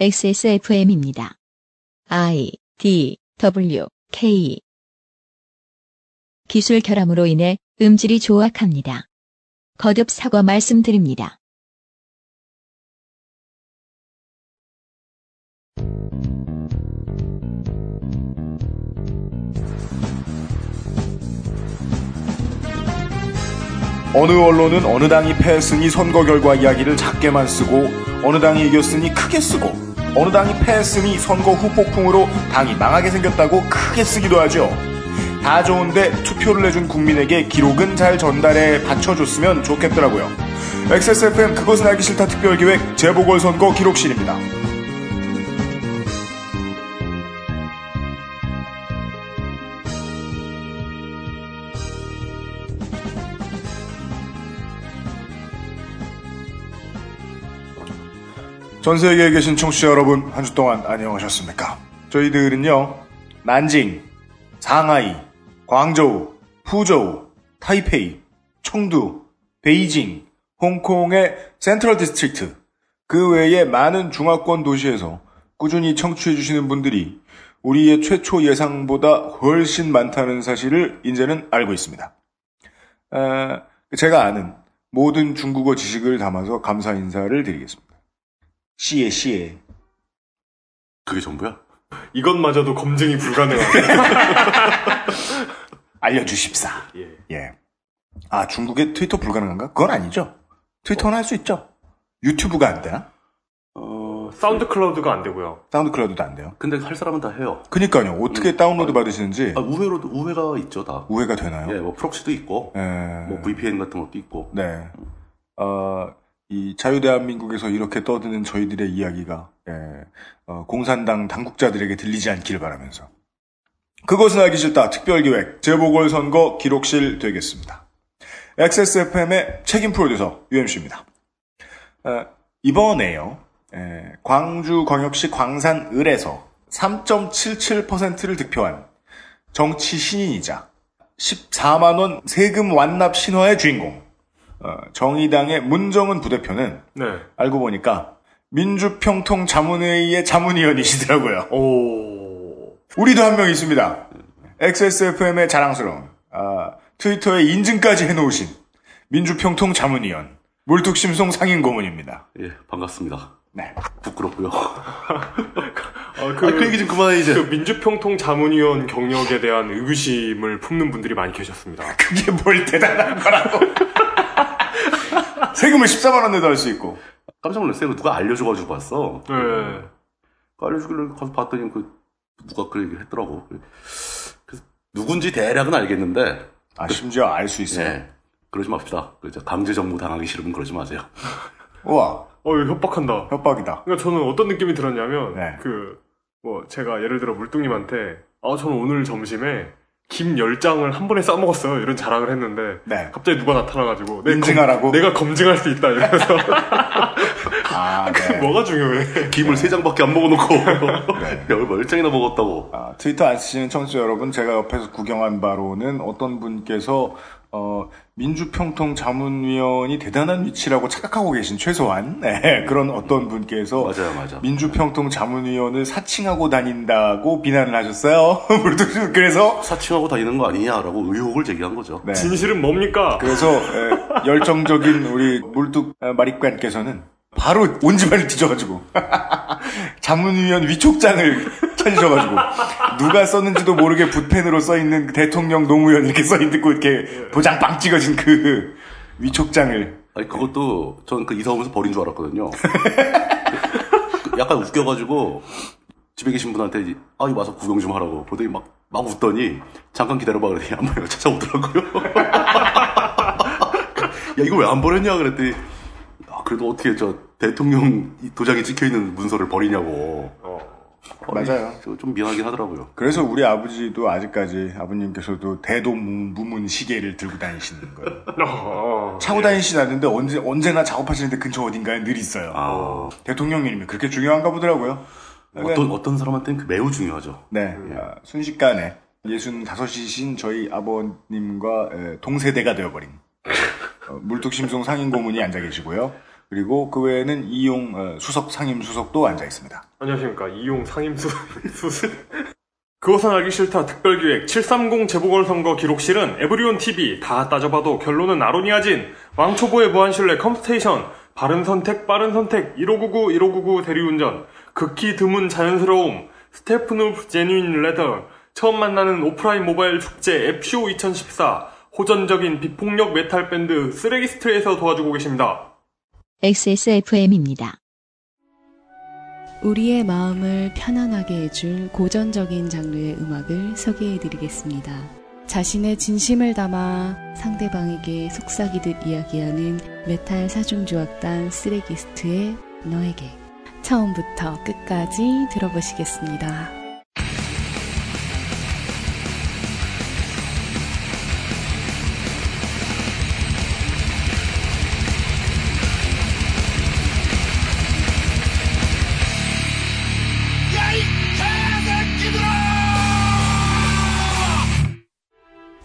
XSFM입니다. I D W K 기술 결함으로 인해 음질이 조악합니다. 거듭 사과 말씀드립니다. 어느 언론은 어느 당이 패했으니 선거 결과 이야기를 작게만 쓰고 어느 당이 이겼으니 크게 쓰고 어느 당이 패했으니 선거 후 폭풍으로 당이 망하게 생겼다고 크게 쓰기도 하죠. 다 좋은데 투표를 내준 국민에게 기록은 잘 전달해 받쳐줬으면 좋겠더라고요. XSFM 그것은 알기 싫다 특별기획 재보궐선거 기록실입니다. 전 세계에 계신 청취자 여러분, 한 주 동안 안녕하셨습니까? 저희들은요, 난징, 상하이, 광저우, 푸저우, 타이페이, 청두, 베이징, 홍콩의 Central District, 그 외에 많은 중화권 도시에서 꾸준히 청취해주시는 분들이 우리의 최초 예상보다 훨씬 많다는 사실을 이제는 알고 있습니다. 아, 제가 아는 모든 중국어 지식을 담아서 감사 인사를 드리겠습니다. 谢谢 그게 전부야? 이것마저도 검증이 불가능하게. 알려주십사. 예. 예. 아 중국에 트위터 불가능한가? 그건 아니죠. 트위터는 할수 있죠. 유튜브가 안 되나? 어, Sound Cloud가 안 되고요. SoundCloud도 안 돼요. 근데 할 사람은 다 해요. 그니까요. 어떻게 다운로드 받으시는지 아, 우회로도, 우회가 있죠, 다. 우회가 되나요? 예, 뭐 proxy도 있고, 예. 뭐 VPN 같은 것도 있고. 네. 어, 이 자유대한민국에서 이렇게 떠드는 저희들의 이야기가 예, 어, 공산당 당국자들에게 들리지 않기를 바라면서 그것은 알기 싫다 특별기획 재보궐선거 기록실 되겠습니다. XSFM의 책임 프로듀서 UMC입니다. 어, 이번에요. 예, 광주광역시 광산을에서 3.77%를 득표한 정치 신인이자 14만원 세금 완납 신화의 주인공 어, 정의당의 문정은 부대표는 네. 알고 보니까 민주평통 자문회의의 자문위원이시더라고요. 오. 우리도 한 명 있습니다. XSFM의 자랑스러운 아, 트위터에 인증까지 해놓으신 민주평통 자문위원 물뚝심송 상임고문입니다. 예, 반갑습니다. 네. 부끄럽고요. 아, 그, 아, 그 얘기 좀 그만해, 이제. 그 민주평통 자문위원 경력에 대한 의구심을 품는 분들이 많이 계셨습니다. 그게 뭘 대단한 거라고. 세금을 14만 원 내도 할 수 있고. 깜짝 놀랐어요. 누가 알려줘가지고 봤어. 네. 그 알려주길래 가서 봤더니 그, 누가 그 얘기를 했더라고. 그래서 누군지 대략은 알겠는데, 아 심지어 알 수 있어요. 예. 그러지 맙시다. 그 이제 강제 정부 당하기 싫으면 그러지 마세요. 우와 어, 이거 협박한다. 협박이다. 그러니까 저는 어떤 느낌이 들었냐면, 네. 그, 뭐, 제가 예를 들어 물뚱님한테, 아, 저는 오늘 점심에 김 10장을 한 번에 싸먹었어요. 이런 자랑을 했는데, 네. 갑자기 누가 나타나가지고, 내 인증하라고? 검- 내가 검증할 수 있다. 이러면서, 아 네. 뭐가 중요해. 김을 세 장밖에 안 먹어놓고, 네. 열 멀쩡이나 먹었다고. 아, 트위터 안 쓰시는 청취자 여러분, 제가 옆에서 구경한 바로는 어떤 분께서 어, 민주평통 자문위원이 대단한 위치라고 착각하고 계신 최소한 네, 그런 어떤 분께서 맞아요, 맞아. 민주평통 자문위원을 사칭하고 다닌다고 비난을 하셨어요. 그래서 사칭하고 다니는 거 아니냐라고 의혹을 제기한 거죠. 네. 진실은 뭡니까? 그래서 에, 열정적인 우리 물뚝 어, 마립관께서는 바로 온 집안을 뒤져가지고 자문위원 위촉장을 찾으셔가지고 누가 썼는지도 모르게 붓펜으로 써있는 그 대통령 노무현 이렇게 써있고 이렇게 도장 빵 찍어진 그 위촉장을 아니 그것도 전 그 이사 오면서 버린 줄 알았거든요. 약간 웃겨가지고 집에 계신 분한테 아 이거 와서 구경 좀 하라고 보더니 막 막 웃더니 잠깐 기다려봐 그랬더니 한 번에 찾아오더라고요. 야 이거 왜 안 버렸냐 그랬더니 아, 그래도 어떻게 저 대통령 이 도장이 찍혀 있는 문서를 버리냐고. 어. 맞아요. 저좀 미안하긴 하더라고요. 그래서 우리 아버지도 아직까지 아버님께서도 대도무문 시계를 들고 다니시는 거예요. 어. 차고 다니시진 않는데 언제, 언제나 작업하시는데 근처 어딘가에 늘 있어요. 아 대통령 이름이 그렇게 중요한가 보더라고요. 어떤 어떤 사람한테는 그 매우 중요하죠. 네, 아, 순식간에 65이신 저희 아버님과 에, 동세대가 되어버린 어, 물뚝심송 상인 고문이 앉아 계시고요. 그리고 그 외에는 이용 어, 수석 상임 수석도 앉아 있습니다. 안녕하십니까. 이용 상임수, 수술. 그것은 알기 싫다 특별기획 730 재보궐선거 기록실은 에브리온 TV 다 따져봐도 결론은 아로니아진 왕초보의 무한신뢰 컴스테이션 바른 선택 빠른 선택 1599 1599 대리운전 극히 드문 자연스러움 Steppenwolf Genuine Leather 처음 만나는 오프라인 모바일 축제 앱쇼 2014 호전적인 비폭력 메탈 밴드 쓰레기스트에서 도와주고 계십니다. XSFM입니다. 우리의 마음을 편안하게 해줄 고전적인 장르의 음악을 소개해 드리겠습니다. 자신의 진심을 담아 상대방에게 속삭이듯 이야기하는 메탈 사중조악단 쓰레기스트의 너에게 처음부터 끝까지 들어보시겠습니다.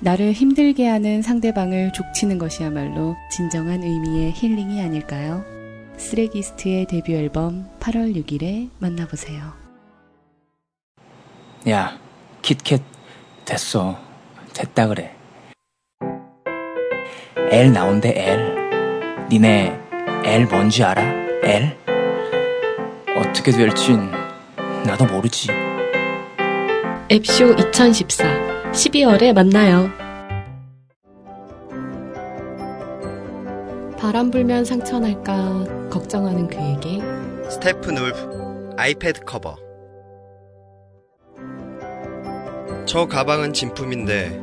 나를 힘들게 하는 상대방을 족치는 것이야말로 진정한 의미의 힐링이 아닐까요? 쓰레기스트의 데뷔 앨범 8월 6일에 만나보세요. 야, 킷캣 됐어. 됐다 그래. L 나온대 L. 니네 L 뭔지 알아? L? 어떻게 될진 나도 모르지. 앱쇼 2014 12월에 만나요. 바람 불면 상처 날까 걱정하는 그에게 Steppenwolf 아이패드 커버 저 가방은 진품인데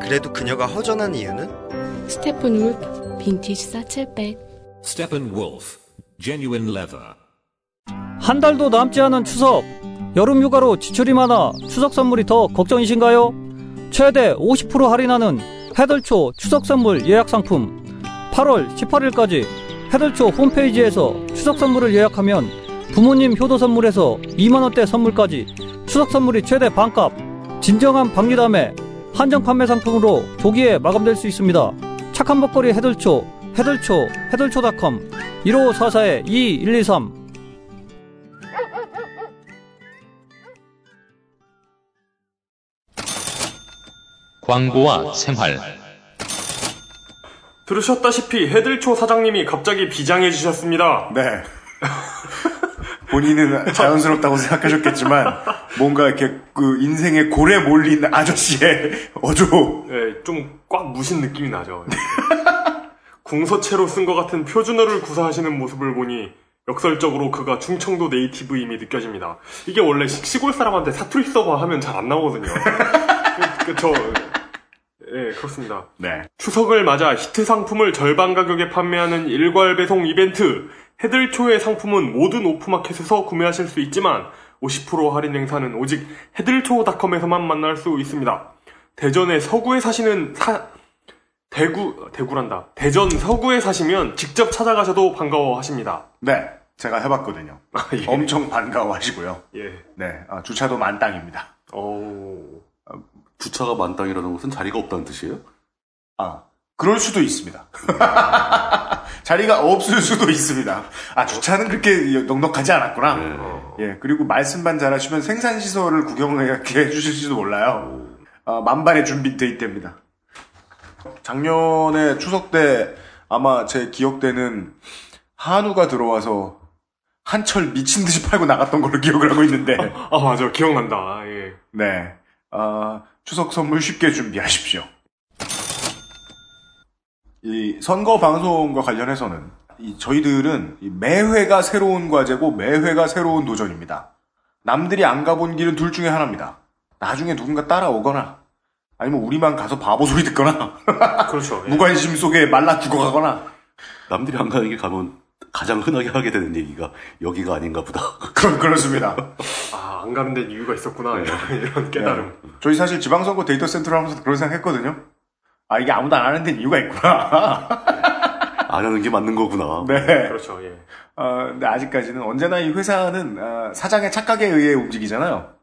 그래도 그녀가 허전한 이유는? Steppenwolf 빈티지 satchel bag Steppenwolf Genuine Leather 한 달도 남지 않은 추석 여름 휴가로 지출이 많아 추석 선물이 더 걱정이신가요? 최대 50% 할인하는 해들초 추석 선물 예약 상품. 8월 18일까지 해들초 홈페이지에서 추석 선물을 예약하면 부모님 효도 선물에서 2만원대 선물까지 추석 선물이 최대 반값. 진정한 박리담에 한정 판매 상품으로 조기에 마감될 수 있습니다. 착한 먹거리 해들초 해들초 해들초닷컴. 1544-2123 광고와 생활 들으셨다시피 해들초 사장님이 갑자기 비장해지셨습니다. 네. 본인은 자연스럽다고 생각하셨겠지만 뭔가 이렇게 그 인생의 고래 몰린 아저씨의 어조. 네, 좀 꽉 무신 느낌이 나죠. 궁서체로 쓴 것 같은 표준어를 구사하시는 모습을 보니 역설적으로 그가 충청도 네이티브임이 느껴집니다. 이게 원래 시- 시골 사람한테 사투리 써봐 하면 잘 안 나오거든요. 그쵸. 예, 그렇습니다. 네. 추석을 맞아 히트 상품을 절반 가격에 판매하는 일괄 배송 이벤트 헤들초의 상품은 모든 오프마켓에서 구매하실 수 있지만 50% 할인 행사는 오직 헤들초닷컴에서만 만날 수 있습니다. 대전의 서구에 사시는 사 대구 대구란다. 대전 서구에 사시면 직접 찾아가셔도 반가워하십니다. 네. 제가 해봤거든요. 예. 엄청 반가워하시고요. 예. 네. 아, 주차도 만땅입니다. 오. 주차가 만땅이라는 것은 자리가 없다는 뜻이에요? 아, 그럴 수도 있습니다. 자리가 없을 수도 있습니다. 아, 주차는 그렇게 넉넉하지 않았구나. 네. 예, 그리고 말씀만 잘하시면 생산시설을 구경을 해주실지도 몰라요. 아, 만반의 준비돼 있답니다. 작년에 추석 때 아마 제 기억대는 한우가 들어와서 한철 미친 듯이 팔고 나갔던 걸로 기억을 하고 있는데, 아 맞아 기억난다. 아, 예. 네. 아, 추석 선물 쉽게 준비하십시오. 이 선거 방송과 관련해서는 이 저희들은 이 매회가 새로운 과제고 매회가 새로운 도전입니다. 남들이 안 가본 길은 둘 중에 하나입니다. 나중에 누군가 따라오거나 아니면 우리만 가서 바보 소리 듣거나 그렇죠. 예. 무관심 속에 말라 죽어가거나 남들이 안 가는 길 가면 가장 흔하게 하게 되는 얘기가 여기가 아닌가 보다. 그런 그렇습니다. 아, 안 가는 데는 이유가 있었구나. 이런 깨달음. 저희 사실 지방선거 데이터 센터를 하면서 그런 생각 했거든요. 아 이게 아무도 안 하는 데는 이유가 있구나. 안 하는 게 맞는 거구나. 네. 그렇죠. 예. 어, 근데 아직까지는 언제나 이 회사는 어, 사장의 착각에 의해 움직이잖아요.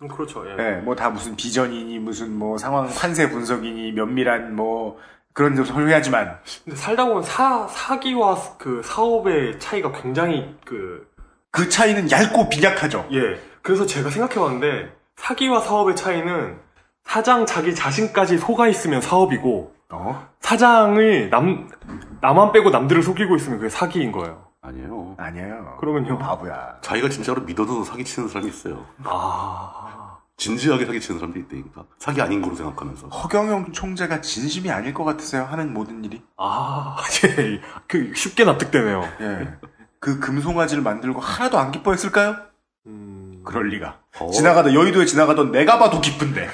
음, 그렇죠. 예. 네, 뭐 다 무슨 비전이니 무슨 뭐 상황 판세 분석이니 면밀한 뭐 그런 점에서 홀회하지만 근데 살다 보면 사 사기와 그 사업의 차이가 굉장히 그 그 차이는 얇고 빈약하죠. 예. 그래서 제가 생각해봤는데 사기와 사업의 차이는 사장 자기 자신까지 속아 있으면 사업이고 어? 사장을 남 나만 빼고 남들을 속이고 있으면 그게 사기인 거예요. 아니에요. 아니에요. 그러면요. 바보야. 자기가 진짜로 믿어도 사기치는 사람이 있어요. 아 진지하게 사기치는 사람들이 있다니까. 사기 아닌 거로 생각하면서. 허경영 총재가 진심이 아닐 것 같으세요? 하는 모든 일이. 아, 예, 그 쉽게 납득되네요. 예. 그 금송아지를 만들고 하나도 안 기뻐했을까요? 음, 그럴 리가. 어. 지나가다 여의도에 지나가던 내가 봐도 기쁜데.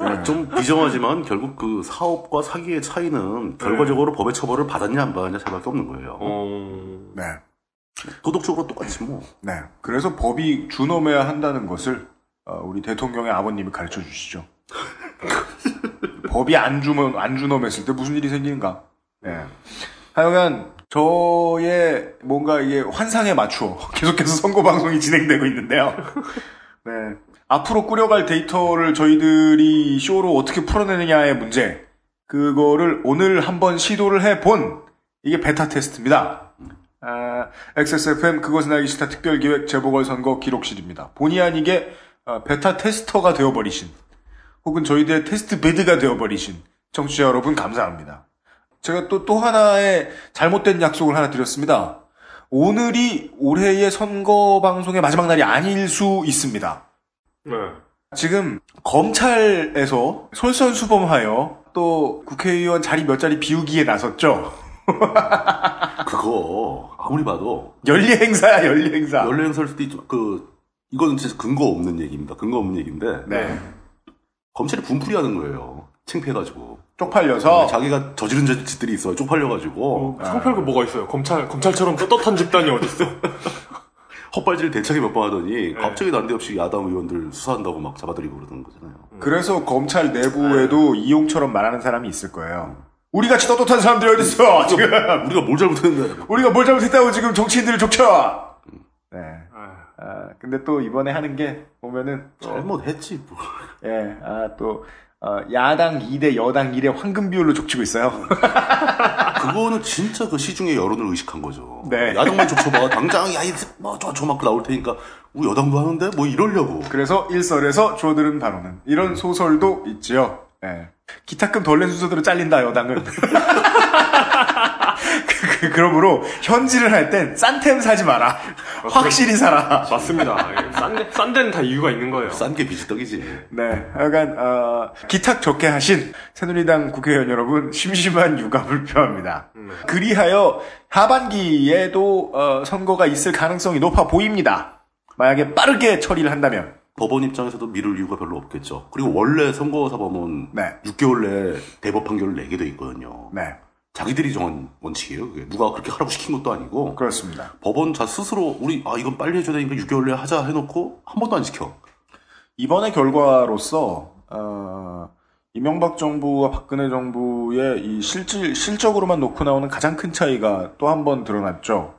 네, 좀 비정하지만 결국 그 사업과 사기의 차이는 결과적으로 법의 처벌을 받았냐 안 받았냐 차이밖에 없는 거예요. 어, 네. 도덕적으로 똑같이 뭐. 네. 그래서 법이 준엄해야 한다는 것을 어, 우리 대통령의 아버님이 가르쳐 주시죠. 법이 안 주면 안 준엄했을 때 무슨 일이 생기는가? 네. 하여간 저의 뭔가 이게 환상에 맞추어 계속해서 선거 방송이 진행되고 있는데요. 네. 앞으로 꾸려갈 데이터를 저희들이 쇼로 어떻게 풀어내느냐의 문제. 그거를 오늘 한번 시도를 해본 이게 beta test입니다. 아, XSFM 그것은 알기 싫다 특별기획 재보궐선거 기록실입니다. 본의 아니게 어, beta tester가 되어버리신 혹은 저희들의 test bed가 되어버리신 청취자 여러분 감사합니다. 제가 또, 또 하나의 잘못된 약속을 하나 드렸습니다. 오늘이 올해의 선거 방송의 마지막 날이 아닐 수 있습니다. 네. 지금 검찰에서 솔선수범하여 또 국회의원 자리 몇 자리 비우기에 나섰죠. 그거 아무리 봐도 연리 행사야 연리 행사. 연례 행사일 수도 있죠. 그 이거는 진짜 근거 없는 얘기입니다. 근거 없는 얘기인데 네. 검찰이 분풀이하는 거예요. 창피해가지고 쪽팔려서 자기가 저지른 짓- 짓들이 있어요. 쪽팔려가지고 창피할 게 뭐가 있어요? 검찰 검찰처럼 떳떳한 집단이 어딨어? 헛발질 대차게 몇번 하더니 네. 갑자기 난데없이 야당 의원들 수사한다고 막 잡아들이고 그러는 거잖아요. 그래서 검찰 내부에도 이용처럼 말하는 사람이 있을 거예요. 우리 같이 떳떳한 사람들이 어디 있어 지금 우리가 뭘 잘못했는데 우리가 뭘 잘못했다고 지금 정치인들을 족쳐. 네. 아, 근데 또 이번에 하는 게 보면은 또, 잘못했지. 뭐. 예, 아, 또 어, 야당 2대 여당 1의 황금 비율로 족치고 있어요. 그거는 진짜 그 시중의 여론을 의식한 거죠. 네. 야당만 족쳐봐. 당장 야이 뭐저저 맞고 나올 테니까 우리 여당도 하는데 뭐 이러려고. 그래서 일설에서 주어들은 단어는 이런 소설도 있지요. 예. 기타금 덜 낸 순서대로 잘린다 여당은. 그, 그, 그러므로 현질을 할 땐 싼템 사지 마라. 확실히 사라. 맞습니다. 예, 싼, 데- 싼 데는 다 이유가 있는 거예요. 싼 게 비지떡이지. 네, 하여간 어, 기탁 좋게 하신 새누리당 국회의원 여러분 심심한 유감을 표합니다. 그리하여 하반기에도 어, 선거가 있을 가능성이 높아 보입니다. 만약에 빠르게 처리를 한다면. 법원 입장에서도 미룰 이유가 별로 없겠죠. 그리고 원래 선거사범은 네. 6개월 내에 대법 판결을 내게 돼 있거든요. 네, 자기들이 정한 원칙이에요. 그게 누가 그렇게 하라고 시킨 것도 아니고 그렇습니다. 법원 자 스스로 우리 아 이건 빨리 해줘야 되니까 6개월 내에 하자 해놓고 한 번도 안 지켜. 이번의 결과로서 어, 이명박 정부와 박근혜 정부의 이 실질 실적으로만 놓고 나오는 가장 큰 차이가 또 한 번 드러났죠.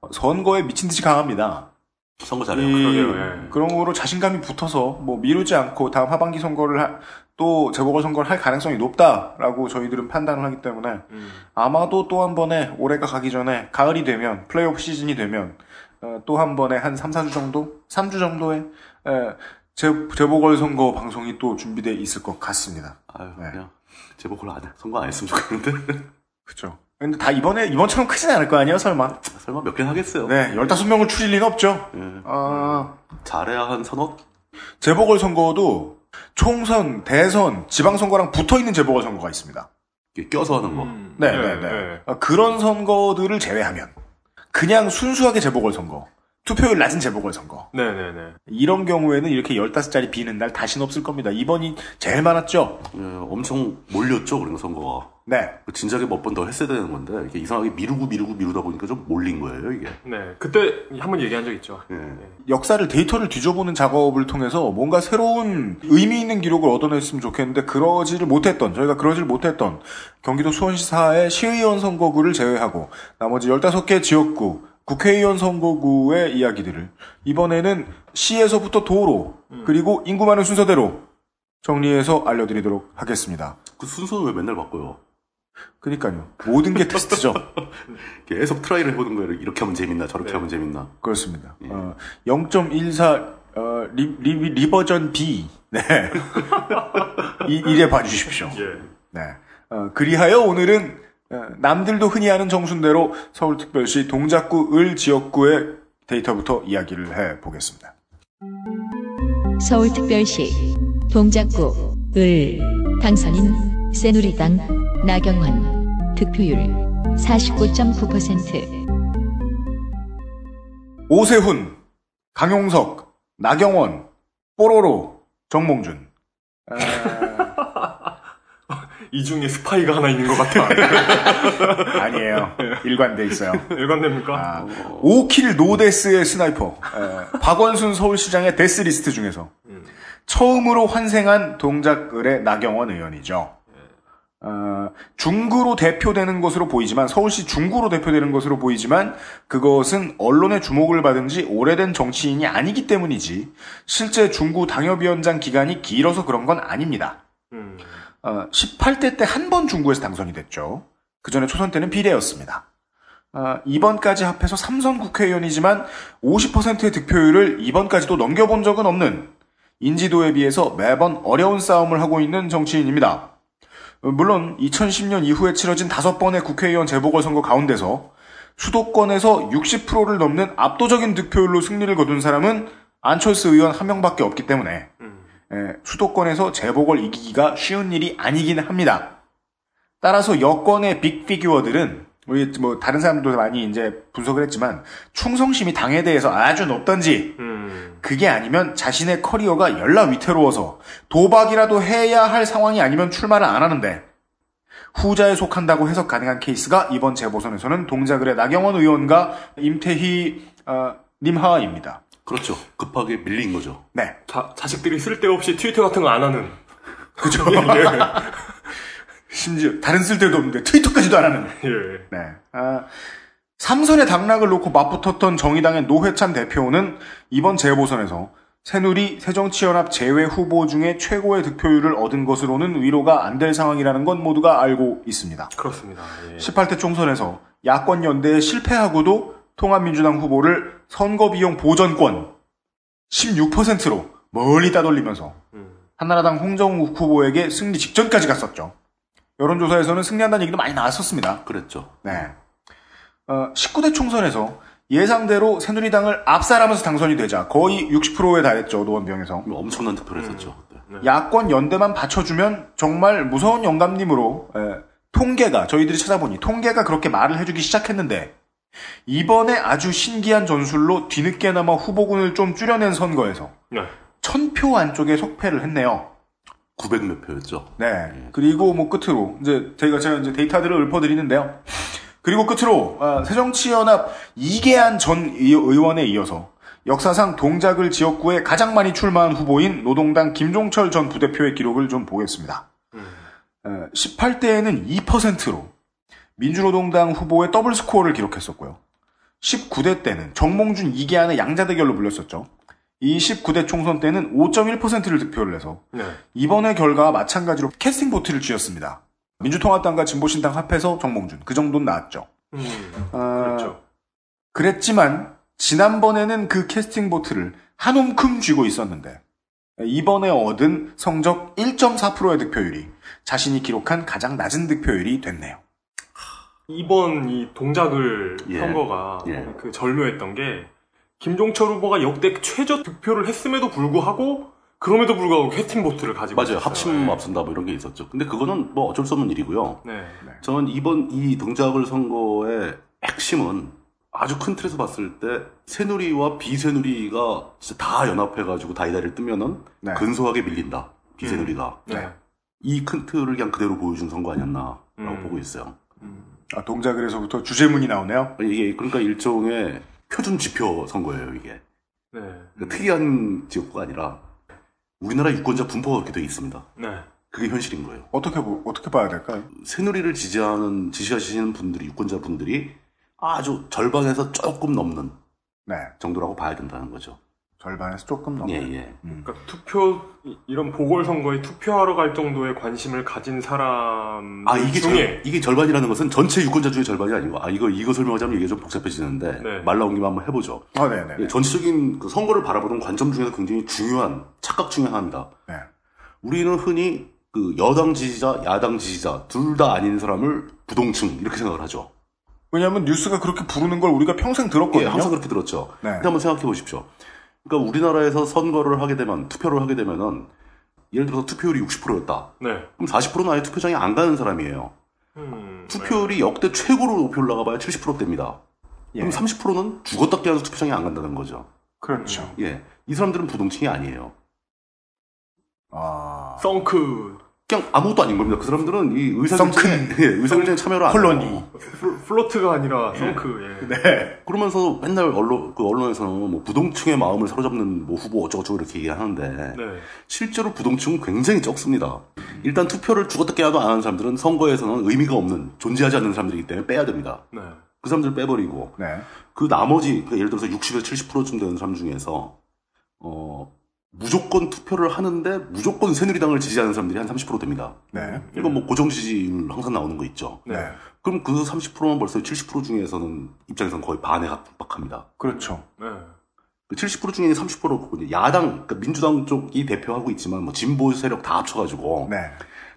어, 선거에 미친 듯이 강합니다. 선거 잘해요. 이- 그러게요, 예. 그런 거로 자신감이 붙어서 뭐 미루지 않고 다음 하반기 선거를 하- 또 재보궐 선거를 할 가능성이 높다라고 저희들은 판단을 하기 때문에 음. 아마도 또 한 번에 올해가 가기 전에 가을이 되면 플레이오프 시즌이 되면 어, 또 한 번에 한 3, 4주 정도? 3주 정도의 에, 재, 재보궐 선거 방송이 또 준비돼 있을 것 같습니다. 아유 네. 그냥 제보걸 안 해. 선거 안 했으면 좋겠는데. 그죠. 근데 다 이번에 이번처럼 크진 않을 거 아니에요, 설마? 설마 몇 개는 하겠어요. 네, 15명을 추릴 리는 없죠. 예. 아, 잘해야 한 서너 재보궐 선거도 총선, 대선, 지방선거랑 붙어 있는 재보궐 선거가 있습니다. 이렇게 껴서 하는 거. 음, 네, 예, 네, 네. 예. 아, 그런 선거들을 제외하면 그냥 순수하게 재보궐 선거, 투표율 낮은 재보궐 선거 네네네. 이런 경우에는 이렇게 15자리 비는 날 다시는 없을 겁니다. 이번이 제일 많았죠. 예, 엄청 몰렸죠, 그런 선거가. 네. 진작에 몇 번 더 했어야 되는 건데 이렇게 이상하게 미루고 미루고 미루다 보니까 좀 몰린 거예요, 이게. 네. 그때 한 번 얘기한 적 있죠. 예. 역사를 데이터를 뒤져보는 작업을 통해서 뭔가 새로운 의미 있는 기록을 얻어냈으면 좋겠는데 그러지를 못했던 저희가 그러지를 못했던 경기도 수원시사의 시의원 선거구를 제외하고 나머지 15개 지역구 국회의원 선거구의 이야기들을 이번에는 시에서부터 도로 그리고 인구 많은 순서대로 정리해서 알려드리도록 하겠습니다. 그 순서는 왜 맨날 바꿔요? 그니까요. 모든 게 테스트죠. 계속 try를 해보는 거예요. 이렇게 하면 재밌나, 저렇게 네. 하면 재밌나. 그렇습니다. 어, 0.14 어, re, re, revision B. 네. 이, 이래 봐주십시오. 예. 네. 어, 그리하여 오늘은 어, 남들도 흔히 아는 정순대로 서울특별시 동작구 을 지역구의 데이터부터 이야기를 해 보겠습니다. 서울특별시 동작구 을 당선인 새누리당 나경원 득표율 49.9% 오세훈, 강용석, 나경원, 뽀로로, 정몽준. 이 중에 스파이가 하나 있는 것 같아. 아니에요. 일관돼 있어요. 일관됩니까? 아, 5kill no death의 sniper. 에, 박원순 서울시장의 death list 중에서 처음으로 환생한 동작을의 나경원 의원이죠. 어, 중구로 대표되는 것으로 보이지만 서울시 중구로 대표되는 것으로 보이지만 그것은 언론의 주목을 받은 지 오래된 정치인이 아니기 때문이지 실제 중구 당협위원장 기간이 길어서 그런 건 아닙니다. 음. 어, 18대 때 한 번 중구에서 당선이 됐죠. 그 전에 초선 때는 비례였습니다. 어, 이번까지 합해서 삼선 국회의원이지만 50%의 득표율을 이번까지도 넘겨본 적은 없는 인지도에 비해서 매번 어려운 싸움을 하고 있는 정치인입니다. 어, 물론 2010년 이후에 치러진 다섯 번의 국회의원 재보궐선거 가운데서 수도권에서 60%를 넘는 압도적인 득표율로 승리를 거둔 사람은 안철수 의원 한 명밖에 없기 때문에 에, 수도권에서 재보궐 이기기가 쉬운 일이 아니긴 합니다. 따라서 여권의 big figure들은 우리 뭐 다른 사람들도 많이 이제 분석을 했지만 충성심이 당에 대해서 아주 높던지 음. 그게 아니면 자신의 커리어가 열나 위태로워서 도박이라도 해야 할 상황이 아니면 출마를 안 하는데 후자에 속한다고 해석 가능한 케이스가 이번 재보선에서는 동작을의 나경원 의원과 임태희 어, 님하입니다. 그렇죠. 급하게 밀린 거죠. 네. 자, 자식들이 쓸데없이 트위터 같은 거 안 하는. 그죠. 예. 심지어 다른 쓸데도 없는데 트위터까지도 안 하는. 예. 네. 아, 삼선의 당락을 놓고 맞붙었던 정의당의 노회찬 대표는 이번 재보선에서 새누리 새정치연합 제외 후보 중에 최고의 득표율을 얻은 것으로는 위로가 안 될 상황이라는 건 모두가 알고 있습니다. 그렇습니다. 예. 18대 총선에서 야권 연대에 실패하고도 통합민주당 후보를 선거 비용 보전권 16%로 멀리 따돌리면서 한나라당 홍정욱 후보에게 승리 직전까지 갔었죠. 여론조사에서는 승리한다는 얘기도 많이 나왔었습니다. 그랬죠. 네. 어, 19대 총선에서 예상대로 새누리당을 압살하면서 당선이 되자 거의 60%에 달했죠 노원병에서. 엄청난 득표를 했었죠. 야권 연대만 받쳐주면 정말 무서운 영감님으로 에, 통계가 저희들이 찾아보니 통계가 그렇게 말을 해주기 시작했는데 이번에 아주 신기한 전술로 뒤늦게나마 후보군을 좀 줄여낸 선거에서 네. 천표 안쪽에 속패를 했네요. 900 몇 표였죠. 네. 그리고 뭐 끝으로 이제 저희가 제가 이제 데이터들을 읊어드리는데요. 그리고 끝으로 아, 새정치연합 이계한 전 의- 의원에 이어서 역사상 동작을 지역구에 가장 많이 출마한 후보인 노동당 김종철 전 부대표의 기록을 좀 보겠습니다. 18대에는 2%로 민주노동당 후보의 더블 스코어를 기록했었고요. 19대 때는 정몽준 이계안의 양자 대결로 불렸었죠. 이 19대 총선 때는 5.1%를 득표를 해서 네. 이번의 결과와 마찬가지로 캐스팅 보트를 쥐었습니다. 민주통합당과 진보신당 합해서 정몽준 그 정도는 나왔죠. 음. 아, 그랬지만 지난번에는 그 캐스팅 보트를 한 움큼 쥐고 있었는데 이번에 얻은 성적 1.4%의 득표율이 자신이 기록한 가장 낮은 득표율이 됐네요. 이번 이 동작을 예. 선거가 예. 그 절묘했던 게 김종철 후보가 역대 최저 득표를 했음에도 불구하고 그럼에도 불구하고 캐스팅 보트를 가지고 맞아요. 있었어요. 합심 앞선다 뭐 이런 게 있었죠. 근데 그거는 뭐 어쩔 수 없는 일이고요. 네. 저는 이번 이 동작을 선거의 핵심은 아주 큰 틀에서 봤을 때 새누리와 비새누리가 진짜 다 연합해가지고 다이다리를 뜨면은 네. 근소하게 밀린다. 비새누리가. 네. 이 큰 틀을 그냥 그대로 보여준 선거 아니었나라고 음. 보고 있어요. 아, 동작을에서부터 주제문이 나오네요. 이게 그러니까 일종의 표준 지표 선거예요, 이게. 네. 그러니까 특이한 지역구가 아니라 우리나라 유권자 분포가 그렇게 돼 있습니다. 네. 그게 현실인 거예요. 어떻게 보- 어떻게 봐야 될까요? 새누리를 지지하는 지지하시는 분들이 유권자 분들이 아주 절반에서 조금 넘는 네. 정도라고 봐야 된다는 거죠. 절반에서 조금 넘어. 예, 예. 그러니까 투표 이- 이런 보궐선거에 투표하러 갈 정도의 관심을 가진 사람 아 이게 중에 절, 이게 절반이라는 것은 전체 유권자 중에 절반이 아니고 아 이거 이거 설명하자면 이게 좀 복잡해지는데 네. 말 나온 김에 한번 해보죠. 아, 네네. 예, 전체적인 그 선거를 바라보는 관점 중에서 굉장히 중요한 착각 중에 하나입니다. 네. 우리는 흔히 그 여당 지지자, 야당 지지자 둘 다 아닌 사람을 부동층 이렇게 생각을 하죠. 왜냐하면 뉴스가 그렇게 부르는 걸 우리가 평생 들었거든요. 예, 항상 그렇게 들었죠. 네. 근데 한번 생각해 보십시오. 그러니까 우리나라에서 선거를 하게 되면 투표를 하게 되면은 예를 들어서 투표율이 60%였다. 네. 그럼 40%는 아예 투표장에 안 가는 사람이에요. 음, 투표율이 역대 최고로 높이 올라가봐야 70%대입니다. 예. 그럼 30%는 죽었다 깨어서 투표장에 안 간다는 거죠. 그렇죠. 예, 이 사람들은 부동층이 아니에요. 아. 썬크 그냥 아무것도 아닌 겁니다. 그 사람들은 이 의사결정에. 예, 의사결정에 참여를 안 콜로니. 해요. fl- float가 아니라 sunk 예. 네. 그러면서 맨날 언론 그 언론에서는 뭐 부동층의 마음을 사로잡는 뭐 후보 어쩌고저쩌고 이렇게 얘기하는데 네. 실제로 부동층은 굉장히 적습니다. 일단 투표를 죽었다 깨어도 안 하는 사람들은 선거에서는 의미가 없는 존재하지 않는 사람들이기 때문에 빼야 됩니다. 네. 그 사람들 빼버리고 네. 그 나머지 그러니까 예를 들어서 60에서 70%쯤 되는 사람 중에서 어 무조건 투표를 하는데 무조건 새누리당을 지지하는 사람들이 한 30% 됩니다. 네. 이건 뭐 고정 지지율 항상 나오는 거 있죠. 네. 그럼 그 30%면 벌써 70% 중에서는 입장에서는 거의 반에 각박합니다. 그렇죠. 네. 그70% 중에 30%고 이제 야당, 그러니까 민주당 쪽이 대표하고 있지만 뭐 진보 세력 다 합쳐가지고 네.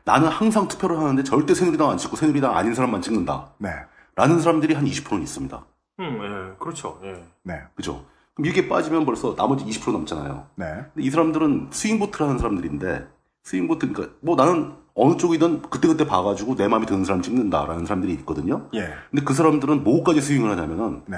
나는 항상 투표를 하는데 절대 새누리당 안 찍고 새누리당 아닌 사람만 찍는다. 네. 라는 사람들이 한 20%는 있습니다. 음, 예. 그렇죠. 예. 네. 그죠? 그럼 이게 빠지면 벌써 나머지 20% 남잖아요. 네. 근데 이 사람들은 스윙보트를 하는 사람들인데 swing vote 그러니까 뭐 나는 어느 쪽이든 그때그때 봐가지고 내 마음에 드는 사람 찍는다라는 사람들이 있거든요. 예. 근데 그 사람들은 뭐까지 스윙을 하냐면은 네.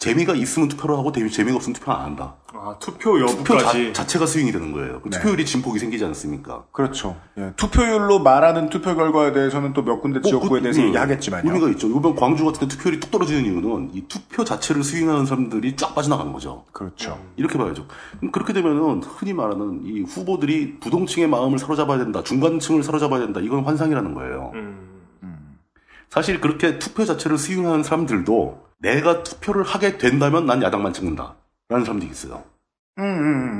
재미가 있으면 투표를 하고 재미- 재미가 없으면 투표 안 한다. 아, 투표 투표 여부까지. 자, 체가 스윙이 되는 거예요. 네. 투표율이 진폭이 생기지 않습니까? 그렇죠. 예. 투표율로 말하는 투표 결과에 대해서는 또 몇 군데 지역구에 그- 대해서 음, 얘기하겠지만요. 의미가 있죠. 이번 광주 같은 데 투표율이 뚝 떨어지는 이유는 이 투표 자체를 스윙하는 사람들이 쫙 빠져나간 거죠. 그렇죠. 이렇게 봐야죠. 그렇게 되면은 흔히 말하는 이 후보들이 부동층의 마음을 사로잡아야 된다, 중간층을 사로잡아야 된다, 이건 환상이라는 거예요. 음. 사실 그렇게 투표 자체를 스윙하는 사람들도 내가 투표를 하게 된다면 난 야당만 찍는다. 라는 사람들이 있어요. 음, 음,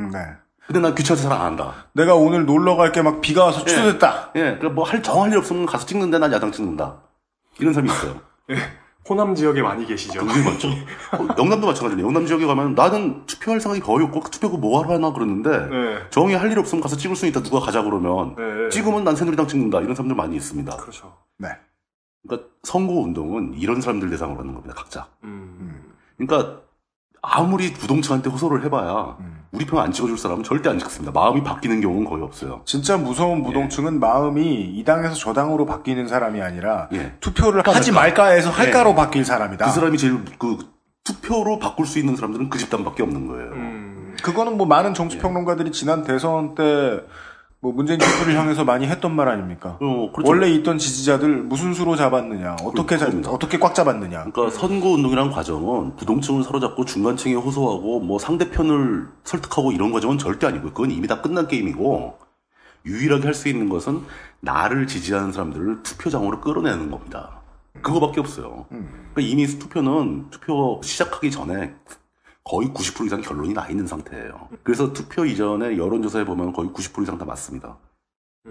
음, 네. 근데 난 귀찮아서 잘 안 한다. 내가 오늘 놀러 갈 게 막 비가 와서 취소됐다. 예, 그러니까 뭐할 정할 일 없으면 가서 찍는데 난 야당 찍는다. 이런 사람이 있어요. 호남 지역에 많이 계시죠. 굉장히 많죠. 어, 영남도 마찬가지예요. 영남 지역에 가면 나는 투표할 생각이 거의 없고 투표가 뭐하러 하나 그러는데 네. 정이 할 일 없으면 가서 찍을 수 있다 누가 가자 그러면 네. 찍으면 난 새누리당 찍는다 이런 사람들 많이 있습니다. 그렇죠. 네. 그러니까 선거 운동은 이런 사람들 대상으로 하는 겁니다. 각자. 음. 그러니까 아무리 부동층한테 호소를 해봐야 음. 우리 편 안 찍어줄 사람은 절대 안 찍습니다. 마음이 바뀌는 경우는 거의 없어요. 진짜 무서운 부동층은 마음이 이 당에서 저 당으로 바뀌는 사람이 아니라 예. 투표를 하지 말까 해서 할까로 예. 바뀔 사람이다. 그 사람이 제일 그 투표로 바꿀 수 있는 사람들은 그 집단밖에 없는 거예요. 음. 그거는 뭐 많은 정치평론가들이 지난 대선 때 뭐 문재인 캠프를 향해서 많이 했던 말 아닙니까? 어, 그렇죠. 원래 있던 지지자들 무슨 수로 잡았느냐, 어떻게 자-. 어떻게 꽉 잡았느냐. 그러니까 선거 운동이란 과정은 부동층을 사로잡고 중간층에 호소하고 뭐 상대편을 설득하고 이런 과정은 절대 아니고요. 그건 이미 다 끝난 게임이고 유일하게 할 수 있는 것은 나를 지지하는 사람들을 투표장으로 끌어내는 겁니다. 그거밖에 없어요. 그러니까 이미 투표는 투표 시작하기 전에 거의 90% 이상 결론이 나 있는 상태예요. 그래서 투표 이전에 여론조사에 보면 거의 90% 이상 다 맞습니다.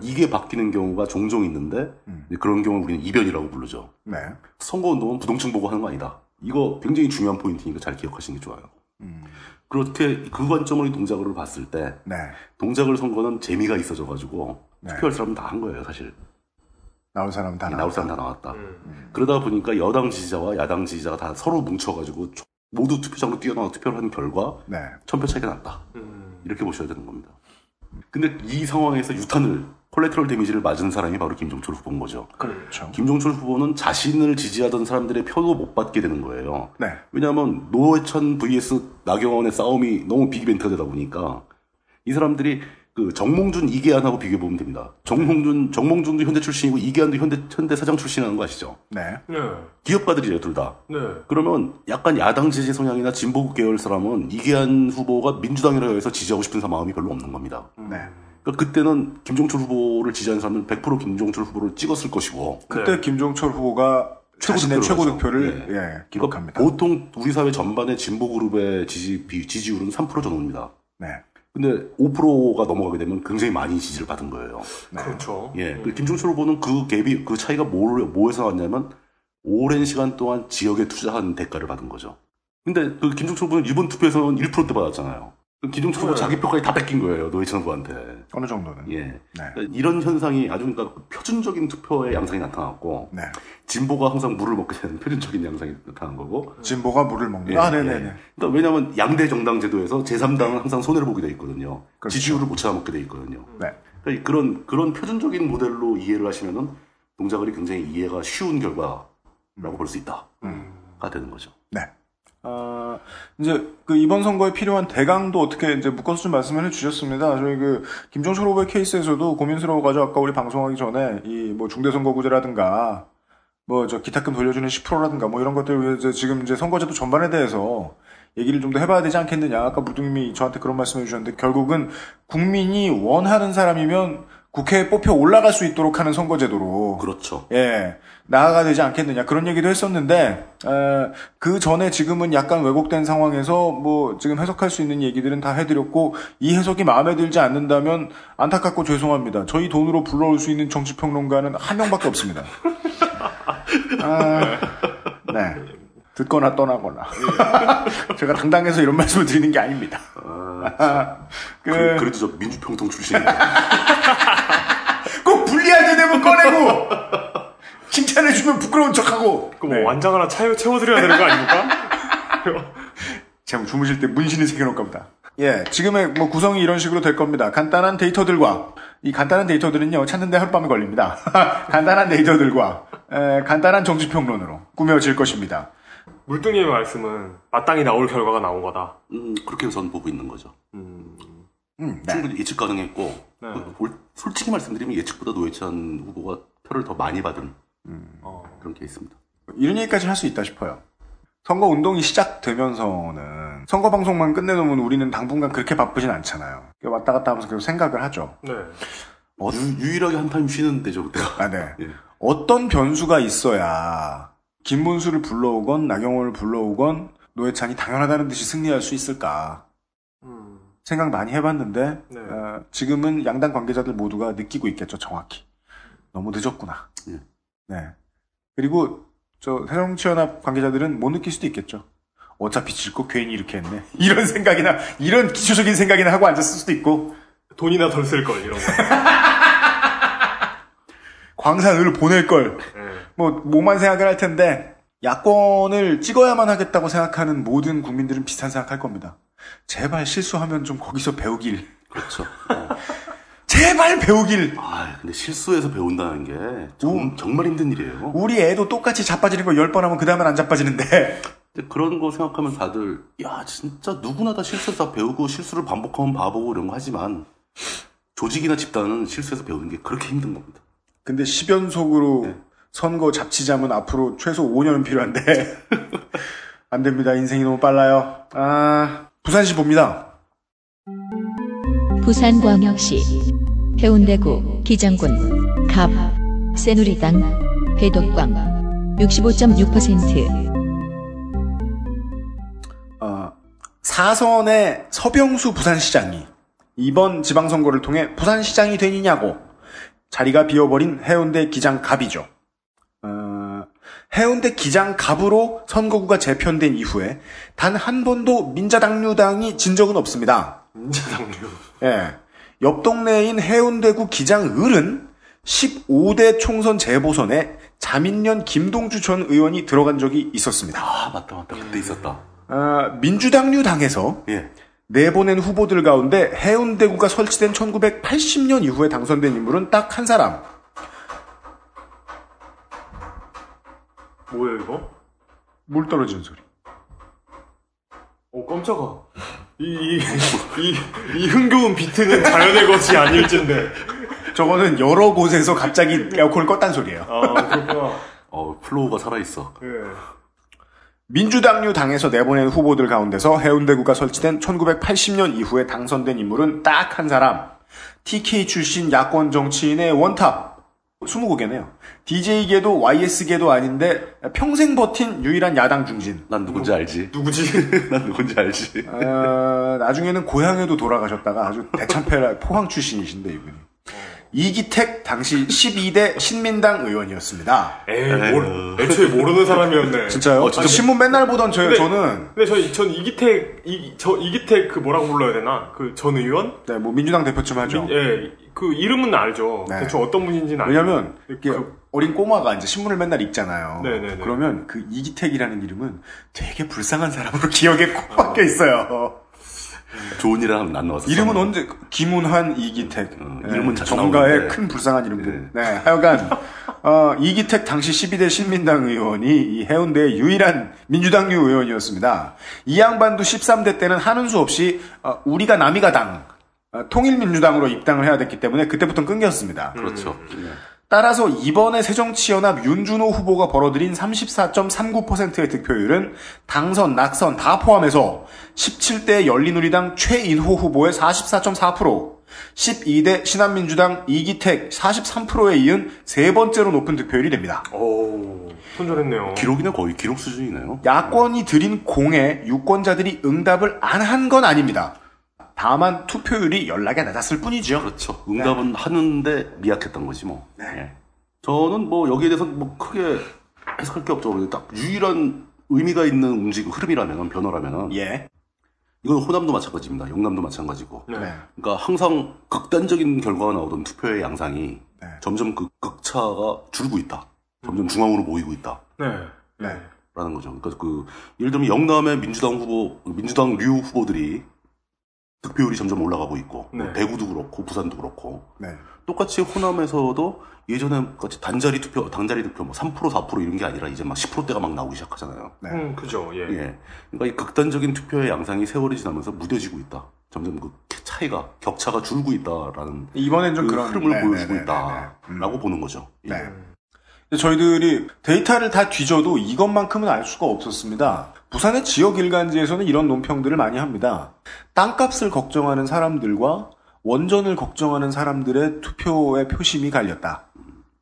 이게 바뀌는 경우가 종종 있는데 이제 그런 경우 우리는 이변이라고 부르죠. 네. 선거운동은 부동층 보고 하는 거 아니다. 이거 굉장히 중요한 포인트니까 잘 기억하시는 게 좋아요. 그렇게 그 관점으로 이 동작을 봤을 때 네. 동작을 선거는 재미가 있어져가지고 네. 투표할 사람은 다 한 거예요, 사실. 나올 사람 다 예, 나올 사람 다 나왔다. 음. 그러다 보니까 여당 지지자와 야당 지지자가 다 서로 뭉쳐가지고 조- 모두 투표장으로 뛰어나가 투표를 하는 결과 네. 천표 차이가 났다. 음. 이렇게 보셔야 되는 겁니다. 근데 이 상황에서 유탄을 콜레트럴 데미지를 맞은 사람이 바로 김종철 후보인 거죠. 그렇죠. 김종철 후보는 자신을 지지하던 사람들의 표도 못 받게 되는 거예요. 네. 왜냐하면 노회찬 vs 나경원의 싸움이 너무 빅이벤트가 되다 보니까 이 사람들이 그 정몽준 이계한하고 비교해 보면 됩니다. 정몽준 정몽준도 현대 출신이고 이계한도 현대 현대 사장 출신이라는 거 아시죠? 네. 네. 기업가들이에요 둘 다. 네. 그러면 약간 야당 지지 성향이나 진보국 계열 사람은 이계한 후보가 민주당이라고 해서 지지하고 싶은 마음이 별로 없는 겁니다. 네. 그러니까 그때는 김종철 후보를 지지하는 사람은 100% 김종철 후보를 찍었을 것이고 그때 김종철 후보가 자신의 최고 득표를 네. 예, 기록합니다. 보통 우리 사회 전반의 진보 그룹의 지지 비, 지지율은 3% 정도입니다. 네. 근데 5%가 넘어가게 되면 굉장히 많이 지지를 받은 거예요. 그렇죠. 예. 그 김종철 후보는 그 갭이, 그 차이가 뭘, 뭐에서 왔냐면, 오랜 시간 동안 지역에 투자한 대가를 받은 거죠. 근데 그 김종철 후보는 이번 투표에서는 1%대 받았잖아요. 그 김종철 후보 네. 자기 표까지 다 뺏긴 거예요. 노회찬 후보한테. 어느 정도는. 예. 네. 그러니까 이런 현상이 아주 그러니까 표준적인 투표의 양상이 나타났고, 네. 진보가 항상 물을 먹게 되는 표준적인 양상이 나타난 거고, 진보가 물을 먹는. 예, 아, 네네네. 예. 그러니까 왜냐하면 양대 정당 제도에서 제3당은 항상 손해를 보게 돼 있거든요. 그렇죠. 지지율을 못 찾아먹게 돼 있거든요. 네. 그러니까 그런 그런 표준적인 모델로 이해를 하시면은 동작을이 굉장히 이해가 쉬운 결과라고 볼 수 있다가 되는 거죠. 네. 아, 이제 그 이번 선거에 필요한 대강도 어떻게 이제 묶어서 좀 말씀을 해주셨습니다. 저희 그 김종철 후보의 케이스에서도 고민스러워가지고 아까 우리 방송하기 전에 이 뭐 중대선거구제라든가 뭐 저 기타금 돌려주는 10%라든가 뭐 이런 것들 위해서 지금 이제 선거제도 전반에 대해서 얘기를 좀 더 해봐야 되지 않겠느냐. 아까 물뚱님이 저한테 그런 말씀해 주셨는데 결국은 국민이 원하는 사람이면 국회에 뽑혀 올라갈 수 있도록 하는 선거제도로 그렇죠. 예 나아가 되지 않겠느냐 그런 얘기도 했었는데 에, 그 전에 지금은 약간 왜곡된 상황에서 뭐 지금 해석할 수 있는 얘기들은 다 해드렸고 이 해석이 마음에 들지 않는다면 안타깝고 죄송합니다. 저희 돈으로 불러올 수 있는 정치 평론가는 한 명밖에 없습니다. 아, 네. 듣거나 떠나거나. 제가 당당해서 이런 말씀을 드리는 게 아닙니다. 그, 그, 래도 저 민주평통 출신이에요. 꼭 불리할 때 되면 꺼내고 칭찬해주면 부끄러운 척하고. 그뭐 완장 하나 채워, 채워드려야 되는 거 아닙니까? 제가 주무실 때 문신을 새겨놓을까 보다. 예, 지금의 뭐 구성이 이런 식으로 될 겁니다. 간단한 데이터들과 이 간단한 데이터들은요 찾는데 하룻밤이 걸립니다. 간단한 데이터들과 에, 간단한 정치 평론으로 꾸며질 것입니다. 물뚝님의 말씀은 마땅히 나올 결과가 나온 거다. 음, 그렇게 전 보고 있는 거죠. 음, 네. 충분히 예측 가능했고, 네. 그, 올- 솔직히 말씀드리면 예측보다 노회찬 후보가 표를 더 많이 받은 어. 그런 케이스입니다. 이런 얘기까지 할 수 있다 싶어요. 선거 운동이 시작되면서는 선거 방송만 끝내놓으면 우리는 당분간 그렇게 바쁘진 않잖아요. 왔다 갔다 하면서 계속 생각을 하죠. 네. 유, 유일하게 한 타임 쉬는 때죠, 그때가. 아, 네. 예. 어떤 변수가 있어야 김문수를 불러오건 나경원을 불러오건 노회찬이 당연하다는 듯이 승리할 수 있을까 음. 생각 많이 해봤는데 네. 어, 지금은 양당 관계자들 모두가 느끼고 있겠죠 정확히 너무 늦었구나. 예. 네. 그리고 저 새정치연합 관계자들은 못 느낄 수도 있겠죠. 어차피 질 거 괜히 이렇게 했네. 이런 생각이나 이런 기초적인 생각이나 하고 앉았을 수도 있고 돈이나 덜 쓸 걸, 이런 거. 광산을 보낼 걸 네. 뭐 뭐만 생각을 할 텐데 야권을 찍어야만 하겠다고 생각하는 모든 국민들은 비슷한 생각할 겁니다. 제발 실수하면 좀 거기서 배우길. 그렇죠. 제발 배우길. 아, 근데 실수해서 배운다는 게 정, 정말 힘든 일이에요. 우리 애도 똑같이 자빠지는 거 열 번 하면 그 다음엔 안 자빠지는데. 근데 그런 거 생각하면 다들 야 진짜 누구나 다 실수해서 다 배우고 실수를 반복하면 바보고 이런 거 하지만 조직이나 집단은 실수해서 배우는 게 그렇게 힘든 겁니다. 근데 10연속으로 네. 선거 잡치자면 앞으로 최소 5년은 필요한데. 안 됩니다. 인생이 너무 빨라요. 아, 부산시 봅니다. 부산광역시 해운대구 기장군 갑 새누리당 배덕광 65.6% 어, 사선의 서병수 부산시장이 이번 지방선거를 통해 부산시장이 되느냐고 자리가 비어버린 해운대 기장갑이죠. 어, 해운대 기장갑으로 선거구가 재편된 이후에 단 한 번도 민자당류당이 진 적은 없습니다. 민자당류. 예. 옆 동네인 해운대구 기장을은 15대 총선 재보선에 자민련 김동주 전 의원이 들어간 적이 있었습니다. 아 맞다 맞다 그때 있었다. 아, 민주당류 당에서 예. 내보낸 후보들 가운데 해운대구가 설치된 1980년 이후에 당선된 인물은 딱 한 사람. 뭐예요, 이거? 물 떨어지는 소리. 오, 깜짝아. 이, 이, 이, 이 흥겨운 비트는 자연의 것이 아닐진데. 저거는 여러 곳에서 갑자기 에어컨을 껐단 소리예요. 아, 그렇구나. 어 flow가 살아 있어. 예. 민주당류 당에서 내보낸 후보들 가운데서 해운대구가 설치된 1980년 이후에 당선된 인물은 딱 한 사람. TK 출신 야권 정치인의 one top. 20개네요. DJ계도 YS계도 아닌데 평생 버틴 유일한 야당 중진. 난 누군지 알지. 누구지? 난 누군지 알지. 어, 나중에는 고향에도 돌아가셨다가 아주 대참패 포항 출신이신데 이분이. 이기택 당시 12대 신민당 의원이었습니다. 에이, 모르, 애초에 모르는 사람이었네. 진짜요? 어, 진짜 신문 맨날 보던 저, 근데- 저는 근데 저, 전 이기택, 이, 저, 이기택 그 뭐라고 불러야 되나? 그 전 의원? 네, 뭐 민주당 대표쯤 하죠. 예, 그 이름은 알죠. 네. 대충 어떤 분인지는 알죠. 왜냐면 이렇게 어린 꼬마가 이제 신문을 맨날 읽잖아요. 네네네. 그러면 그 이기택이라는 이름은 되게 불쌍한 사람으로 기억에 꼭 박혀 있어요. 좋은 일을 하면 안 나왔어. 이름은 언제 김운환, 이기택. 네, 이름은 정가의 나오는데. 큰 불쌍한 이름들. 네, 하여간 어, 이기택 당시 12대 신민당 의원이 이 해운대의 유일한 민주당류 의원이었습니다. 이 양반도 13대 때는 하는 수 없이 어, 우리가 남이가 당 어, 통일민주당으로 입당을 해야 됐기 때문에 그때부터 끊겼습니다. 그렇죠. 따라서 이번에 새정치연합 윤준호 후보가 벌어들인 34.39%의 득표율은 당선, 낙선 다 포함해서 17대 열린우리당 최인호 후보의 44.4%, 12대 신한민주당 이기택 43%에 이은 세 번째로 높은 득표율이 됩니다. 오, 손절했네요. 기록이나 거의 기록 수준이네요. 야권이 드린 공에 유권자들이 응답을 안 한 건 아닙니다. 다만 투표율이 연락에 낮았을 뿐이죠. 그렇죠. 응답은 하는데 미약했던 거지 뭐. 예. 저는 뭐 여기에 대해서 뭐 크게 해석할 게 없죠. 딱 유일한 의미가 있는 움직임 흐름이라면 변화라면 예. 이건 호남도 마찬가지입니다. 영남도 마찬가지고. 네. 그러니까 항상 극단적인 결과가 나오던 투표의 양상이 네. 점점 그 극차가 줄고 있다. 점점 중앙으로 모이고 있다. 네. 네. 라는 거죠. 그러니까 그 예를 들면 영남의 민주당 후보, 민주당 류 후보들이 득표율이 점점 올라가고 있고 뭐 네. 대구도 그렇고 부산도 그렇고 네. 똑같이 호남에서도 예전에 같이 단자리 투표, 당자리 투표 뭐 3% 4% 이런 게 아니라 이제 막 10%대가 막 나오기 시작하잖아요. 네. 음, 그죠, 예. 예. 그러니까 이 극단적인 투표의 양상이 세월이 지나면서 무뎌지고 있다. 점점 그 차이가 격차가 줄고 있다라는 이번엔 좀 그 그런 흐름을 네, 보여주고 네, 네, 있다라고 보는 거죠. 예. 네. 저희들이 데이터를 다 뒤져도 이것만큼은 알 수가 없었습니다. 부산의 지역 일간지에서는 이런 논평들을 많이 합니다. 땅값을 걱정하는 사람들과 원전을 걱정하는 사람들의 투표의 표심이 갈렸다.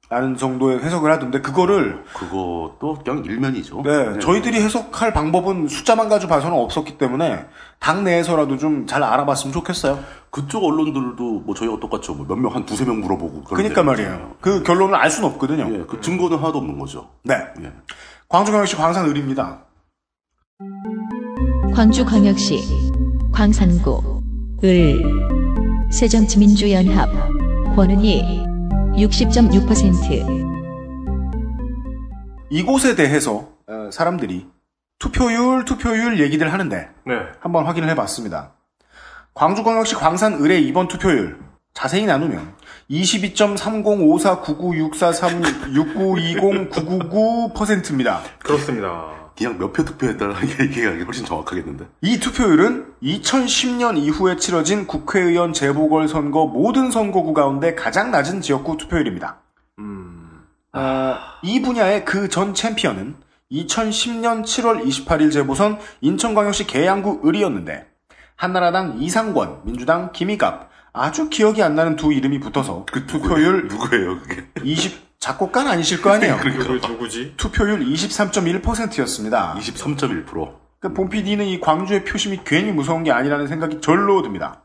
라는 정도의 해석을 하던데 그거를 그것도 그냥 일면이죠. 네, 저희들이 해석할 방법은 숫자만 가지고 봐서는 없었기 때문에 당 내에서라도 좀 잘 알아봤으면 좋겠어요. 그쪽 언론들도 뭐 저희가 똑같죠. 뭐 몇 명, 한 두세 명 물어보고. 그러니까 말이에요. 그 결론을 알 수는 없거든요. 예, 그 증거는 하나도 없는 거죠. 네. 예. 광주광역시 광산을입니다. 광주광역시 광산구 을 새정치민주연합 권은희 60.6% 이곳에 대해서 어, 사람들이 투표율, 투표율 얘기들 하는데 네. 한번 확인을 해봤습니다. 광주광역시 광산 을의 이번 투표율 자세히 나누면 22.3054996436920999%입니다. 그렇습니다. 그냥 몇 표 투표했다는 얘기가 훨씬 정확하겠는데. 이 투표율은 2010년 이후에 치러진 국회의원 재보궐선거 모든 선거구 가운데 가장 낮은 지역구 투표율입니다. 어, 이 분야의 그 전 챔피언은 2010년 7월 28일 재보선 인천광역시 계양구 을이었는데 한나라당 이상권, 민주당 김희갑 아주 기억이 안 나는 두 이름이 붙어서 그 투표율 누구예요 그게? 20 작곡가는 아니실 거 아니에요. 누구, 누구지? 투표율 23.1%였습니다. 23.1%. 그 본PD는 이 광주의 표심이 괜히 무서운 게 아니라는 생각이 절로 듭니다.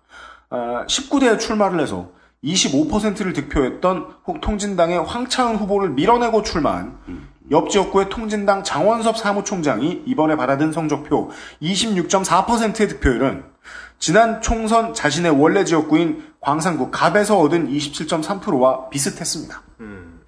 어, 19대에 출마를 해서 25%를 득표했던 혹 통진당의 황차은 후보를 밀어내고 출마한 옆 지역구의 통진당 장원섭 사무총장이 이번에 받아든 성적표 26.4%의 득표율은 지난 총선 자신의 원래 지역구인 광산구 갑에서 얻은 27.3%와 비슷했습니다.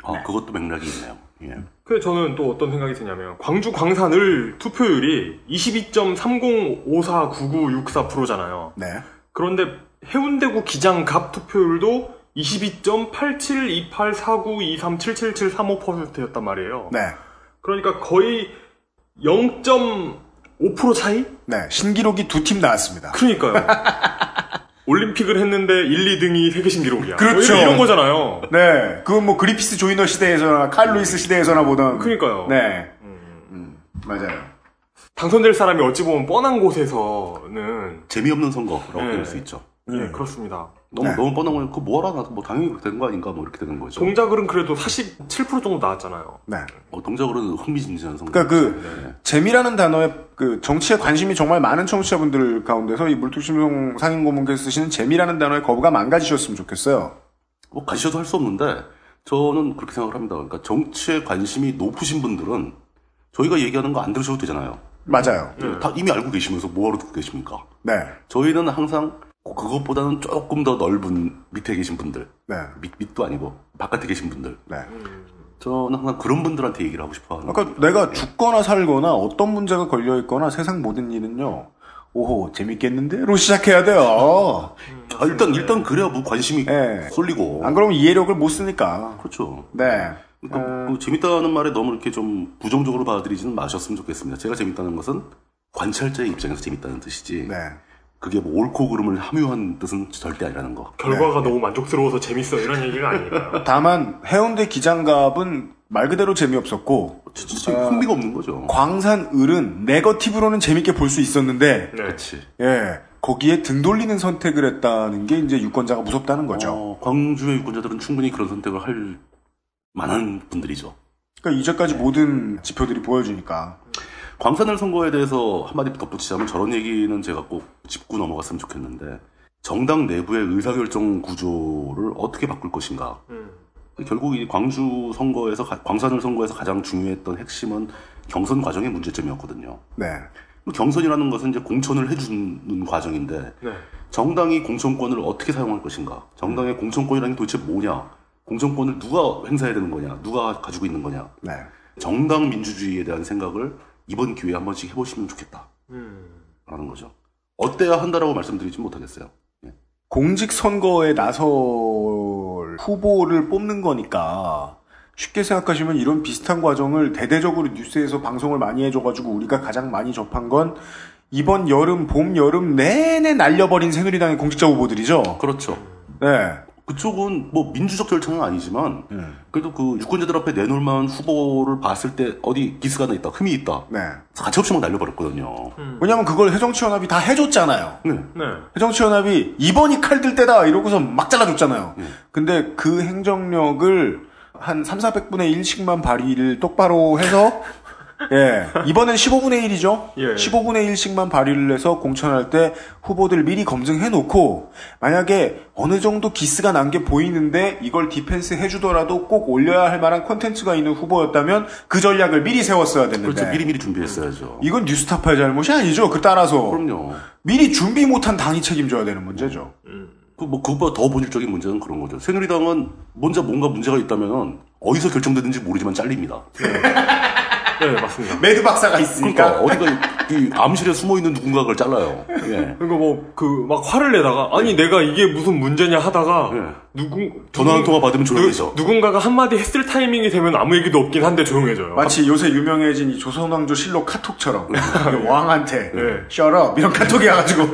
아, 그것도 맥락이 있네요. 예. 그래 저는 또 어떤 생각이 드냐면 광주 광산을 투표율이 22.30549964%잖아요. 네. 그런데 해운대구 기장갑 투표율도 22.872849237775%였단 말이에요. 네. 그러니까 거의 0.5% 차이? 네. 신기록이 두 팀 나왔습니다. 그러니까요. 올림픽을 했는데 1, 2등이 세계 신기록이야. 그렇죠. 뭐 이런 거잖아요. 네. 그건 뭐 그리피스 조이너 시대에서나 칼 루이스 시대에서나 보던. 그러니까요. 네. 음, 맞아요. 당선될 사람이 어찌 보면 뻔한 곳에서는 재미없는 선거라고 네. 표현할 수 있죠. 예, 그렇습니다. 너무 네. 너무 뻔한 거니까 그거 뭐하라 나도 뭐 당연히 그렇게 된거 아닌가 뭐 이렇게 되는 거죠. 동작글은 그래도 47% 정도 나왔잖아요. 네. 어, 동작으로는 흥미진진한 성적. 그러니까 그 재미라는 단어에 그 정치에 관심이 정말 많은 청취자분들 가운데서 이 물뚝심송 상임고문께서 쓰시는 재미라는 단어에 거부감 안 가지셨으면 좋겠어요. 뭐 가셔도 할 수 없는데 저는 그렇게 생각을 합니다. 그러니까 정치에 관심이 높으신 분들은 저희가 얘기하는 거 안 들으셔도 되잖아요. 맞아요. 다 이미 알고 계시면서 뭐하러 듣고 계십니까? 네. 저희는 항상 그것보다는 조금 더 넓은 밑에 계신 분들, 네. 밑, 밑도 아니고 바깥에 계신 분들. 네. 저는 항상 그런 분들한테 얘기를 하고 싶어 하는 그러니까 내가 죽거나 살거나 어떤 문제가 걸려 있거나 세상 모든 일은요. 오호 재밌겠는데로 시작해야 돼요. 아, 일단 일단 그래야 뭐 관심이 네. 쏠리고. 안 그러면 이해력을 못 쓰니까. 그렇죠. 네. 그러니까 그 재밌다는 말에 너무 이렇게 좀 부정적으로 받아들이지는 마셨으면 좋겠습니다. 제가 재밌다는 것은 관찰자의 입장에서 재밌다는 뜻이지. 네. 그게 뭐 옳고 그름을 함유한 뜻은 절대 아니라는 거. 결과가 너무 만족스러워서 재밌어 이런 얘기가 아니니까요. 다만 해운대 기장갑은 말 그대로 재미없었고 진짜 흥미가 없는 거죠. 광산 을은 네거티브로는 재밌게 볼 수 있었는데 네. 그렇지. 예 거기에 등 돌리는 선택을 했다는 게 이제 유권자가 무섭다는 거죠. 어, 광주의 유권자들은 충분히 그런 선택을 할 만한 분들이죠. 그러니까 이제까지 모든 지표들이 보여주니까 광산을 선거에 대해서 한마디 덧붙이자면 저런 얘기는 제가 꼭 짚고 넘어갔으면 좋겠는데 정당 내부의 의사결정 구조를 어떻게 바꿀 것인가. 음. 결국 이 광주 선거에서 가- 광산을 선거에서 가장 중요했던 핵심은 경선 과정의 문제점이었거든요. 네. 경선이라는 것은 이제 공천을 해주는 과정인데 네. 정당이 공천권을 어떻게 사용할 것인가? 정당의 공천권이라는 게 도대체 뭐냐? 공천권을 누가 행사해야 되는 거냐? 누가 가지고 있는 거냐? 네. 정당 민주주의에 대한 생각을 이번 기회에 한 번씩 해보시면 좋겠다. 음. 라는 거죠. 어때야 한다라고 말씀드리지 못하겠어요. 공직 선거에 나설 후보를 뽑는 거니까 쉽게 생각하시면 이런 비슷한 과정을 대대적으로 뉴스에서 방송을 많이 해줘가지고 우리가 가장 많이 접한 건 이번 여름, 봄, 여름 내내 날려버린 새누리당의 공직자 후보들이죠. 그렇죠. 네. 그쪽은 뭐 민주적 절차는 아니지만 음. 그래도 그 유권자들 앞에 내놓을 만한 후보를 봤을 때 어디 기스가 나 있다, 흠이 있다. 네. 가차없이 막 날려버렸거든요. 왜냐면 그걸 해정치연합이 다 해줬잖아요. 네. 네. 해정치연합이 이번이 칼 들 때다 이러고서 막 잘라줬잖아요. 근데 그 행정력을 한 3, 400분의 1씩만 발휘를 똑바로 해서 예. 이번엔 15분의 1이죠? 예. 15분의 1씩만 발휘를 해서 공천할 때 후보들 미리 검증해 놓고 만약에 어느 정도 기스가 난 게 보이는데 이걸 defense 해주더라도 꼭 올려야 할 만한 콘텐츠가 있는 후보였다면 그 전략을 미리 세웠어야 됐는데 그렇죠. 미리미리 준비했어야죠. 이건 뉴스타파의 잘못이 아니죠. 그 따라서 그럼요. 미리 준비 못한 당이 책임져야 되는 문제죠. 그, 뭐, 그것보다 더 본질적인 문제는 그런 거죠. 새누리당은 먼저 뭔가 문제가 있다면 어디서 결정되는지 모르지만 잘립니다. 네, 맞습니다. 매드 박사가 그러니까 어디가 이, 이 암실에 숨어 있는 누군가를 잘라요. 예. 그러니까 뭐 그 막 화를 내다가 아니 내가 이게 무슨 문제냐 하다가 예. 누군 전화 한 통화 받으면 조용해져. 누, 군가가 한마디 했을 타이밍이 되면 아무 얘기도 없긴 한데 조용해져요. 마치 요새 유명해진 이 조선왕조 실록 카톡처럼 그 왕한테 네. up 이런 카톡이 와가지고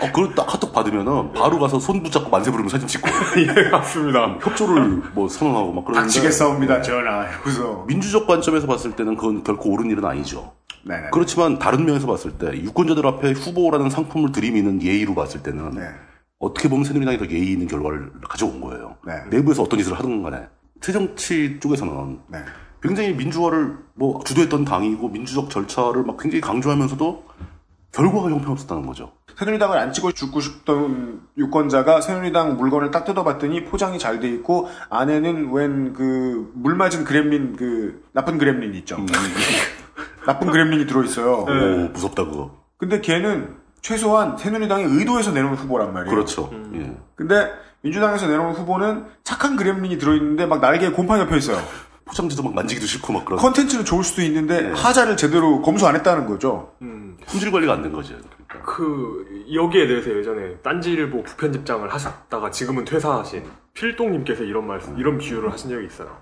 어, 그걸 딱 카톡 받으면은 바로 가서 손 붙잡고 만세 부르면 사진 찍고 예, 맞습니다. 협조를 뭐 선언하고 막 그러는데 닥치겠사옵니다 전하 해서 민주적 관점에서 봤을 때는 그건 결코 옳은 일은 아니죠. 네네. 그렇지만 다른 면에서 봤을 때 유권자들 앞에 후보라는 상품을 들이미는 예의로 봤을 때는 네. 어떻게 보면 새누리당이 더 예의 있는 결과를 가져온 거예요. 네. 내부에서 어떤 짓을 하든 간에 새정치 쪽에서는 네. 굉장히 민주화를 뭐 주도했던 당이고 민주적 절차를 막 굉장히 강조하면서도 결과가 형편없었다는 거죠. 새누리당을 안 찍어 죽고 싶던 유권자가 새누리당 물건을 딱 뜯어봤더니 포장이 잘 돼 있고 안에는 웬 그 물 맞은 그렘린 그 나쁜 그렘린 있죠. 나쁜 그렘린이 들어있어요. 오 무섭다 그거. 근데 걔는 최소한 새누리당이 의도해서 내놓은 후보란 말이에요. 그렇죠. 예. 근데 민주당에서 내놓은 후보는 착한 그렘린이 들어있는데 막 날개에 곰팡이 옆에 있어요. 포장지도 막 만지기도 싫고 막 그런 컨텐츠는 좋을 수도 있는데 하자를 제대로 검수 안 했다는 거죠. 음, 품질 관리가 안 된 거죠. 그러니까. 그 여기에 대해서 예전에 딴지일보 부편집장을 하셨다가 지금은 퇴사하신 필동님께서 이런 말 이런 비유를 하신 적이 있어요.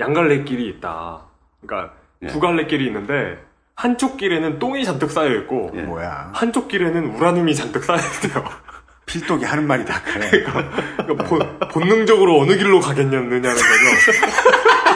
양갈래길이 있다. 그러니까 예. 두 갈래길이 있는데 한쪽 길에는 똥이 잔뜩 쌓여 있고 예. 뭐야. 한쪽 길에는 우라늄이 잔뜩 쌓여 있어요. 필독이 하는 말이 다 그래. 그러니까 본- 본능적으로 어느 길로 가겠냐느냐는 거죠.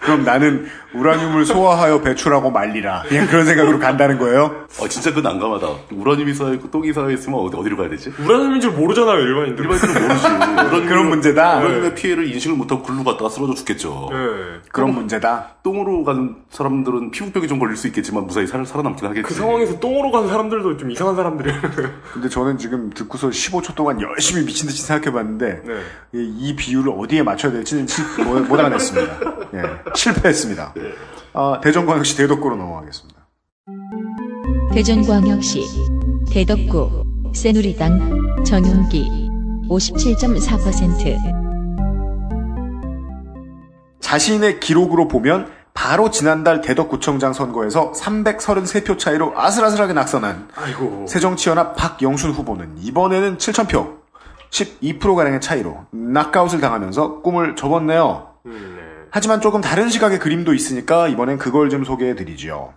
그럼 나는 우라늄을 소화하여 배출하고 말리라. 그냥 그런 생각으로 간다는 거예요? 어, 진짜 그 난감하다. 우라늄이 쌓여있고 똥이 쌓여있으면 어디, 어디로 가야 되지? 우라늄인 줄 모르잖아요, 일반인들. 일반인들은 모르지. 우라늄, 그런 문제다. 우라늄의 피해를 인식을 못하고 글로 갔다가 쓰러져 죽겠죠. 네. 그런 문제다. 똥으로 가는 사람들은 피부병이 좀 걸릴 수 있겠지만 무사히 살, 살아남긴 하겠지. 그 상황에서 똥으로 간 사람들도 좀 이상한 사람들이에요. 근데 저는 지금 듣고서 15초 동안 열심히 미친 듯이 생각해봤는데 네. 이, 이 비율을 어디에 맞춰야 될지는 못 알아냈습니다. 예, 실패했습니다. 아, 대전광역시 대덕구로 넘어가겠습니다. 대전광역시 대덕구 새누리당 정윤기 57.4% 자신의 기록으로 보면 바로 지난달 대덕구청장 선거에서 333표 차이로 아슬아슬하게 낙선한 아이고. 새정치연합 박영순 후보는 이번에는 7,000표, 12%가량의 차이로 낙아웃을 당하면서 꿈을 접었네요. 음, 네. 하지만 조금 다른 시각의 그림도 있으니까 이번엔 그걸 좀 소개해드리죠.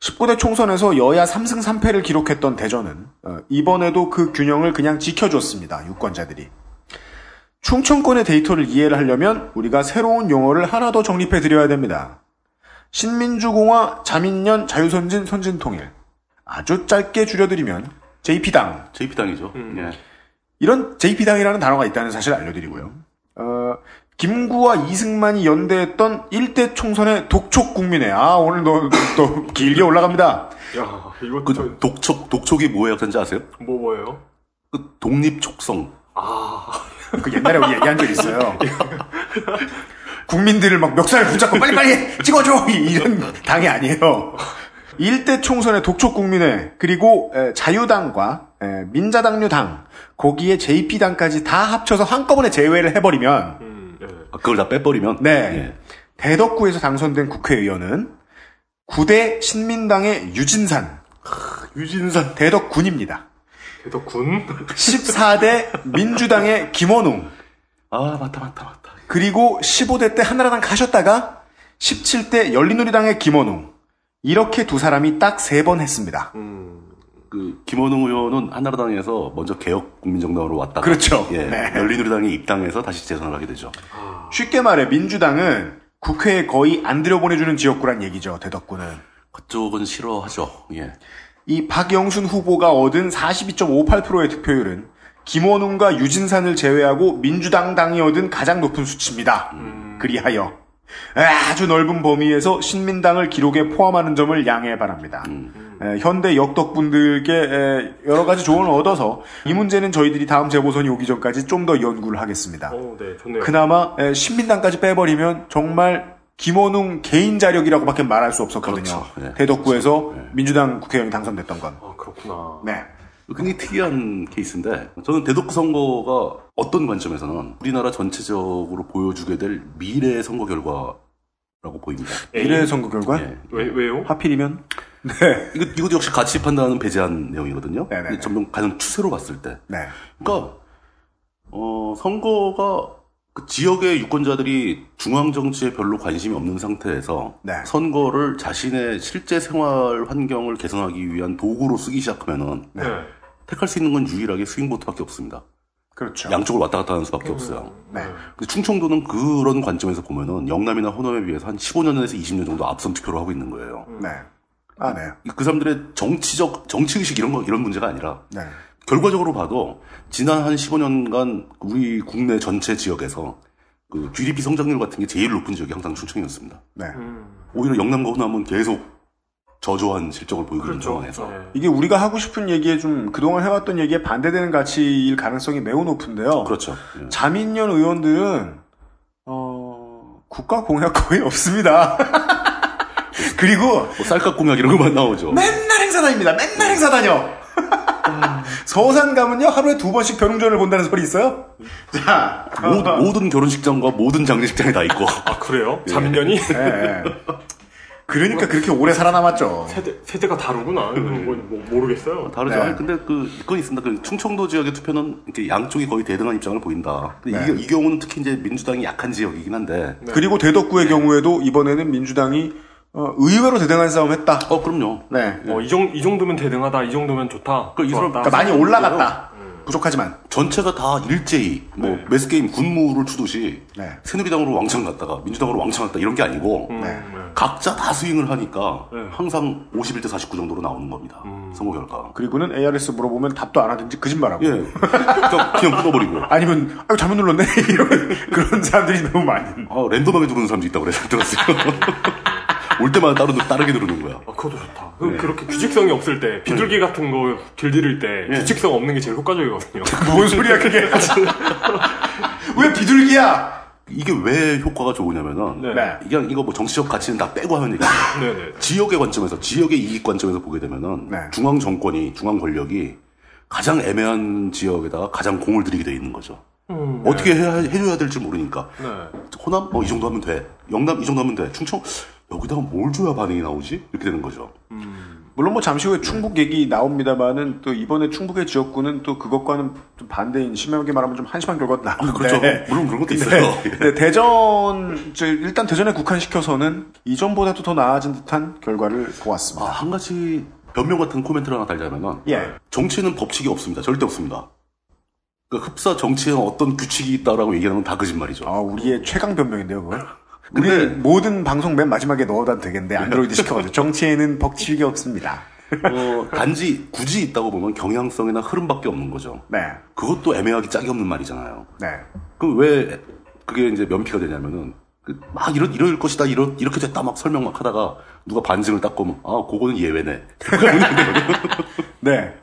19대 총선에서 여야 3승 3패를 기록했던 대전은 어, 이번에도 그 균형을 그냥 지켜줬습니다. 유권자들이. 충청권의 데이터를 이해를 하려면 우리가 새로운 용어를 하나 더 정립해 드려야 됩니다. 신민주공화, 자민련, 자유선진, 선진통일. 아주 짧게 줄여드리면 JP당. JP당이죠. 음. 예. 이런 JP당이라는 단어가 있다는 사실을 알려드리고요. 어, 김구와 이승만이 연대했던 1대 총선의 독촉 국민회. 아, 오늘 너, 또 길게 올라갑니다. 야, 이거 그 저, 독촉, 독촉이 뭐의 약자인지 아세요? 뭐, 뭐예요? 그 독립촉성. 아, 그 옛날에 우리 얘기한 적 있어요. 국민들을 막 멱살 붙잡고 빨리빨리 찍어줘! 이- 이런 당이 아니에요. 1대 총선의 독촉 국민회, 그리고 에, 자유당과 에, 민자당류당, 거기에 JP당까지 다 합쳐서 한꺼번에 제외를 해버리면, 음, 그걸 다 빼버리면. 네. 예. 대덕구에서 당선된 국회의원은 9대 신민당의 유진산, 유진산, 대덕군입니다. 대덕군. 14대 민주당의 김원웅, 아, 맞다, 맞다, 맞다. 그리고 15대 때 한나라당 가셨다가 17대 열린우리당의 김원웅. 이렇게 두 사람이 딱 세 번 했습니다. 음, 그, 김원웅 의원은 한나라당에서 먼저 개혁국민정당으로 왔다가. 그렇죠. 예. 네. 열린우리당에 입당해서 다시 재선을 하게 되죠. 쉽게 말해 민주당은 국회에 거의 안 들여보내주는 지역구란 얘기죠. 대덕구는. 그쪽은 싫어하죠. 예. 이 박영순 후보가 얻은 42.58%의 득표율은 김원웅과 유진산을 제외하고 민주당 당이 얻은 가장 높은 수치입니다. 그리하여 아주 넓은 범위에서 신민당을 기록에 포함하는 점을 양해 바랍니다. 에, 현대 역덕분들께 에, 여러 가지 조언을 얻어서 이 문제는 저희들이 다음 재보선이 오기 전까지 좀 더 연구를 하겠습니다. 어, 네, 좋네요. 그나마 에, 신민당까지 빼버리면 정말 김원웅 개인 자력이라고밖에 말할 수 없었거든요. 그렇죠. 네. 대덕구에서 네. 민주당 국회의원이 당선됐던 건. 아, 그렇구나. 네. 굉장히 특이한 케이스인데 저는 대덕구 선거가 어떤 관점에서는 우리나라 전체적으로 보여주게 될 미래 선거 결과라고 보입니다. 미래 선거 결과? 예. 왜, 왜요? 하필이면? 네. 이거, 이것도 역시 가치 판단은 배제한 내용이거든요. 네네네. 근데 점점 가는 추세로 봤을 때. 네. 그러니까 어, 선거가 그 지역의 유권자들이 중앙 정치에 별로 관심이 없는 상태에서 네. 선거를 자신의 실제 생활 환경을 개선하기 위한 도구로 쓰기 시작하면은 네. 택할 수 있는 건 유일하게 스윙보트밖에 없습니다. 그렇죠. 양쪽을 왔다 갔다 하는 수밖에 없어요. 네. 근데 충청도는 그런 관점에서 보면은 영남이나 호남에 비해서 한 15년에서 20년 정도 앞선 투표를 하고 있는 거예요. 네. 아, 네. 그 사람들의 정치적 정치 의식 이런 거 이런 문제가 아니라 네. 결과적으로 봐도 지난 한 15년간 우리 국내 전체 지역에서 그 GDP 성장률 같은 게 제일 높은 지역이 항상 충청이었습니다. 네. 음, 오히려 영남과 호남은 계속 저조한 실적을 보이고 있는 그렇죠. 상황에서 네. 이게 우리가 하고 싶은 얘기에 좀 그동안 해왔던 얘기에 반대되는 가치일 가능성이 매우 높은데요. 그렇죠. 예. 자민련 의원들은 어, 국가 공약 거의 없습니다. 그리고 뭐 쌀값 공약 이런 것만 나오죠. 맨날 행사 다닙니다. 맨날 행사 다녀. 서산 가면요 하루에 두 번씩 변웅전을 본다는 소리 있어요. 자, 모든, 모든 결혼식장과 모든 장례식장에 다 있고. 아, 그래요? 자민련이? 예, 예. 그러니까 그렇게 오래 살아남았죠. 세대, 세대가 다르구나. 이건 뭐, 뭐 모르겠어요. 다르죠. 네. 아니, 근데 그, 그건 있습니다. 그 충청도 지역의 투표는 이렇게 양쪽이 거의 대등한 입장을 보인다. 근데 네. 이, 이 경우는 특히 이제 민주당이 약한 지역이긴 한데. 그리고 대덕구의 경우에도 이번에는 민주당이 어, 의외로 대등한 싸움 했다. 어, 그럼요. 네. 어, 이, 정, 이 정도면 대등하다, 이 정도면 좋다. 그 이 사람-. 그러니까 많이 올라갔다. 부족하지만 전체가 다 일제히 뭐 네. 매스 게임 군무를 추듯이 네. 새누리당으로 왕창 갔다가 민주당으로 왕창 갔다 이런 게 아니고 음, 네. 각자 다 스윙을 하니까 네. 항상 51대 49 정도로 나오는 겁니다. 선거 결과. 그리고는 ARS 물어보면 답도 안 하든지 거짓말하고 예. 그냥, 그냥 끊어버리고. 아니면 아유 잘못 눌렀네 이런 그런 사람들이 너무 많이. 아, 랜덤하게 누르는 사람도 있다고 그래서 들었어요. 올 때마다 따로, 다르게 누르는 거야. 아, 그것도 좋다. 그, 렇게 규칙성이 없을 때, 비둘기 같은 거 길들일 때, 네. 규칙성 없는 게 제일 효과적이거든요. 뭔 소리야 그게? 왜 비둘기야? 이게 왜 효과가 좋으냐면은 네. 네. 이게 이거 뭐 정치적 가치는 다 빼고 하는 얘기예요. 네네. 지역의 관점에서 지역의 이익 관점에서 보게 되면은 네. 중앙 정권이 중앙 권력이 가장 애매한 지역에다가 가장 공을 들이게 돼 있는 거죠. 음, 어떻게 해야, 해줘야 될지 모르니까 네. 호남 어, 이 정도 하면 돼. 영남 이 정도 하면 돼. 충청 여기다가 뭘 줘야 반응이 나오지? 이렇게 되는 거죠. 물론 뭐 잠시 후에 충북 얘기 나옵니다만은 또 이번에 충북의 지역구는 또 그것과는 좀 반대인 심하게 말하면 좀 한심한 결과도 나오는데 그렇죠. 물론 그런 것도 네, 있어요. 네, 대전 저 일단 대전에 국한시켜서는 이전보다도 더 나아진 듯한 결과를 아, 보았습니다. 한 가지 변명 같은 코멘트를 하나 달자면은 예. 정치는 법칙이 없습니다. 절대 없습니다. 그러니까 흡사 정치에 어떤 규칙이 있다라고 얘기하는 건 다 거짓말이죠. 아 우리의 최강 변명인데요, 그거. 우리 근데- 모든 방송 맨 마지막에 넣어도 되겠는데 안드로이드 시켜가지고 정치에는 법칙이 없습니다. 어, 단지 굳이 있다고 보면 경향성이나 흐름밖에 없는 거죠. 네, 그것도 애매하기 짝이 없는 말이잖아요. 네. 그럼 왜 그게 이제 면피가 되냐면은 그막 이럴 이럴 것이다 이러, 이렇게 됐다 막 설명 막 하다가 누가 반증을 딱 보면 아 그거는 예외네. 네.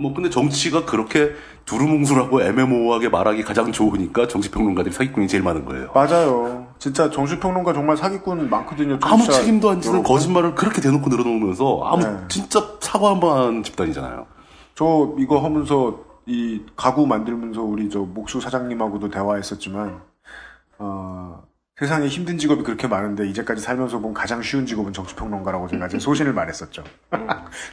뭐 근데 정치가 그렇게 두루뭉술하고 애매모호하게 말하기 가장 좋으니까 정치평론가들이 사기꾼이 제일 많은 거예요. 맞아요. 진짜 정치평론가 정말 사기꾼 많거든요. 아무 책임도 안 지는. 거짓말을 그렇게 대놓고 늘어놓으면서 아무 네. 진짜 사과 한번 하는 집단이잖아요. 저 이거 하면서 이 가구 만들면서 우리 저 목수 사장님하고도 대화했었지만 어, 세상에 힘든 직업이 그렇게 많은데 이제까지 살면서 본 가장 쉬운 직업은 정치평론가라고 제가 제 소신을 말했었죠.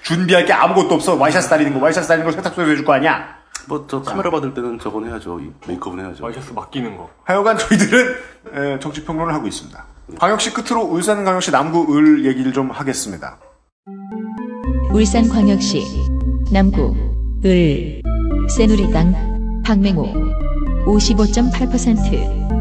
준비할 게 아무것도 없어. 와이셔츠 다리는 거, 와이셔츠 다리는 거 세탁소에서 해줄 거 아니야. 뭐 저 카메라 받을 때는 저건 해야죠. 이 메이크업은 해야죠. 와이셔츠 맡기는 거. 하여간 저희들은 에, 정치평론을 하고 있습니다. 광역시 끝으로 울산광역시 남구 을 얘기를 좀 하겠습니다. 울산광역시 남구 을 새누리당 박맹호 55.8%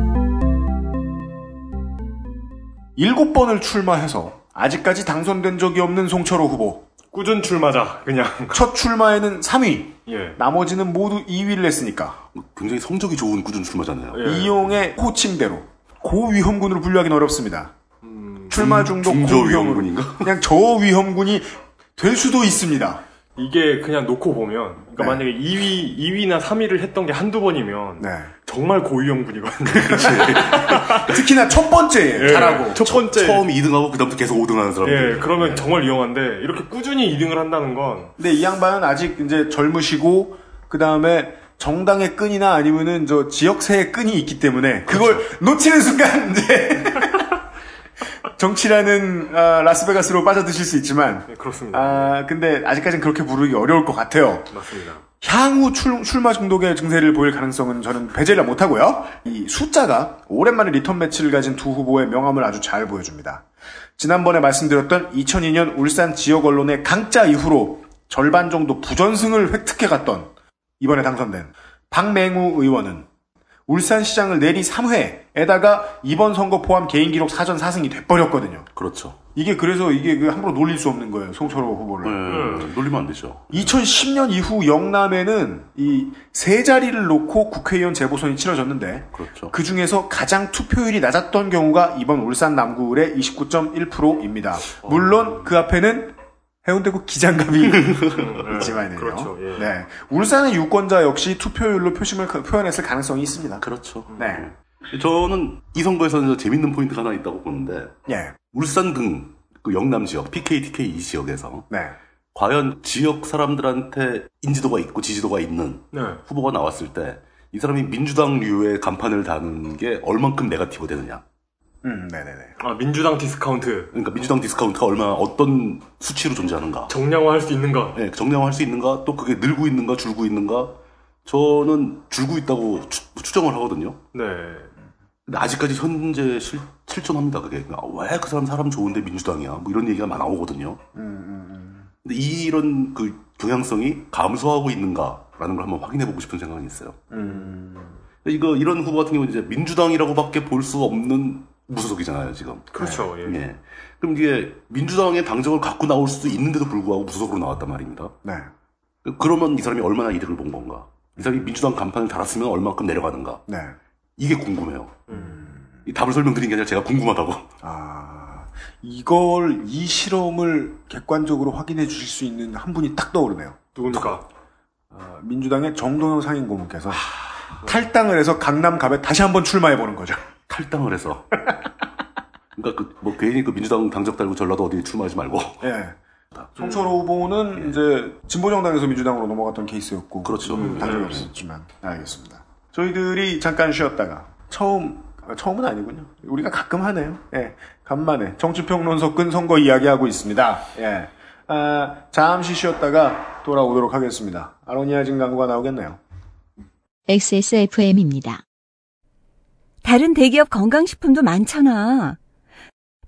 일곱 번을 출마해서 아직까지 당선된 적이 없는 송철호 후보. 꾸준 출마자, 그냥. 첫 출마에는 3위. 예. 나머지는 모두 2위를 했으니까. 굉장히 성적이 좋은 꾸준 출마잖아요. 예. 이용의 호칭대로 고위험군으로 분류하기는 어렵습니다. 출마 중도 음, 중저 고위험군. 위험군인가? 그냥 저위험군이 될 수도 있습니다. 이게 그냥 놓고 보면, 그러니까 네. 만약에 2위, 2위나 3위를 했던 게 한두 번이면, 네. 정말 고위험군이거든요. 특히나 첫 번째 예. 잘하고. 첫 번째. 처음 2등하고 그다음부터 계속 5등하는 사람들. 예, 그러면 정말 위험한데, 이렇게 꾸준히 2등을 한다는 건, 근데 이 양반은 아직 이제 젊으시고 그 다음에 정당의 끈이나 아니면은 저 지역세의 끈이 있기 때문에 그걸 놓치는 순간 이제 정치라는 아, 라스베가스로 빠져드실 수 있지만 예, 그렇습니다. 아 근데 아직까지는 그렇게 부르기 어려울 것 같아요. 맞습니다. 향후 출, 출마 중독의 증세를 보일 가능성은 저는 배제를 못하고요. 이 숫자가 오랜만에 리턴 매치를 가진 두 후보의 명암을 아주 잘 보여줍니다. 지난번에 말씀드렸던 2002년 울산 지역 언론의 강짜 이후로 절반 정도 부전승을 획득해 갔던 이번에 당선된 박맹우 의원은 울산시장을 내리 3회에다가 이번 선거 포함 개인 기록 사전 4승이 돼버렸거든요. 그렇죠. 이게 그래서 이게 그 함부로 놀릴 수 없는 거예요. 송철호 후보를. 네, 놀리면 안 되죠. 2010년 이후 영남에는 이 세 자리를 놓고 국회의원 재보선이 치러졌는데 그렇죠. 그 중에서 가장 투표율이 낮았던 경우가 이번 울산 남구을의 29.1%입니다. 물론 그 앞에는 해운대구 기장갑이 있지만요. 그렇죠, 예. 네. 울산의 유권자 역시 투표율로 표심을 그- 표현했을 가능성이 있습니다. 그렇죠. 네. 저는 이 선거에서는 재밌는 포인트가 하나 있다고 보는데 예. 울산 등 그 영남 지역 PK, TK 이 지역에서 네. 과연 지역 사람들한테 인지도가 있고 지지도가 있는 네. 후보가 나왔을 때 이 사람이 민주당류의 간판을 다는 게 얼만큼 네가티브 되느냐. 음, 네네네. 아, 민주당 디스카운트. 그러니까 민주당 디스카운트가 얼마나 어떤 수치로 존재하는가. 정량화할 수 있는가? 네, 정량화할 수 있는가, 또 그게 늘고 있는가, 줄고 있는가. 저는 줄고 있다고 추, 정을 하거든요. 네. 근데 아직까지 현재 실, 실존합니다, 그게. 왜 그 사람 사람 좋은데 민주당이야? 뭐 이런 얘기가 많이 나오거든요. 음, 근데 이런 그 경향성이 감소하고 있는가라는 걸 한번 확인해보고 싶은 생각이 있어요. 음. 이거 이런 후보 같은 경우는 이제 민주당이라고밖에 볼 수 없는 무소속이잖아요 지금. 그렇죠. 예. 예. 그럼 이게 민주당의 당적을 갖고 나올 수도 있는데도 불구하고 무소속으로 나왔단 말입니다. 네. 그러면 이 사람이 얼마나 이득을 본 건가? 이 사람이 민주당 간판을 달았으면 얼마큼 내려가는가? 네. 이게 궁금해요. 음. 이 답을 설명드린 게 아니라 제가 궁금하다고. 아, 이걸, 이 실험을 객관적으로 확인해 주실 수 있는 한 분이 딱 떠오르네요. 누굽니까? 어, 민주당의 정동영 상임고문께서 탈당을 해서 강남 갑에 다시 한번 출마해 보는 거죠. 탈당을 해서. 그러니까 그, 뭐 괜히 그 민주당 당적 달고 전라도 어디 출마하지 말고. 예. 송철호 후보는 이제 진보정당에서 민주당으로 넘어갔던 케이스였고. 그렇죠. 음, 당연히 없었지만. 알겠습니다. 저희들이 잠깐 쉬었다가 처음, 아, 처음은 아니군요. 우리가 가끔 하네요. 예. 간만에 정치평론 섞은 선거 이야기하고 있습니다. 예. 아, 잠시 쉬었다가 돌아오도록 하겠습니다. 아로니아진 광고가 나오겠네요. XSFM입니다. 다른 대기업 건강식품도 많잖아.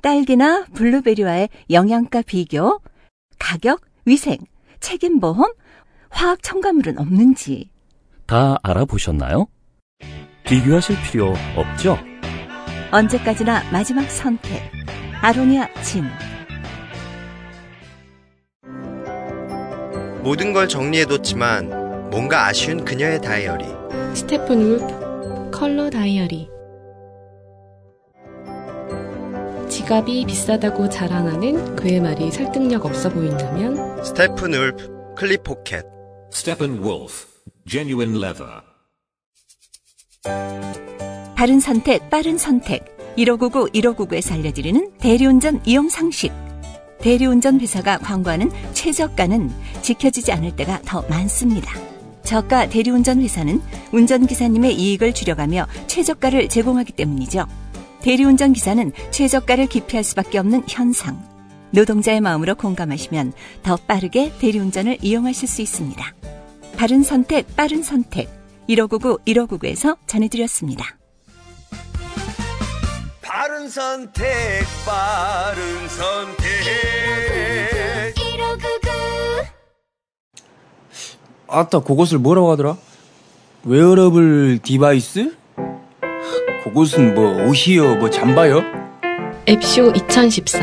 딸기나 블루베리와의 영양가 비교, 가격, 위생, 책임보험, 화학 첨가물은 없는지. 다 알아보셨나요? 비교하실 필요 없죠? 언제까지나 마지막 선택. 아로니아 진. 모든 걸 정리해뒀지만 뭔가 아쉬운 그녀의 다이어리. Steppenwolf 컬러 다이어리 지갑이 비싸다고 자랑하는 그의 말이 설득력 없어 보인다면 Steppenwolf 클립 포켓. Steppenwolf Genuine Leather. 바른 선택, 빠른 선택. 1599, 1599에서 알려드리는 대리운전 이용 상식. 대리운전 회사가 광고하는 최저가는 지켜지지 않을 때가 더 많습니다. 저가 대리운전 회사는 운전기사님의 이익을 줄여가며 최저가를 제공하기 때문이죠. 대리운전 기사는 최저가를 기피할 수밖에 없는 현상. 노동자의 마음으로 공감하시면 더 빠르게 대리운전을 이용하실 수 있습니다. 바른 선택, 빠른 선택. 1599, 1599에서 전해드렸습니다. 바른 선택, 빠른 선택. 1599. 아따 그것을 뭐라고 하더라? wearable device? 그것은 뭐 옷이요 뭐 잠바요? 앱쇼 2014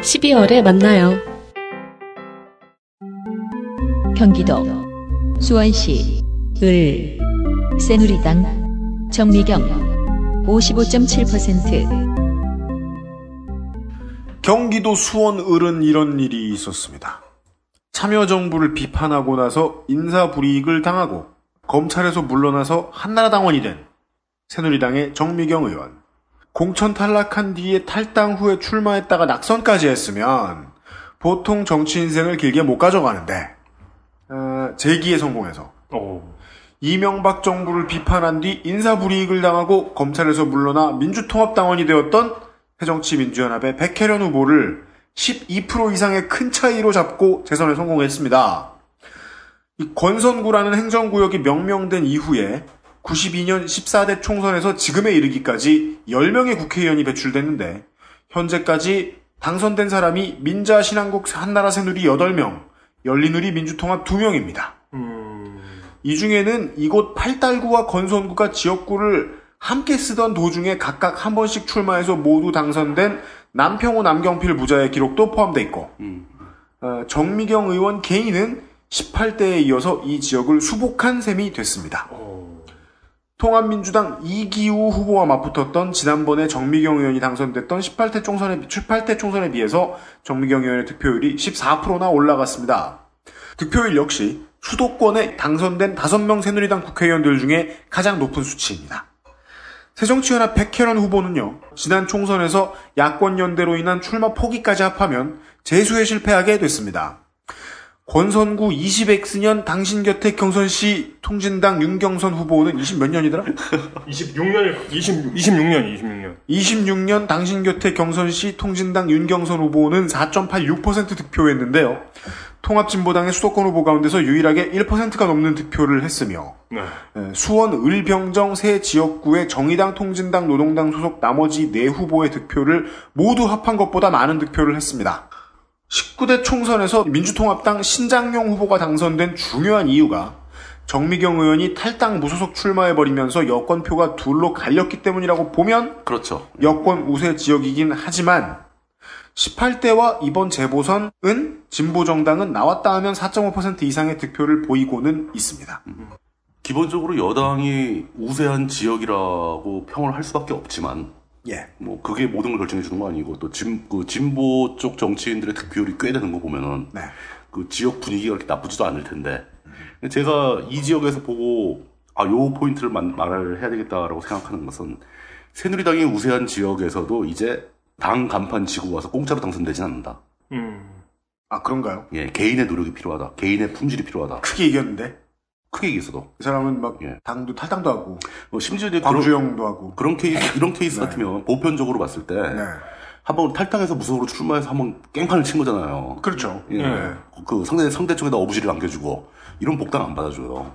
12월에 만나요. 경기도 수원시 을 새누리당 정미경 55.7% 경기도 수원 을은 이런 일이 있었습니다. 참여정부를 비판하고 나서 인사불이익을 당하고 검찰에서 물러나서 한나라당원이 된 새누리당의 정미경 의원. 공천 탈락한 뒤에 탈당 후에 출마했다가 낙선까지 했으면 보통 정치 인생을 길게 못 가져가는데 어, 재기에 성공해서 이명박 정부를 비판한 뒤 인사 불이익을 당하고 검찰에서 물러나 민주통합당원이 되었던 새정치민주연합의 백혜련 후보를 12% 이상의 큰 차이로 잡고 재선에 성공했습니다. 이 권선구라는 행정구역이 명명된 이후에 92년 14대 총선에서 지금에 이르기까지 10명의 국회의원이 배출됐는데 현재까지 당선된 사람이 민자 신한국 한나라 새누리 8명, 열린우리 민주통합 2명입니다. 이 중에는 이곳 팔달구와 건선구가 지역구를 함께 쓰던 도중에 각각 한 번씩 출마해서 모두 당선된 남평호 남경필 부자의 기록도 포함되어 있고 어, 정미경 의원 개인은 18대에 이어서 이 지역을 수복한 셈이 됐습니다. 통합민주당 이기우 후보와 맞붙었던 지난번에 정미경 의원이 당선됐던 18대 총선에, 18대 총선에 비해서 정미경 의원의 득표율이 14%나 올라갔습니다. 득표율 역시 수도권에 당선된 5명 새누리당 국회의원들 중에 가장 높은 수치입니다. 새정치연합 백혜련 후보는요, 지난 총선에서 야권 연대로 인한 출마 포기까지 합하면 재수에 실패하게 됐습니다. 권선구 20X년 당신 곁에 경선시 통진당 윤경선 후보는 20 몇 년이더라? 26년, 20, 26년, 26년. 26년 당신 곁에 경선시 통진당 윤경선 후보는 4.86% 득표했는데요. 통합진보당의 수도권 후보 가운데서 유일하게 1%가 넘는 득표를 했으며 네. 에, 수원 을병정 세 지역구의 정의당, 통진당, 노동당 소속 나머지 네 후보의 득표를 모두 합한 것보다 많은 득표를 했습니다. 19대 총선에서 민주통합당 신장용 후보가 당선된 중요한 이유가 정미경 의원이 탈당 무소속 출마해버리면서 여권표가 둘로 갈렸기 때문이라고 보면 그렇죠. 여권 우세 지역이긴 하지만 18대와 이번 재보선은 진보 정당은 나왔다 하면 4.5% 이상의 득표를 보이고는 있습니다. 기본적으로 여당이 우세한 지역이라고 평을 할 수밖에 없지만 예. 뭐 그게 모든 걸 결정해 주는 거 아니고 또 진, 그 진보 쪽 정치인들의 득표율이 꽤 되는 거 보면은 네. 그 지역 분위기가 그렇게 나쁘지도 않을 텐데 제가 이 지역에서 보고 아 요 포인트를 만- 말을 해야 되겠다라고 생각하는 것은 새누리당이 우세한 지역에서도 이제 당 간판 지고 와서 공짜로 당선되진 않는다. 음. 아 그런가요? 예, 개인의 노력이 필요하다. 개인의 품질이 필요하다. 크게 이겼는데 크게 이겼어도. 이 사람은 막 당도 탈당도 하고 뭐 심지어 이제 광주형도 하고 그런 케이스 이런 케이스 같으면 보편적으로 봤을 때 네. 한번 탈당해서 무소속으로 출마해서 한번 깽판을 친 거잖아요. 그렇죠. 예. 네. 그 상대 상대 쪽에다 어부지를 안겨주고 이런 복당 안 받아줘요.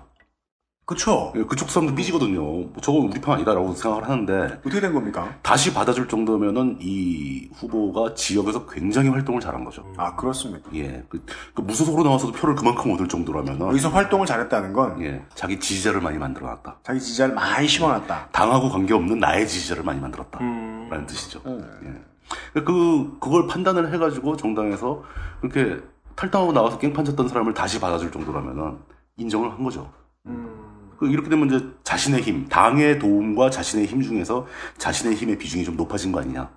그렇죠. 예, 그쪽 사람도 삐지거든요. 뭐 저건 우리 편 아니다라고 생각을 하는데 어떻게 된 겁니까? 다시 받아줄 정도면은 이 후보가 지역에서 굉장히 활동을 잘한 거죠. 아 그렇습니다. 예, 그, 그 무소속으로 나와서도 표를 그만큼 얻을 정도라면은 여기서 활동을 잘했다는 건 예, 자기 지지자를 많이 만들어 놨다. 자기 지지자를 많이 심어 놨다. 당하고 관계없는 나의 지지자를 많이 만들었다. 음. 라는 뜻이죠. 예. 그, 그걸 판단을 해가지고 정당에서 그렇게 탈당하고 나와서 깽판 쳤던 사람을 다시 받아줄 정도라면은 인정을 한 거죠. 그 이렇게 되면 이제 자신의 힘, 당의 도움과 자신의 힘 중에서 자신의 힘의 비중이 좀 높아진 거 아니냐.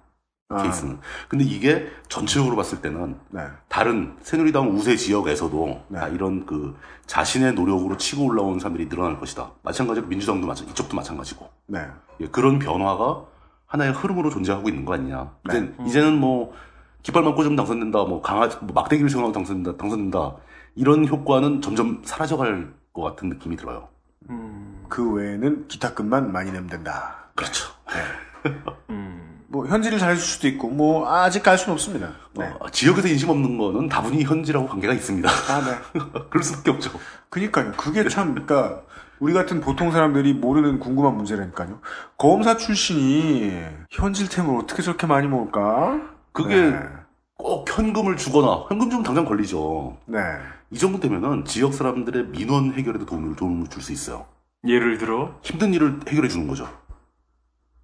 아. 케이스는. 근데 이게 전체적으로 봤을 때는 네. 다른 새누리당 우세 지역에서도 다 이런 그 자신의 노력으로 치고 올라온 사람들이 늘어날 것이다. 마찬가지로 민주당도 마찬 이쪽도 마찬가지고. 네. 예, 그런 변화가 하나의 흐름으로 존재하고 있는 거 아니냐. 이제, 네. 이제는 뭐 깃발만 꽂으면 당선된다, 뭐 강아지 뭐 막대기를 세우면 당선된다, 당선된다 이런 효과는 점점 사라져갈 것 같은 느낌이 들어요. 그 외에는 기타금만 많이 내면 된다. 그렇죠. 뭐 현지를 잘해줄 수도 있고 뭐 아직 알 수는 없습니다. 네. 어, 지역에서 인심 없는 거는 다분히 현지라고 관계가 있습니다. 아, 네. 그럴 수밖에 없죠. 그니까요. 그게 참, 그니까, 우리 같은 보통 사람들이 모르는 궁금한 문제라니까요. 검사 출신이 현질템을 어떻게 저렇게 많이 먹을까? 그게 네. 꼭 현금을 주거나 현금 주면 당장 걸리죠. 네. 이 정도 되면은 지역 사람들의 민원 해결에도 도움을 도움을 줄 수 있어요. 예를 들어 힘든 일을 해결해 주는 거죠.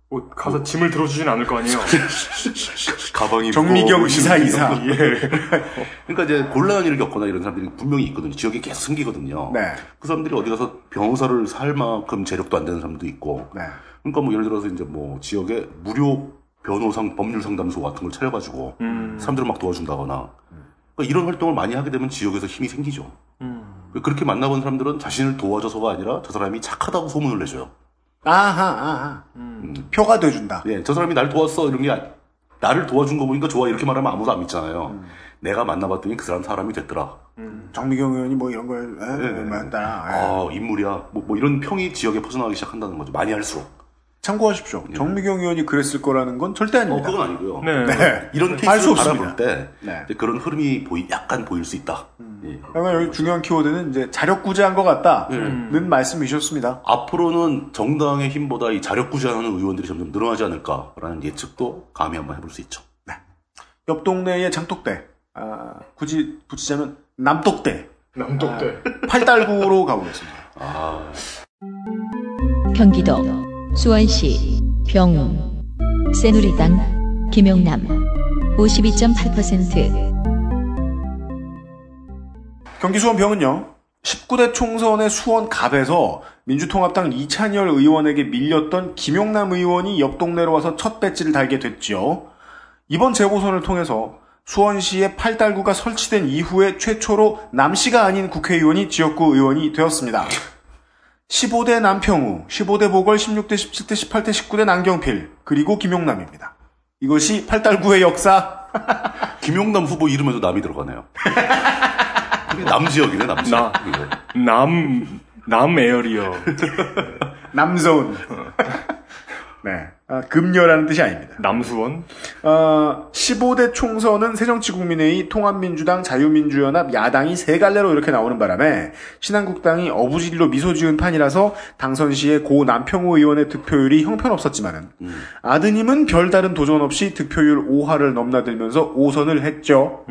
뭐 가서 짐을 들어주진 않을 거 아니에요. 가방이 정미경 이사, 이사. 예. 그러니까 이제 곤란한 일을 겪거나 이런 사람들이 분명히 있거든요. 지역에 계속 생기거든요. 네. 그 사람들이 어디 가서 변호사를 살 만큼 재력도 안 되는 사람도 있고. 네. 그러니까 뭐 예를 들어서 이제 뭐 지역에 무료 변호상 법률 상담소 같은 걸 차려가지고 음. 사람들을 막 도와준다거나 그러니까 이런 활동을 많이 하게 되면 지역에서 힘이 생기죠. 음. 그렇게 만나본 사람들은 자신을 도와줘서가 아니라 저 사람이 착하다고 소문을 내줘요. 아하, 아하. 표가 돼준다. 예, 저 사람이 날 도왔어 이런 게 아니- 나를 도와준 거 보니까 좋아 이렇게 말하면 아무도 안 믿잖아요. 내가 만나봤더니 그 사람 사람이 됐더라. 정미경 의원이 뭐 이런 걸, 에, 네. 맞다. 아 인물이야. 뭐, 뭐 이런 평이 지역에 퍼져나가기 시작한다는 거죠. 많이 할수록. 참고하십시오. 정미경 의원이 그랬을 거라는 건 절대 어, 아닙니다. 그건 아니고요. 네. 네. 이런 알수 케이스를. 바라볼 때 네. 그런 흐름이 보이 약간 보일 수 있다. 예. 그러니까 여기 중요한 키워드는 이제 자력구제한 것 같다는 음. 말씀이셨습니다. 앞으로는 정당의 힘보다 이 자력구제하는 의원들이 점점 늘어나지 않을까라는 예측도 감히 한번 해볼 수 있죠. 옆 동네의 장독대. 아, 굳이 붙이자면 남독대. 남독대. 아, 팔달구로 가보겠습니다. 아, 경기도 수원시 병 새누리당 김용남 52.8% 경기 수원 병은요. 19대 총선의 수원 갑에서 민주통합당 이찬열 의원에게 밀렸던 김용남 의원이 옆 동네로 와서 첫 배지를 달게 됐죠. 이번 재보선을 통해서 수원시에 팔달구가 설치된 이후에 최초로 남씨가 아닌 국회의원이 지역구 의원이 되었습니다. 15대 남평우, 15대 보궐, 16대, 17대, 18대, 19대 남경필, 그리고 김용남입니다. 이것이 팔달구의 역사. 김용남 후보 이름에도 남이 들어가네요. 남지역이네, 남지역. 예. 남, 남 에어리어. 남서운. 네. 아, 금녀라는 뜻이 아닙니다. 남수원? 어, 15대 총선은 새정치국민회의, 통합민주당, 자유민주연합, 야당이 세 갈래로 이렇게 나오는 바람에 신한국당이 어부지리로 미소 지은 판이라서 당선 시에 고 남평우 의원의 득표율이 형편없었지만은 아드님은 별다른 도전 없이 득표율 5하를 넘나들면서 5선을 했죠.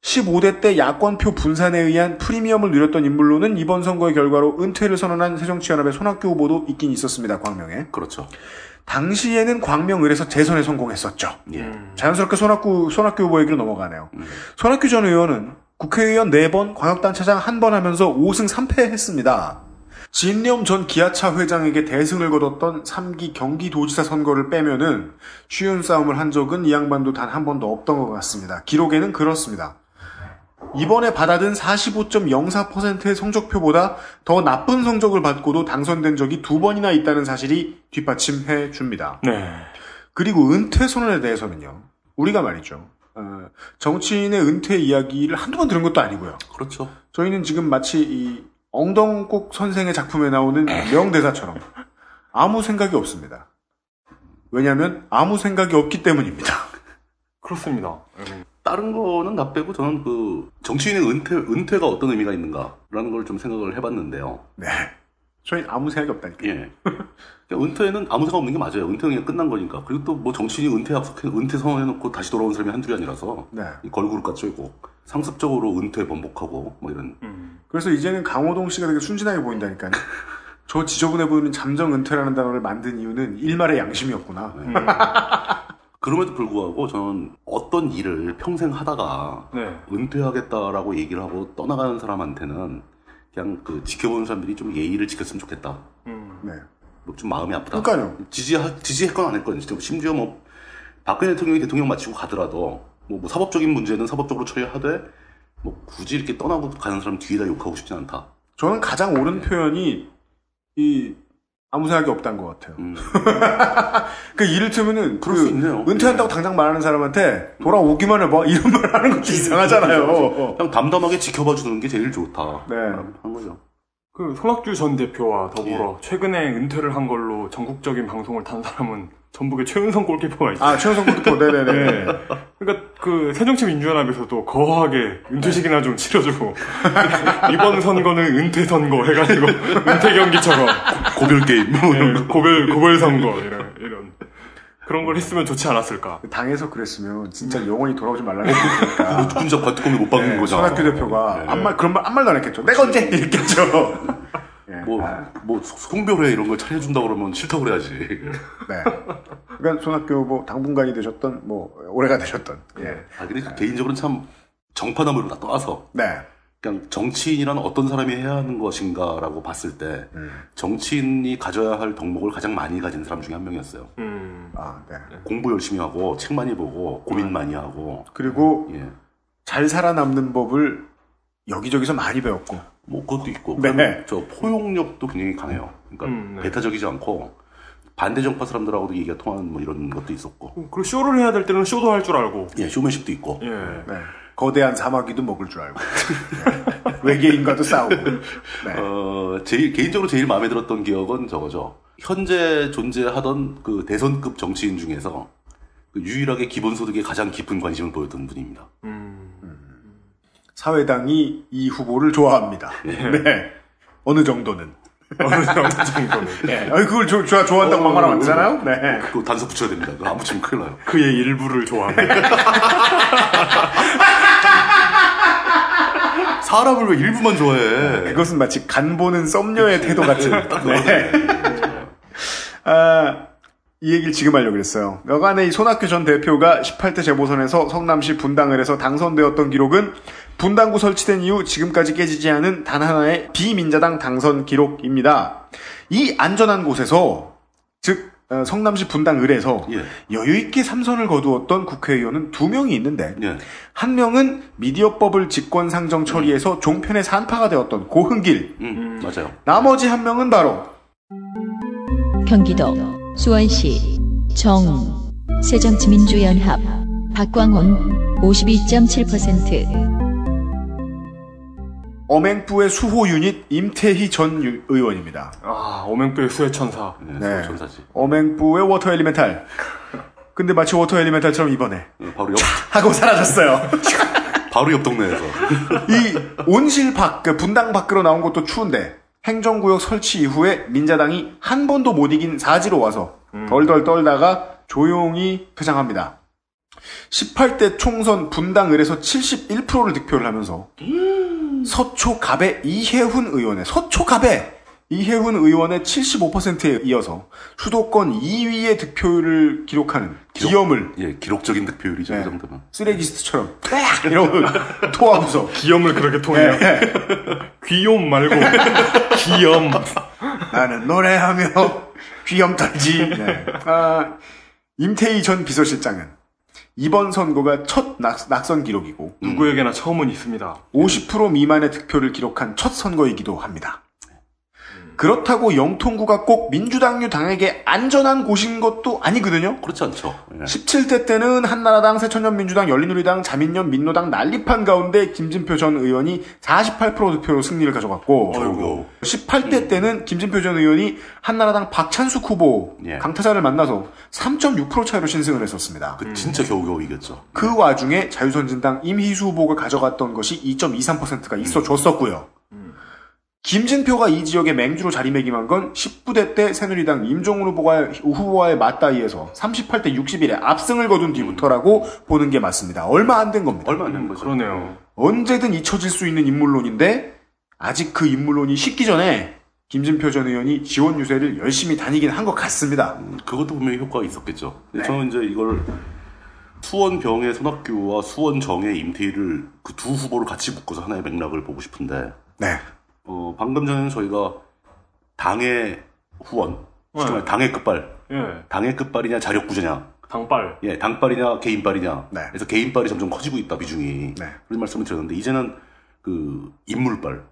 15대 때 야권표 분산에 의한 프리미엄을 누렸던 인물로는 이번 선거의 결과로 은퇴를 선언한 새정치연합의 손학규 후보도 있긴 있었습니다. 광명에. 그렇죠. 당시에는 광명을에서 재선에 성공했었죠. 예. 자연스럽게 손학규, 손학규 후보 얘기로 넘어가네요. 손학규 전 의원은 국회의원 4번, 광역단체장 1번 하면서 5승 3패 했습니다. 진념 전 기아차 회장에게 대승을 거뒀던 3기 경기도지사 선거를 빼면은 쉬운 싸움을 한 적은 이 양반도 단 한 번도 없던 것 같습니다. 기록에는 그렇습니다. 이번에 받아든 45.04%의 성적표보다 더 나쁜 성적을 받고도 당선된 적이 두 번이나 있다는 사실이 뒷받침해 줍니다. 네. 그리고 은퇴 선언에 대해서는요. 우리가 말이죠. 어, 정치인의 은퇴 이야기를 한두 번 들은 것도 아니고요. 그렇죠. 저희는 지금 마치 이 엉덩꼭 선생의 작품에 나오는 명대사처럼 아무 생각이 없습니다. 왜냐하면 아무 생각이 없기 때문입니다. 그렇습니다. 다른 거는 다 빼고 저는 그 정치인의 은퇴 은퇴가 어떤 의미가 있는가라는 걸 좀 생각을 해봤는데요. 네. 저희 아무 생각이 없다니까. 예. 그러니까 은퇴는 아무 생각 없는 게 맞아요. 은퇴는 그냥 끝난 거니까. 그리고 또 뭐 정치인이 은퇴 약속해 은퇴 선언해놓고 다시 돌아온 사람이 한둘이 아니라서 네. 이 걸그룹 같죠. 상습적으로 은퇴 번복하고 뭐 이런. 그래서 이제는 강호동 씨가 되게 순진하게 보인다니까요. 저 지저분해 보이는 잠정 은퇴라는 단어를 만든 이유는 일말의 양심이었구나. 그럼에도 불구하고 저는 어떤 일을 평생 하다가 네. 은퇴하겠다라고 얘기를 하고 떠나가는 사람한테는 그냥 그 지켜보는 사람들이 좀 예의를 지켰으면 좋겠다. 네. 뭐 좀 마음이 아프다. 그러니까요. 지지하, 지지했건 안 했건, 심지어 뭐, 박근혜 대통령이 대통령 마치고 가더라도, 뭐, 뭐 사법적인 문제는 사법적으로 처리하되, 뭐, 굳이 이렇게 떠나고 가는 사람 뒤에다 욕하고 싶진 않다. 저는 가장 옳은 표현이 이 아무 생각이 없다는 것 같아요. 그 이를테면은 그 은퇴한다고 당장 말하는 사람한테 돌아오기만 해봐 이런 말 하는 것도 이상하잖아요. 그냥 담담하게 지켜봐 주는 게 제일 좋다. 네. 한 거죠. 그 손학규 전 대표와 더불어 최근에 은퇴를 한 걸로 전국적인 방송을 탄 사람은 전북의 최은성 골키퍼가 있어요. 아, 최은성 골키퍼, 네네 네. 그러니까 그 새정치민주연합에서도 거하게 은퇴식이나 좀 치러주고 이번 선거는 은퇴 선거 해가지고 은퇴 경기처럼 고별 게임, 네, 고별 고별 선거 이런 이런 그런 걸 했으면 좋지 않았을까. 당에서 그랬으면 진짜 영원히 돌아오지 말라는 얘기니까. 혼자 과투금을 못 받는 거잖아. 손학규 대표가 아무 말 그런 말 아무 말도 안 했겠죠. 내가 언제 이랬겠죠. 뭐, 뭐, 송별회 이런 걸 차려준다 그러면 싫다고 그래야지. 네. 그러니까 손학규 뭐 당분간이 되셨던 뭐 올해가 되셨던. 예. 아, 근데 개인적으로는 참 정파남을 다 떠나서. 네. 그냥 정치인이란 어떤 사람이 해야 하는 것인가라고 봤을 때 정치인이 가져야 할 덕목을 가장 많이 가진 사람 중에 한 명이었어요. 아, 네. 공부 열심히 하고 책 많이 보고 고민 많이 하고 그리고 예. 잘 살아남는 법을 여기저기서 많이 배웠고. 뭐 그것도 있고 네. 그다음에 저 포용력도 굉장히 강해요. 그러니까 음, 네. 배타적이지 않고 반대 정파 사람들하고도 얘기가 통하는 뭐 이런 것도 있었고. 그리고 쇼를 해야 될 때는 쇼도 할 줄 알고. 예, 쇼맨십도 있고. 예. 네. 거대한 사마귀도 먹을 줄 알고. 네. 외계인과도 싸우고. 네. 어, 제일, 개인적으로 제일 마음에 들었던 기억은 저거죠. 현재 존재하던 그 대선급 정치인 중에서 그 유일하게 기본소득에 가장 깊은 관심을 보였던 분입니다. 사회당이 이 후보를 좋아합니다. 네. 어느 정도는. 어느 정도는. 네. 아니, 그걸 조, 좋아, 좋아한다고 막 말하면 안 되잖아요? 네. 그거 단서 붙여야 됩니다. 그거 안 붙이면 큰일 나요. 그의 일부를 좋아합니다. 사람을 왜 일부만 좋아해? 그것은 마치 간 보는 썸녀의 태도 같은. 네. 아, 이 얘기를 지금 하려고 그랬어요. 여간에 이 손학규 전 대표가 18대 재보선에서 성남시 분당을 해서 당선되었던 기록은 분당구 설치된 이후 지금까지 깨지지 않은 단 하나의 비민자당 당선 기록입니다. 이 안전한 곳에서, 즉, 어, 성남시 분당 을에서 여유 있게 삼선을 거두었던 국회의원은 두 명이 있는데, 한 명은 미디어법을 직권 상정 처리해서 종편의 산파가 되었던 고흥길, 음, 맞아요. 나머지 한 명은 바로 경기도 수원시 정 새정치민주연합 박광온 52.7% 어맹부의 수호 유닛 임태희 전 유- 의원입니다. 아, 어맹부의 수호 천사. 네. 어맹부의 Water Elemental. 근데 마치 Water Elemental처럼 이번에 바로 옆, 하고 사라졌어요. 바로 옆 동네에서. 이 온실 밖, 그 분당 밖으로 나온 것도 추운데 행정구역 설치 이후에 민자당이 한 번도 못 이긴 사지로 와서 덜덜 떨다가 조용히 퇴장합니다. 18대 총선 분당 을에서 71%를 득표를 하면서 서초갑의 이혜훈 의원의 서초갑의 이혜훈 의원의 75%에 이어서 수도권 2위의 득표율을 기록하는 기염을 예, 기록적인 득표율이죠, 네. 이 정도면. 쓰레기스트처럼 빽 이러고 토하면서 기염을 그렇게 통해요. 네. 귀염 말고 기염. 나는 노래하며 귀염 떨지. 네. 아, 임태희 전 비서실장은 이번 선거가 첫 낙, 낙선 기록이고 누구에게나 처음은 있습니다. 50% 미만의 득표를 기록한 첫 선거이기도 합니다. 그렇다고 영통구가 꼭 민주당류 당에게 안전한 곳인 것도 아니거든요. 그렇지 않죠. 예. 17대 때는 한나라당, 새천년민주당, 열린우리당, 자민련, 민노당 난립한 가운데 김진표 전 의원이 48% 득표로 승리를 가져갔고 아이고. 18대 때는 김진표 전 의원이 한나라당 박찬숙 후보 예. 강타자를 만나서 3.6% 차이로 신승을 했었습니다. 그 진짜 겨우겨우 이겼죠. 그 와중에 자유선진당 임희수 후보가 가져갔던 것이 2.23%가 있어줬었고요. 김진표가 이 지역에 맹주로 자리매김한 건 19대 때 새누리당 임종훈 후보가, 후보와의 맞다이에서 38대 61에 압승을 거둔 뒤부터라고 보는 게 맞습니다. 얼마 안 된 겁니다. 얼마 안 된 거죠. 그러네요. 언제든 잊혀질 수 있는 인물론인데 아직 그 인물론이 식기 전에 김진표 전 의원이 지원 유세를 열심히 다니긴 한 것 같습니다. 음, 그것도 분명히 효과가 있었겠죠. 네. 저는 이제 이걸 수원병의 손학규와 수원정의 임태희를 그 두 후보를 같이 묶어서 하나의 맥락을 보고 싶은데 네. 어, 방금 전에 저희가 당의 후원, 말해 당의 끝발, 예. 당의 끝발이냐 자력 구제냐, 당빨. 예, 당발이냐 개인발이냐. 네. 그래서 개인발이 점점 커지고 있다 비중이. 그런 말씀을 드렸는데 이제는 그 인물발,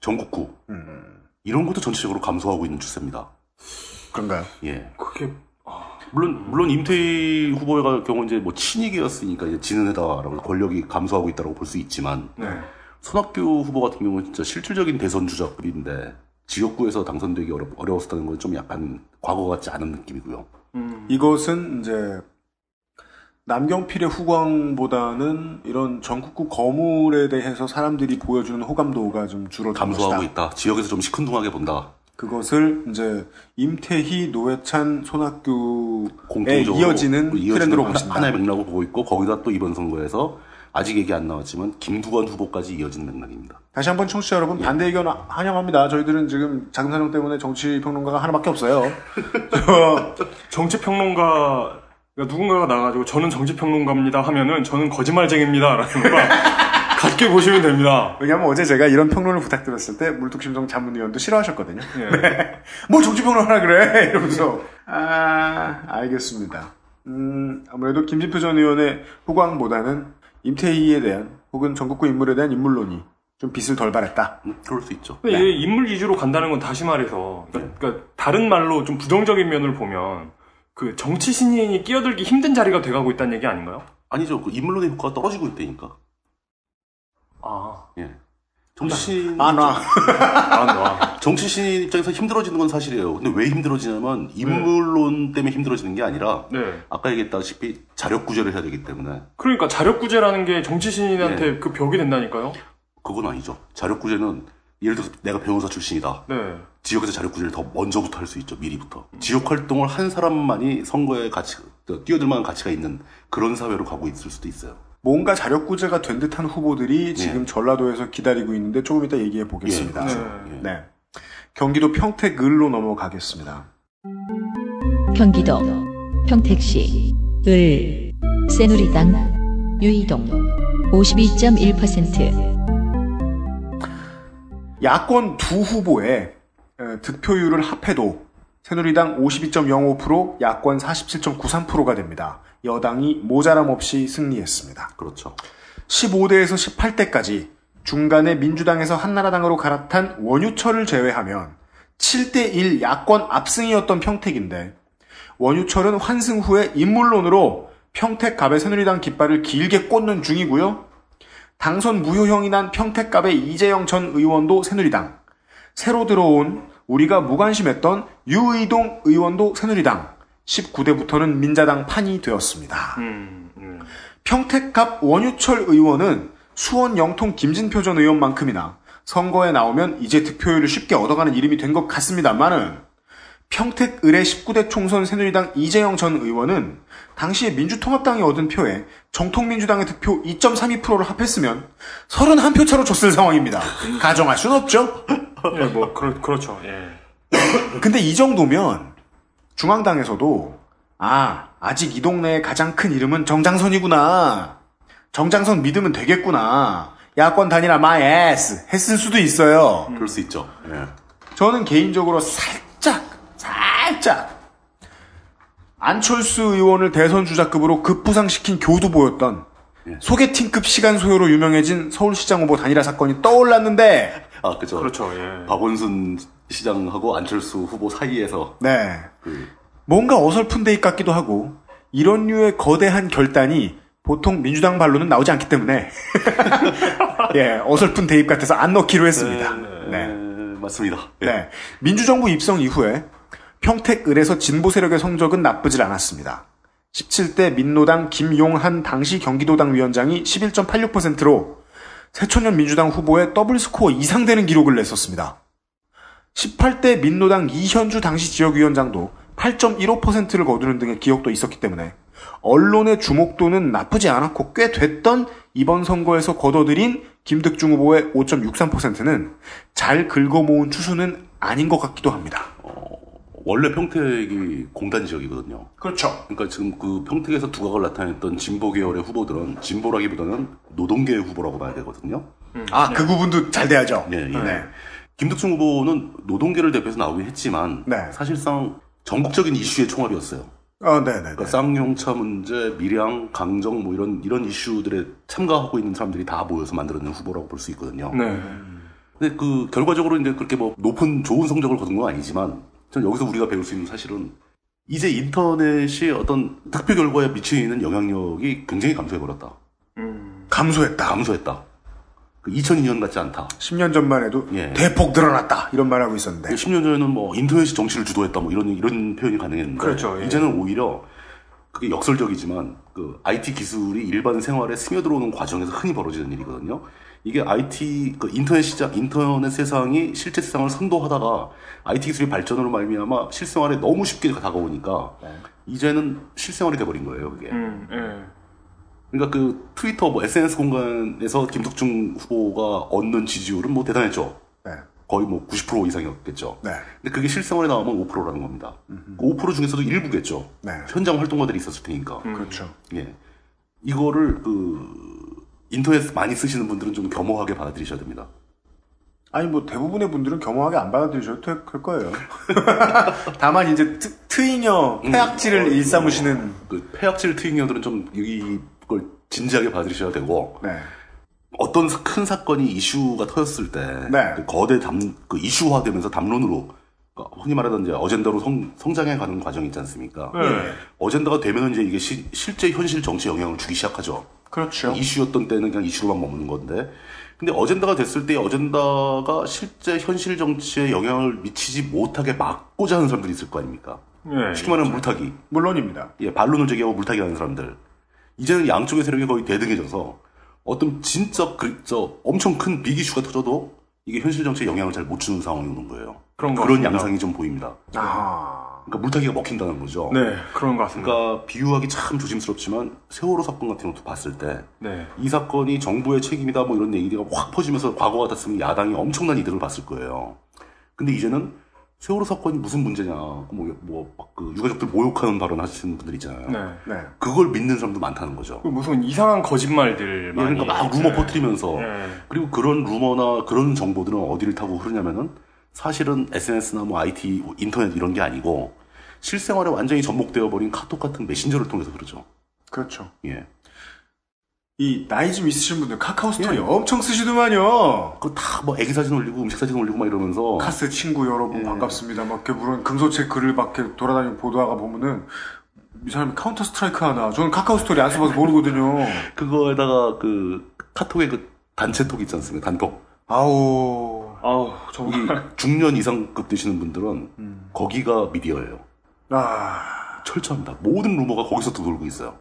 전국구 음. 이런 것도 전체적으로 감소하고 있는 추세입니다. 그런가요? 예. 그게 물론 물론 임태희 후보의 경우 이제 뭐 친이계였으니까 이제 지는 해다라고 권력이 감소하고 있다고 볼 수 있지만 네. 손학규 후보 같은 경우는 진짜 실질적인 대선 주자급인데 지역구에서 당선되기 어려, 어려웠었다는 건 좀 약간 과거 같지 않은 느낌이고요. 이것은 이제 남경필의 후광보다는 이런 전국구 거물에 대해서 사람들이 보여주는 호감도가 좀 줄어든 감소하고 것이다. 있다. 지역에서 좀 시큰둥하게 본다. 그것을 이제 임태희, 노회찬, 손학규에 이어지는 이어지는 트렌드로 하나- 보신다. 하나의 맥락을 보고 있고 거기다 또 이번 선거에서 아직 얘기 안 나왔지만 김두관 후보까지 이어지는 맥락입니다. 다시 한번 청취자 여러분 반대 의견 환영합니다. 저희들은 지금 자금 사정 때문에 정치 평론가가 하나밖에 없어요. 정치 평론가 누군가가 나가지고 저는 정치 평론가입니다 하면은 저는 거짓말쟁입니다라는 거 같게 보시면 됩니다. 왜냐하면 어제 제가 이런 평론을 부탁드렸을 때 물뚝심성 자문위원도 싫어하셨거든요. 예. 네. 뭐 정치 평론하라 그래 이러면서 아 알겠습니다. 음 아무래도 김진표 전 의원의 후광보다는 임태희에 대한 혹은 전국구 인물에 대한 인물론이 좀 빛을 덜 발했다. 음, 그럴 수 있죠. 근데 이게 인물 위주로 간다는 건 다시 말해서 그러니까, 그러니까 다른 말로 좀 부정적인 면을 보면 그 정치 신인이 끼어들기 힘든 자리가 돼가고 있다는 얘기 아닌가요? 아니죠. 그 인물론의 효과가 떨어지고 있다니까. 아, 예. 정치신 안 와. 안 와. 정치신 입장에서 힘들어지는 건 사실이에요. 근데 왜 힘들어지냐면 인물론 때문에 힘들어지는 게 아니라 네. 아까 얘기했다시피 자력 구제를 해야 되기 때문에 그러니까 자력 구제라는 게 정치 신인한테 예. 그 벽이 된다니까요. 그건 아니죠. 자력 구제는 예를 들어서 내가 변호사 출신이다. 네. 지역에서 자력 구제를 더 먼저부터 할 수 있죠. 미리부터. 지역 활동을 한 사람만이 선거에 가치 뛰어들 만한 가치가 있는 그런 사회로 가고 있을 수도 있어요. 뭔가 자력구제가 된 듯한 후보들이 지금 전라도에서 기다리고 있는데 조금 이따 얘기해 보겠습니다. 예, 네. 네. 경기도 평택을로 넘어가겠습니다. 경기도 평택시 을 새누리당 유이동 52.1% 야권 두 후보의 에, 득표율을 합해도 새누리당 52.05%, 야권 47.93%가 됩니다. 여당이 모자람 없이 승리했습니다. 그렇죠. 15대에서 18대까지 중간에 민주당에서 한나라당으로 갈아탄 원유철을 제외하면 7대1 야권 압승이었던 평택인데 원유철은 환승 후에 인물론으로 평택갑의 새누리당 깃발을 길게 꽂는 중이고요. 당선 무효형이 난 평택갑의 이재영 전 의원도 새누리당, 새로 들어온 우리가 무관심했던 유의동 의원도 새누리당, 19대부터는 민자당 판이 되었습니다. 음, 음. 평택갑 원유철 의원은 수원 영통 김진표 전 의원만큼이나 선거에 나오면 이제 득표율을 쉽게 얻어가는 이름이 된 것 같습니다만은 평택 의뢰 19대 총선 새누리당 이재영 전 의원은 당시에 민주통합당이 얻은 표에 정통민주당의 득표 2.32%를 합했으면 31표 차로 졌을 상황입니다. 가정할 순 없죠. 예, 뭐 그렇 그렇죠. 예. 근데 이 정도면 중앙당에서도 아 아직 이 동네의 가장 큰 이름은 정장선이구나. 정장선 믿으면 되겠구나. 야권 단일화 마이 에스 했을 수도 있어요. 그럴 수 있죠. 예. 저는 개인적으로 살짝 살짝 안철수 의원을 대선 주자급으로 급부상시킨 교두보였던 소개팅급 시간 소요로 유명해진 서울시장 후보 단일화 사건이 떠올랐는데 아, 그죠. 그렇죠. 예. 박원순 시장하고 안철수 후보 사이에서 네 뭔가 어설픈 대입 같기도 하고 이런 류의 거대한 결단이 보통 민주당 발로는 나오지 않기 때문에 예 어설픈 대입 같아서 안 넣기로 했습니다. 네. 맞습니다. 예. 네. 민주정부 입성 이후에 평택 을에서 진보 세력의 성적은 나쁘질 않았습니다. 17대 민노당 김용한 당시 경기도당 위원장이 11.86%로 새초년 민주당 후보의 더블 스코어 이상 되는 기록을 냈었습니다. 18대 민노당 이현주 당시 지역위원장도 8.15%를 거두는 등의 기억도 있었기 때문에 언론의 주목도는 나쁘지 않았고 꽤 됐던 이번 선거에서 거둬들인 김득중 후보의 5.63%는 잘 긁어모은 추수는 아닌 것 같기도 합니다. 원래 평택이 공단 지역이거든요. 그렇죠. 그러니까 지금 그 평택에서 두각을 나타냈던 진보 계열의 후보들은 진보라기보다는 노동계 후보라고 봐야 되거든요. 아, 그 부분도 잘 돼야죠. 예, 예. 네. 김득중 후보는 노동계를 대표해서 나오긴 했지만 네. 사실상 전국적인 이슈의 총합이었어요. 어, 네네. 그러니까 쌍용차 문제, 밀양, 강정 뭐 이런 이런 이슈들에 참가하고 있는 사람들이 다 모여서 만들어낸 후보라고 볼 수 있거든요. 네. 근데 그 결과적으로 이제 그렇게 뭐 높은 좋은 성적을 거둔 건 아니지만 전 여기서 우리가 배울 수 있는 사실은 이제 인터넷이 어떤 득표 결과에 미치는 영향력이 굉장히 감소해 버렸다. 감소했다. 감소했다. 그 2002년 같지 않다. 10년 전만 해도 예. 대폭 늘어났다. 이런 말 하고 있었는데. 10년 전에는 뭐 인터넷이 정치를 주도했다 뭐 이런 이런 표현이 가능했는데 그렇죠, 예. 이제는 오히려 그게 역설적이지만 그 IT 기술이 일반 생활에 스며들어오는 과정에서 흔히 벌어지는 일이거든요. 이게 IT 그 인터넷 시장 인터넷 세상이 실제 세상을 선도하다가 IT 기술의 발전으로 말미암아 실생활에 너무 쉽게 다가오니까 이제는 실생활이 돼버린 거예요. 그게. 음, 예. 그러니까 그 트위터 뭐 SNS 공간에서 김덕중 후보가 얻는 지지율은 뭐 대단했죠. 네. 거의 뭐 90% 이상이었겠죠. 네. 근데 그게 실생활에 나오면 5%라는 겁니다. 그5% 중에서도 일부겠죠. 네. 현장 활동가들이 있었을 테니까. 그렇죠. 예. 이거를 그 인터넷 많이 쓰시는 분들은 좀 겸허하게 받아들이셔야 됩니다. 아니 뭐 대부분의 분들은 겸허하게 안 받아들이셔도 될 거예요. 다만 이제 트, 트잉여 폐악질을 일삼으시는 그 폐악질 트윙녀들은 좀 이걸 진지하게 받아들이셔야 되고 네. 어떤 큰 사건이 이슈가 터졌을 때 네. 그 거대 담, 그 이슈화되면서 담론으로 그러니까 흔히 말하던 이제 어젠다로 성, 성장해 가는 과정이 있지 않습니까? 네. 어젠다가 되면 이제 이게 시- 실제 현실 정치에 영향을 주기 시작하죠. 그렇죠. 이슈였던 때는 그냥 이슈로만 머무는 건데. 근데 어젠다가 됐을 때 어젠다가 실제 현실 정치에 영향을 미치지 못하게 막고자 하는 사람들이 있을 거 아닙니까? 예. 쉽게 말하면 물타기. 물론입니다. 예, 반론을 제기하고 물타기 하는 사람들. 이제는 양쪽의 세력이 거의 대등해져서 어떤 진짜 그, 저 엄청 큰 빅 이슈가 터져도 이게 현실 정치에 영향을 잘 못 주는 상황이 오는 거예요. 그런 것 그런 같습니다. 양상이 좀 보입니다. 아. 그러니까 물타기가 먹힌다는 거죠. 네, 그런 것 같습니다. 그러니까 비유하기 참 조심스럽지만 세월호 사건 같은 것도 봤을 때이 네. 사건이 정부의 책임이다 뭐 이런 얘기가 확 퍼지면서 과거 같았으면 야당이 엄청난 이득을 봤을 거예요. 근데 이제는 세월호 사건이 무슨 문제냐, 뭐뭐그 유가족들 모욕하는 발언 하시는 분들 있잖아요. 네. 네. 그걸 믿는 사람도 많다는 거죠. 그 무슨 이상한 거짓말들 많이. 그러니까 막 루머 퍼뜨리면서 네. 그리고 그런 루머나 그런 정보들은 어디를 타고 흐르냐면은 사실은 SNS나 뭐 IT, 인터넷 이런 게 아니고 실생활에 완전히 접목되어 버린 카톡 같은 메신저를 통해서 그러죠. 그렇죠. 예. 이 나이 좀 있으신 분들 카카오 스토리 엄청 쓰시더만요. 그다뭐 애기 사진 올리고 음식 사진 올리고 막 이러면서 카스 친구 여러분 반갑습니다. 막 이렇게 물론 궁서체 글을 막 이렇게 돌아다니고 보도하가 보면은 이 사람이 카운터 스트라이크 하나. 저는 카카오 스토리 안 써봐서 모르거든요. 그거에다가 그 카톡에 그 단체톡 있지 않습니까? 단톡. 아우. 아우, 거기 중년 이상급 되시는 분들은 거기가 미디어예요. 아. 철저합니다. 모든 루머가 거기서 또 돌고 있어요.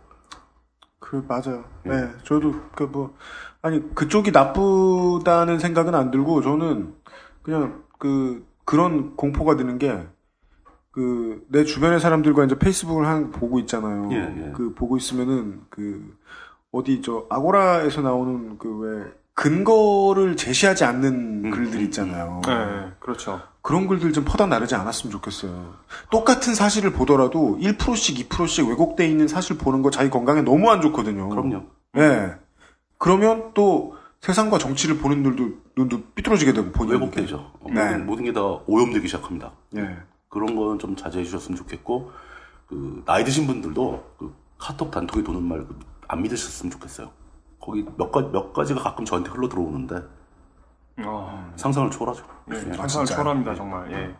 그 맞아요. 네, 저도 그 뭐 아니 그쪽이 나쁘다는 생각은 안 들고 저는 그냥 그 그런 공포가 드는 게 그 내 주변의 사람들과 이제 페이스북을 한 보고 있잖아요. 예, 예. 그 보고 있으면은 그 어디 저 아고라에서 나오는 그 왜 근거를 제시하지 않는 글들 있잖아요. 네, 그렇죠. 그런 글들 좀 퍼다 나르지 않았으면 좋겠어요. 똑같은 사실을 보더라도 1%씩 2%씩 왜곡돼 있는 사실 보는 거 자기 건강에 너무 안 좋거든요. 그럼요. 예. 그러면 또 세상과 정치를 보는 눈도 눈도 삐뚤어지게 되고 본인 왜곡되죠. 어, 네. 모든, 모든 게 다 오염되기 시작합니다. 예. 그런 건 좀 자제해 주셨으면 좋겠고 그 나이 드신 분들도 그 카톡 단톡에 도는 말 안 믿으셨으면 좋겠어요. 거기 몇 가지 몇 가지가 가끔 저한테 흘러 들어오는데 아, 상상을 초월하죠. 네, 예. 상상을 초월합니다, 정말. 예.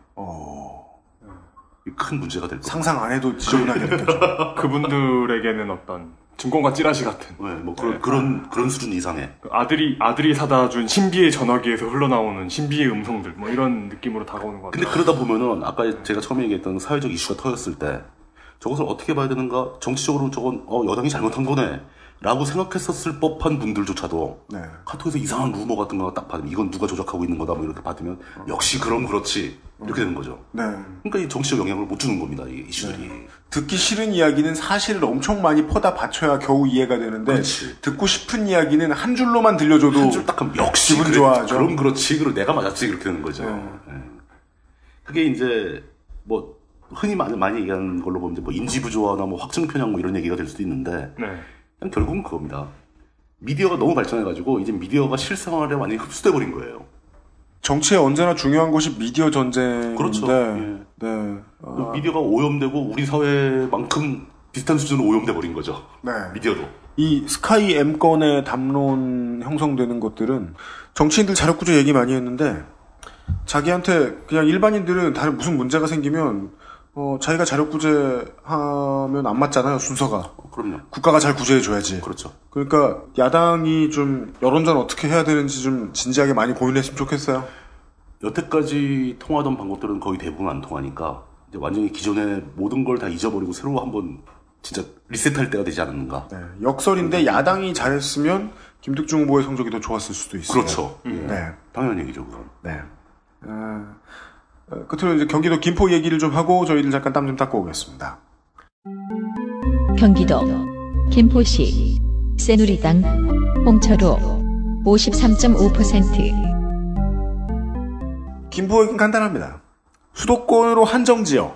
이큰 문제가 될 겁니다. 상상 안 해도 지저분하게 느껴져. 그분들에게는 어떤 증권과 찌라시 같은. 네, 뭐 그런 그런 그런 수준 이상의 그 아들이 아들이 사다 준 신비의 전화기에서 흘러나오는 신비의 음성들 뭐 이런 느낌으로 다가오는 것 근데 같아요. 그러다 보면은 아까 제가 처음에 얘기했던 사회적 이슈가 터졌을 때 저것을 어떻게 봐야 되는가 정치적으로 저건 어, 여당이 잘못한 거네 라고 생각했었을 법한 분들조차도 네. 카톡에서 이상한 루머 같은 거 딱 받으면 이건 누가 조작하고 있는 거다 뭐 이렇게 받으면 역시 그럼 그렇지 이렇게 되는 거죠. 네. 그러니까 이 정치적 영향을 못 주는 겁니다 이 이슈들이. 듣기 싫은 이야기는 사실을 엄청 많이 퍼다 바쳐야 겨우 이해가 되는데 듣고 싶은 이야기는 한 줄로만 들려줘도 한 줄 딱 하면 역시 기분 그래, 좋아하죠. 그럼 그렇지 그리고 내가 맞았지 그렇게 되는 거죠. 예. 그게 이제 뭐 흔히 많이, 많이 얘기하는 걸로 보면 뭐 인지 부조화나 뭐 확증 편향 뭐 이런 얘기가 될 수도 있는데 네. 결국은 그겁니다. 미디어가 너무 발전해가지고 이제 미디어가 실생활에 완전히 흡수돼 버린 거예요. 정치에 언제나 중요한 것이 미디어 전쟁인데 그렇죠. 네. 어, 미디어가 오염되고 우리 사회만큼 비슷한 수준으로 오염돼 버린 거죠. 네. 미디어도. 이 스카이 M 건의 담론 형성되는 것들은 정치인들 자력구조 얘기 많이 했는데 자기한테 그냥 일반인들은 다른 무슨 문제가 생기면 어, 자기가 자력 구제 하면 안 맞잖아요 순서가. 그럼요. 국가가 잘 구제해줘야지. 그렇죠. 그러니까 야당이 좀 여론전 어떻게 해야 되는지 좀 진지하게 많이 고민했으면 좋겠어요. 여태까지 통하던 방법들은 거의 대부분 안 통하니까 이제 완전히 기존의 모든 걸 다 잊어버리고 새로 한번 진짜 리셋할 때가 되지 않았는가. 네, 역설인데 야당이 잘했으면 김득중 후보의 성적이 더 좋았을 수도 있어요. 그렇죠. 예. 네. 당연한 얘기죠, 그건. 네. 어, 어, 끝으로 이제 경기도 김포 얘기를 좀 하고 저희들 잠깐 땀 좀 닦고 오겠습니다. 경기도 김포시 새누리당 홍철호 53.5% 김포 얘기는 간단합니다. 수도권으로 한정지어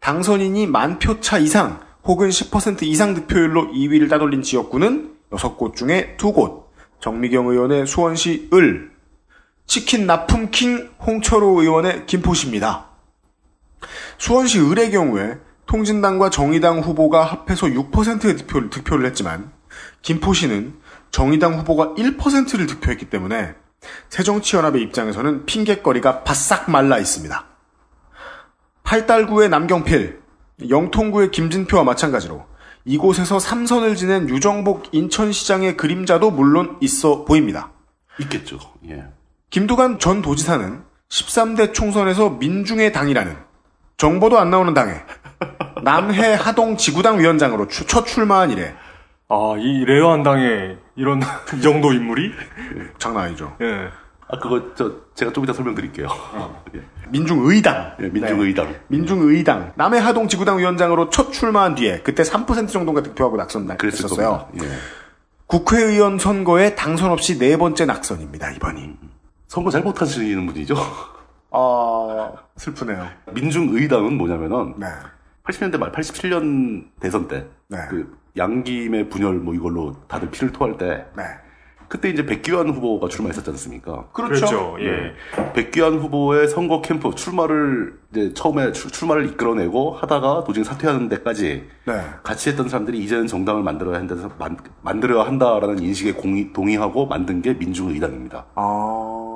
당선인이 만 표 차 이상 혹은 10% 이상 득표율로 2위를 따돌린 지역구는 6곳 중에 2곳. 정미경 의원의 수원시 을, 치킨 납품킹 홍철호 의원의 김포시입니다. 수원시 을의 경우에 통진당과 정의당 후보가 합해서 6%의 득표를, 득표를 했지만 김포시는 정의당 후보가 1%를 득표했기 때문에 새정치연합의 입장에서는 핑계거리가 바싹 말라 있습니다. 팔달구의 남경필, 영통구의 김진표와 마찬가지로 이곳에서 삼선을 지낸 유정복 인천시장의 그림자도 물론 있어 보입니다. 있겠죠. 예. 김두관 전 도지사는 13대 총선에서 민중의 당이라는 정보도 안 나오는 당에 남해 하동 지구당 위원장으로 추- 첫 출마한 이래 아, 이 rare한 당에 이런 이 정도 인물이? 장난 아니죠. 예. 아, 그거 저 제가 좀 이따 설명드릴게요. 예. 민중의당. 예, 민중의당. 네. 민중의당. 남해 하동 지구당 위원장으로 첫 출마한 뒤에 그때 3% 정도가 득표하고 낙선했었어요. 예. 국회의원 선거에 당선 없이 네 번째 낙선입니다, 이번이. 선거 잘 못하시는 분이죠. 아, 슬프네요. 민중의당은 뭐냐면은 네. 80년대 말 87년 대선 때 네. 그 양김의 분열 뭐 이걸로 다들 피를 토할 때 네. 그때 이제 백기환 후보가 출마했었지 않습니까? 그렇죠. 그렇죠. 예. 네. 백기환 후보의 선거 캠프 출마를 이제 처음에 출, 출마를 이끌어내고 하다가 도중에 사퇴하는 데까지 네. 같이 했던 사람들이 이제는 정당을 만들어야 한다서 만, 만들어야 한다라는 인식에 공이, 동의하고 만든 게 민중의당입니다. 아,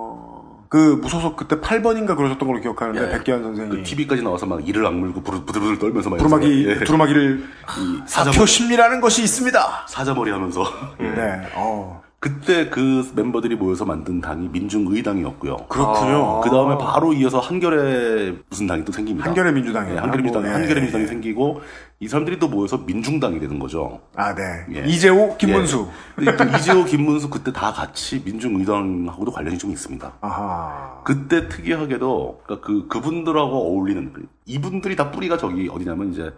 그 무소속 그때 8번인가 그러셨던 걸로 기억하는데 예. 백기환 선생이 그 TV까지 나와서 막 이를 악물고 부들부들 떨면서 막 두루마기 예. 두루마기를 이 사표 심리라는 것이 있습니다. 사자머리 하면서 네. 어. 그때 그 멤버들이 모여서 만든 당이 민중의당이었고요. 그렇군요. 그 다음에 바로 이어서 한결의 무슨 당이 또 생깁니다. 한결의 민주당이요. 네, 한결의 민주당이, 뭐, 예, 한결의 예, 민주당이 예. 생기고 이 사람들이 또 모여서 민중당이 되는 거죠. 아, 네. 예. 이재호, 김문수. 예. 근데 또 이재호, 김문수 그때 다 같이 민중의당하고도 관련이 좀 있습니다. 아하. 그때 특이하게도 그러니까 그 그분들하고 어울리는 그- 이분들이 다 뿌리가 저기 어디냐면 이제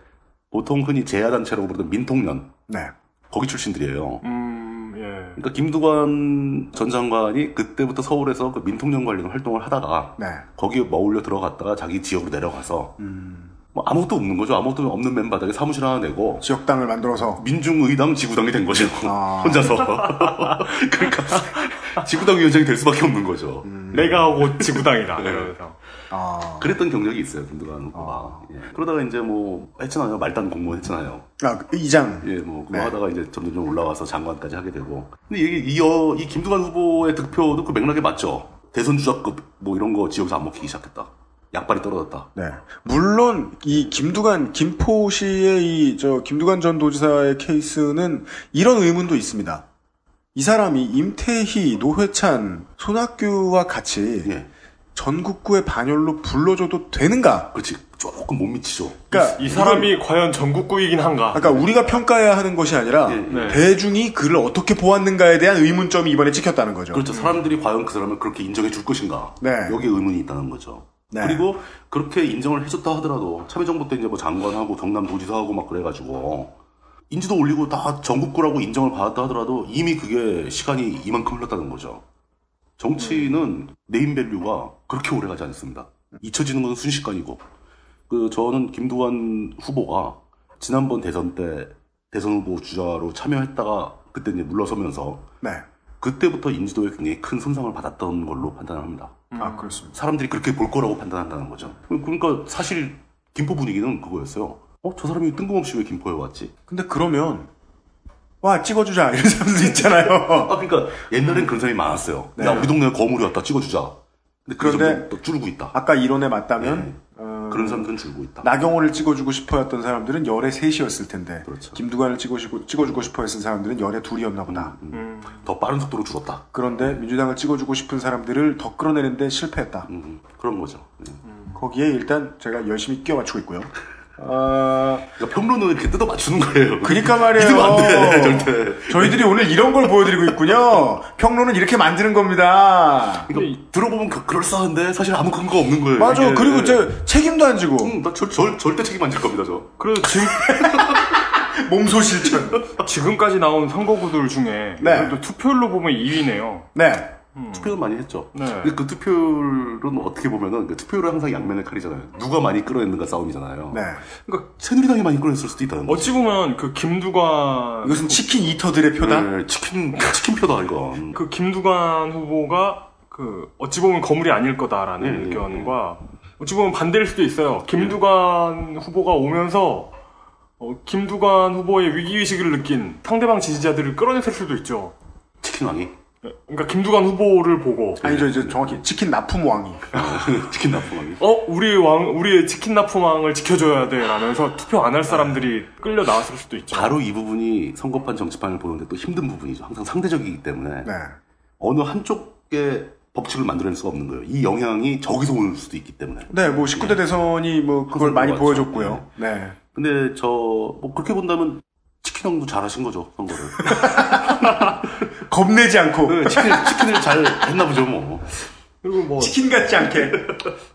보통 흔히 재야단체라고 부르던 민통년 네. 거기 출신들이에요. 음, 예. 그러니까 김두관 전 장관이 그때부터 서울에서 그 민통년 관련 활동을 하다가 네. 거기에 머울려 들어갔다가 자기 지역으로 내려가서 음. 뭐 아무것도 없는 거죠. 아무것도 없는 맨바닥에 사무실 하나 내고 지역당을 만들어서 민중의당 지구당이 된 거죠. 아. 혼자서. 그러니까 지구당 위원장이 될 수밖에 없는 거죠. 음. 내가 하고 지구당이다. 네. 이러면서. 아. 그랬던 경력이 있어요, 김두관 후보가. 예. 그러다가 이제 뭐 했잖아요. 말단 공무원 했잖아요. 아, 그 이장. 예, 뭐 그거 네. 하다가 이제 점점 좀 올라와서 장관까지 하게 되고. 근데 이게 이, 어, 이 김두관 후보의 득표도 그 맥락에 맞죠. 대선 주자급 뭐 이런 거 지역에서 안 먹히기 시작했다. 약발이 떨어졌다. 네. 물론 이 김두관 김포시의 이 저 김두관 전 도지사의 케이스는 이런 의문도 있습니다. 이 사람이 임태희, 노회찬, 손학규와 같이 예. 전국구의 반열로 불러줘도 되는가? 그렇지. 조금 못 미치죠. 그러니까 이 사람이 과연 전국구이긴 한가? 그러니까 우리가 평가해야 하는 것이 아니라 예, 네. 대중이 그를 어떻게 보았는가에 대한 의문점이 이번에 찍혔다는 거죠. 그렇죠. 사람들이 과연 그 사람을 그렇게 인정해 줄 것인가. 네. 여기에 의문이 있다는 거죠. 네. 그리고 그렇게 인정을 해줬다 하더라도 참여정부 때 이제 뭐 장관하고 경남도지사하고 막 그래가지고 인지도 올리고 다 전국구라고 인정을 받았다 하더라도 이미 그게 시간이 이만큼 흘렀다는 거죠. 정치는 name value가 그렇게 오래 가지 않습니다. 잊혀지는 건 순식간이고 그 저는 김두관 후보가 지난번 대선 때 대선 후보 주자로 참여했다가 그때 이제 물러서면서 네. 그때부터 인지도에 굉장히 큰 손상을 받았던 걸로 판단합니다. 아, 그렇습니다. 사람들이 그렇게 볼 거라고 판단한다는 거죠. 그러니까 사실 김포 분위기는 그거였어요. 어, 저 사람이 뜬금없이 왜 김포에 왔지? 근데 그러면 와 찍어주자 이런 사람도 있잖아요. 아, 그러니까 옛날엔 그런 사람이 많았어요. 네. 야, 우리 동네에 거물이 왔다, 찍어주자. 근데 그 그런데 또 줄고 있다. 아까 이론에 맞다면 네. 어, 그런 사람들은 줄고 있다. 나경원을 찍어주고 싶어했던 사람들은 열에 셋이었을 텐데 그렇죠. 김두관을 찍어주고, 찍어주고 싶어했던 사람들은 열에 둘이었나 보다. 음. 더 빠른 속도로 줄었다. 그런데 민주당을 찍어주고 싶은 사람들을 더 끌어내는데 실패했다. 음, 그런 거죠. 네. 거기에 일단 제가 열심히 끼워 맞추고 있고요. 아, 그러니까 평론을 이렇게 뜯어 맞추는 거예요. 그러니까 말이에요. 믿으면 안 돼, 절대. 저희들이 오늘 이런 걸 보여드리고 있군요. 평론은 이렇게 만드는 겁니다. 그러니까 들어보면 그, 그럴싸한데 사실 아무 근거 없는 거예요. 맞아. 이게. 그리고 저 책임도 안 지고 음, 나 절, 절, 절대 책임 안 질 겁니다, 저. 그래도 지금, 몸소 실천. 지금까지 나온 선거구들 중에 네. 투표율로 보면 2위네요. 네. 투표는 많이 했죠. 네. 근데 그 투표율은 어떻게 보면은 그 투표율은 항상 양면의 칼이잖아요. 누가 많이 끌어냈는가 싸움이잖아요. 네. 그러니까 새누리당이 많이 끌어냈을 수도 있다는 거죠. 어찌 보면 그 김두관 이것은 치킨 이터들의 표다. 네, 치킨 치킨 표다 이건. 그 김두관 후보가 그 어찌 보면 거물이 아닐 거다라는 음, 의견과 어찌 보면 반대일 수도 있어요. 김두관 후보가 오면서 어, 김두관 후보의 위기 의식을 느낀 상대방 지지자들을 끌어냈을 수도 있죠. 치킨 왕이. 그러니까 김두관 후보를 보고 아니죠, 이제 정확히 치킨 납품 왕이. 치킨 납품 왕이. 어 우리 왕 우리의 치킨 납품왕을 지켜줘야 돼라면서 투표 안 할 사람들이 끌려 나왔을 수도 있죠. 바로 이 부분이 선거판 정치판을 보는데 또 힘든 부분이죠. 항상 상대적이기 때문에 네. 어느 한쪽의 법칙을 만들어낼 수가 없는 거예요. 이 영향이 저기서 올 수도 있기 때문에. 네, 뭐 19대 대선이 뭐 그걸 많이 보여줬고요. 네. 근데 저 뭐 그렇게 본다면 치킨 왕도 잘하신 거죠 선거를. 겁내지 않고 네, 치킨 치킨을 잘 했나 보죠 뭐. 그리고 뭐 치킨 같지 않게.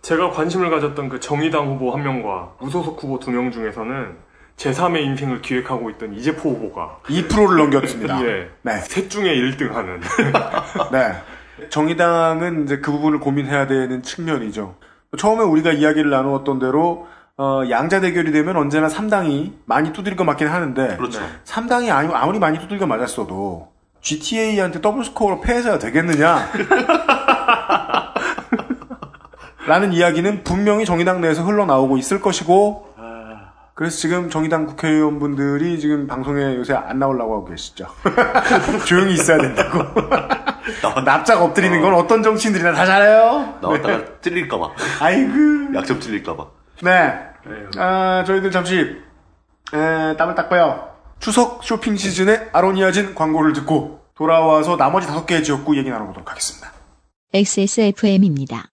제가 관심을 가졌던 그 정의당 후보 한 명과 무소속 후보 두 명 중에서는 제3의 인생을 기획하고 있던 이재포 후보가 2%를 넘겼습니다. 예, 네. 셋 중에 1등하는 네. 정의당은 이제 그 부분을 고민해야 되는 측면이죠. 처음에 우리가 이야기를 나누었던 대로 어, 양자 대결이 되면 언제나 3당이 많이 두들겨 맞긴 하는데 그렇죠. 3당이 아니, 아무리 많이 두들겨 맞았어도 GTA한테 더블 스코어로 패해서야 되겠느냐? 라는 이야기는 분명히 정의당 내에서 흘러나오고 있을 것이고 그래서 지금 정의당 국회의원분들이 지금 방송에 요새 안 나오려고 하고 계시죠. 조용히 있어야 된다고. 납작 엎드리는 건 어떤 정치인들이나 다 잘해요. 나왔다가 찔릴까봐. 아이고. 약점 찔릴까봐. 네. 아, 저희들 잠시 에, 땀을 닦고요. 추석 쇼핑 시즌에 아로니아진 광고를 듣고 돌아와서 나머지 다섯 개의 지역구 얘기 나눠보도록 하겠습니다. XSFM입니다.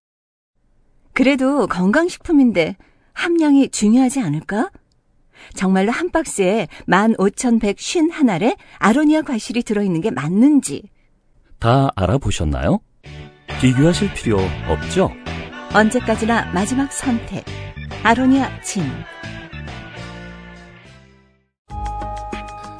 그래도 건강식품인데 함량이 중요하지 않을까? 정말로 한 박스에 15,151알에 아로니아 과실이 들어있는 게 맞는지 다 알아보셨나요? 비교하실 필요 없죠? 언제까지나 마지막 선택 아로니아 진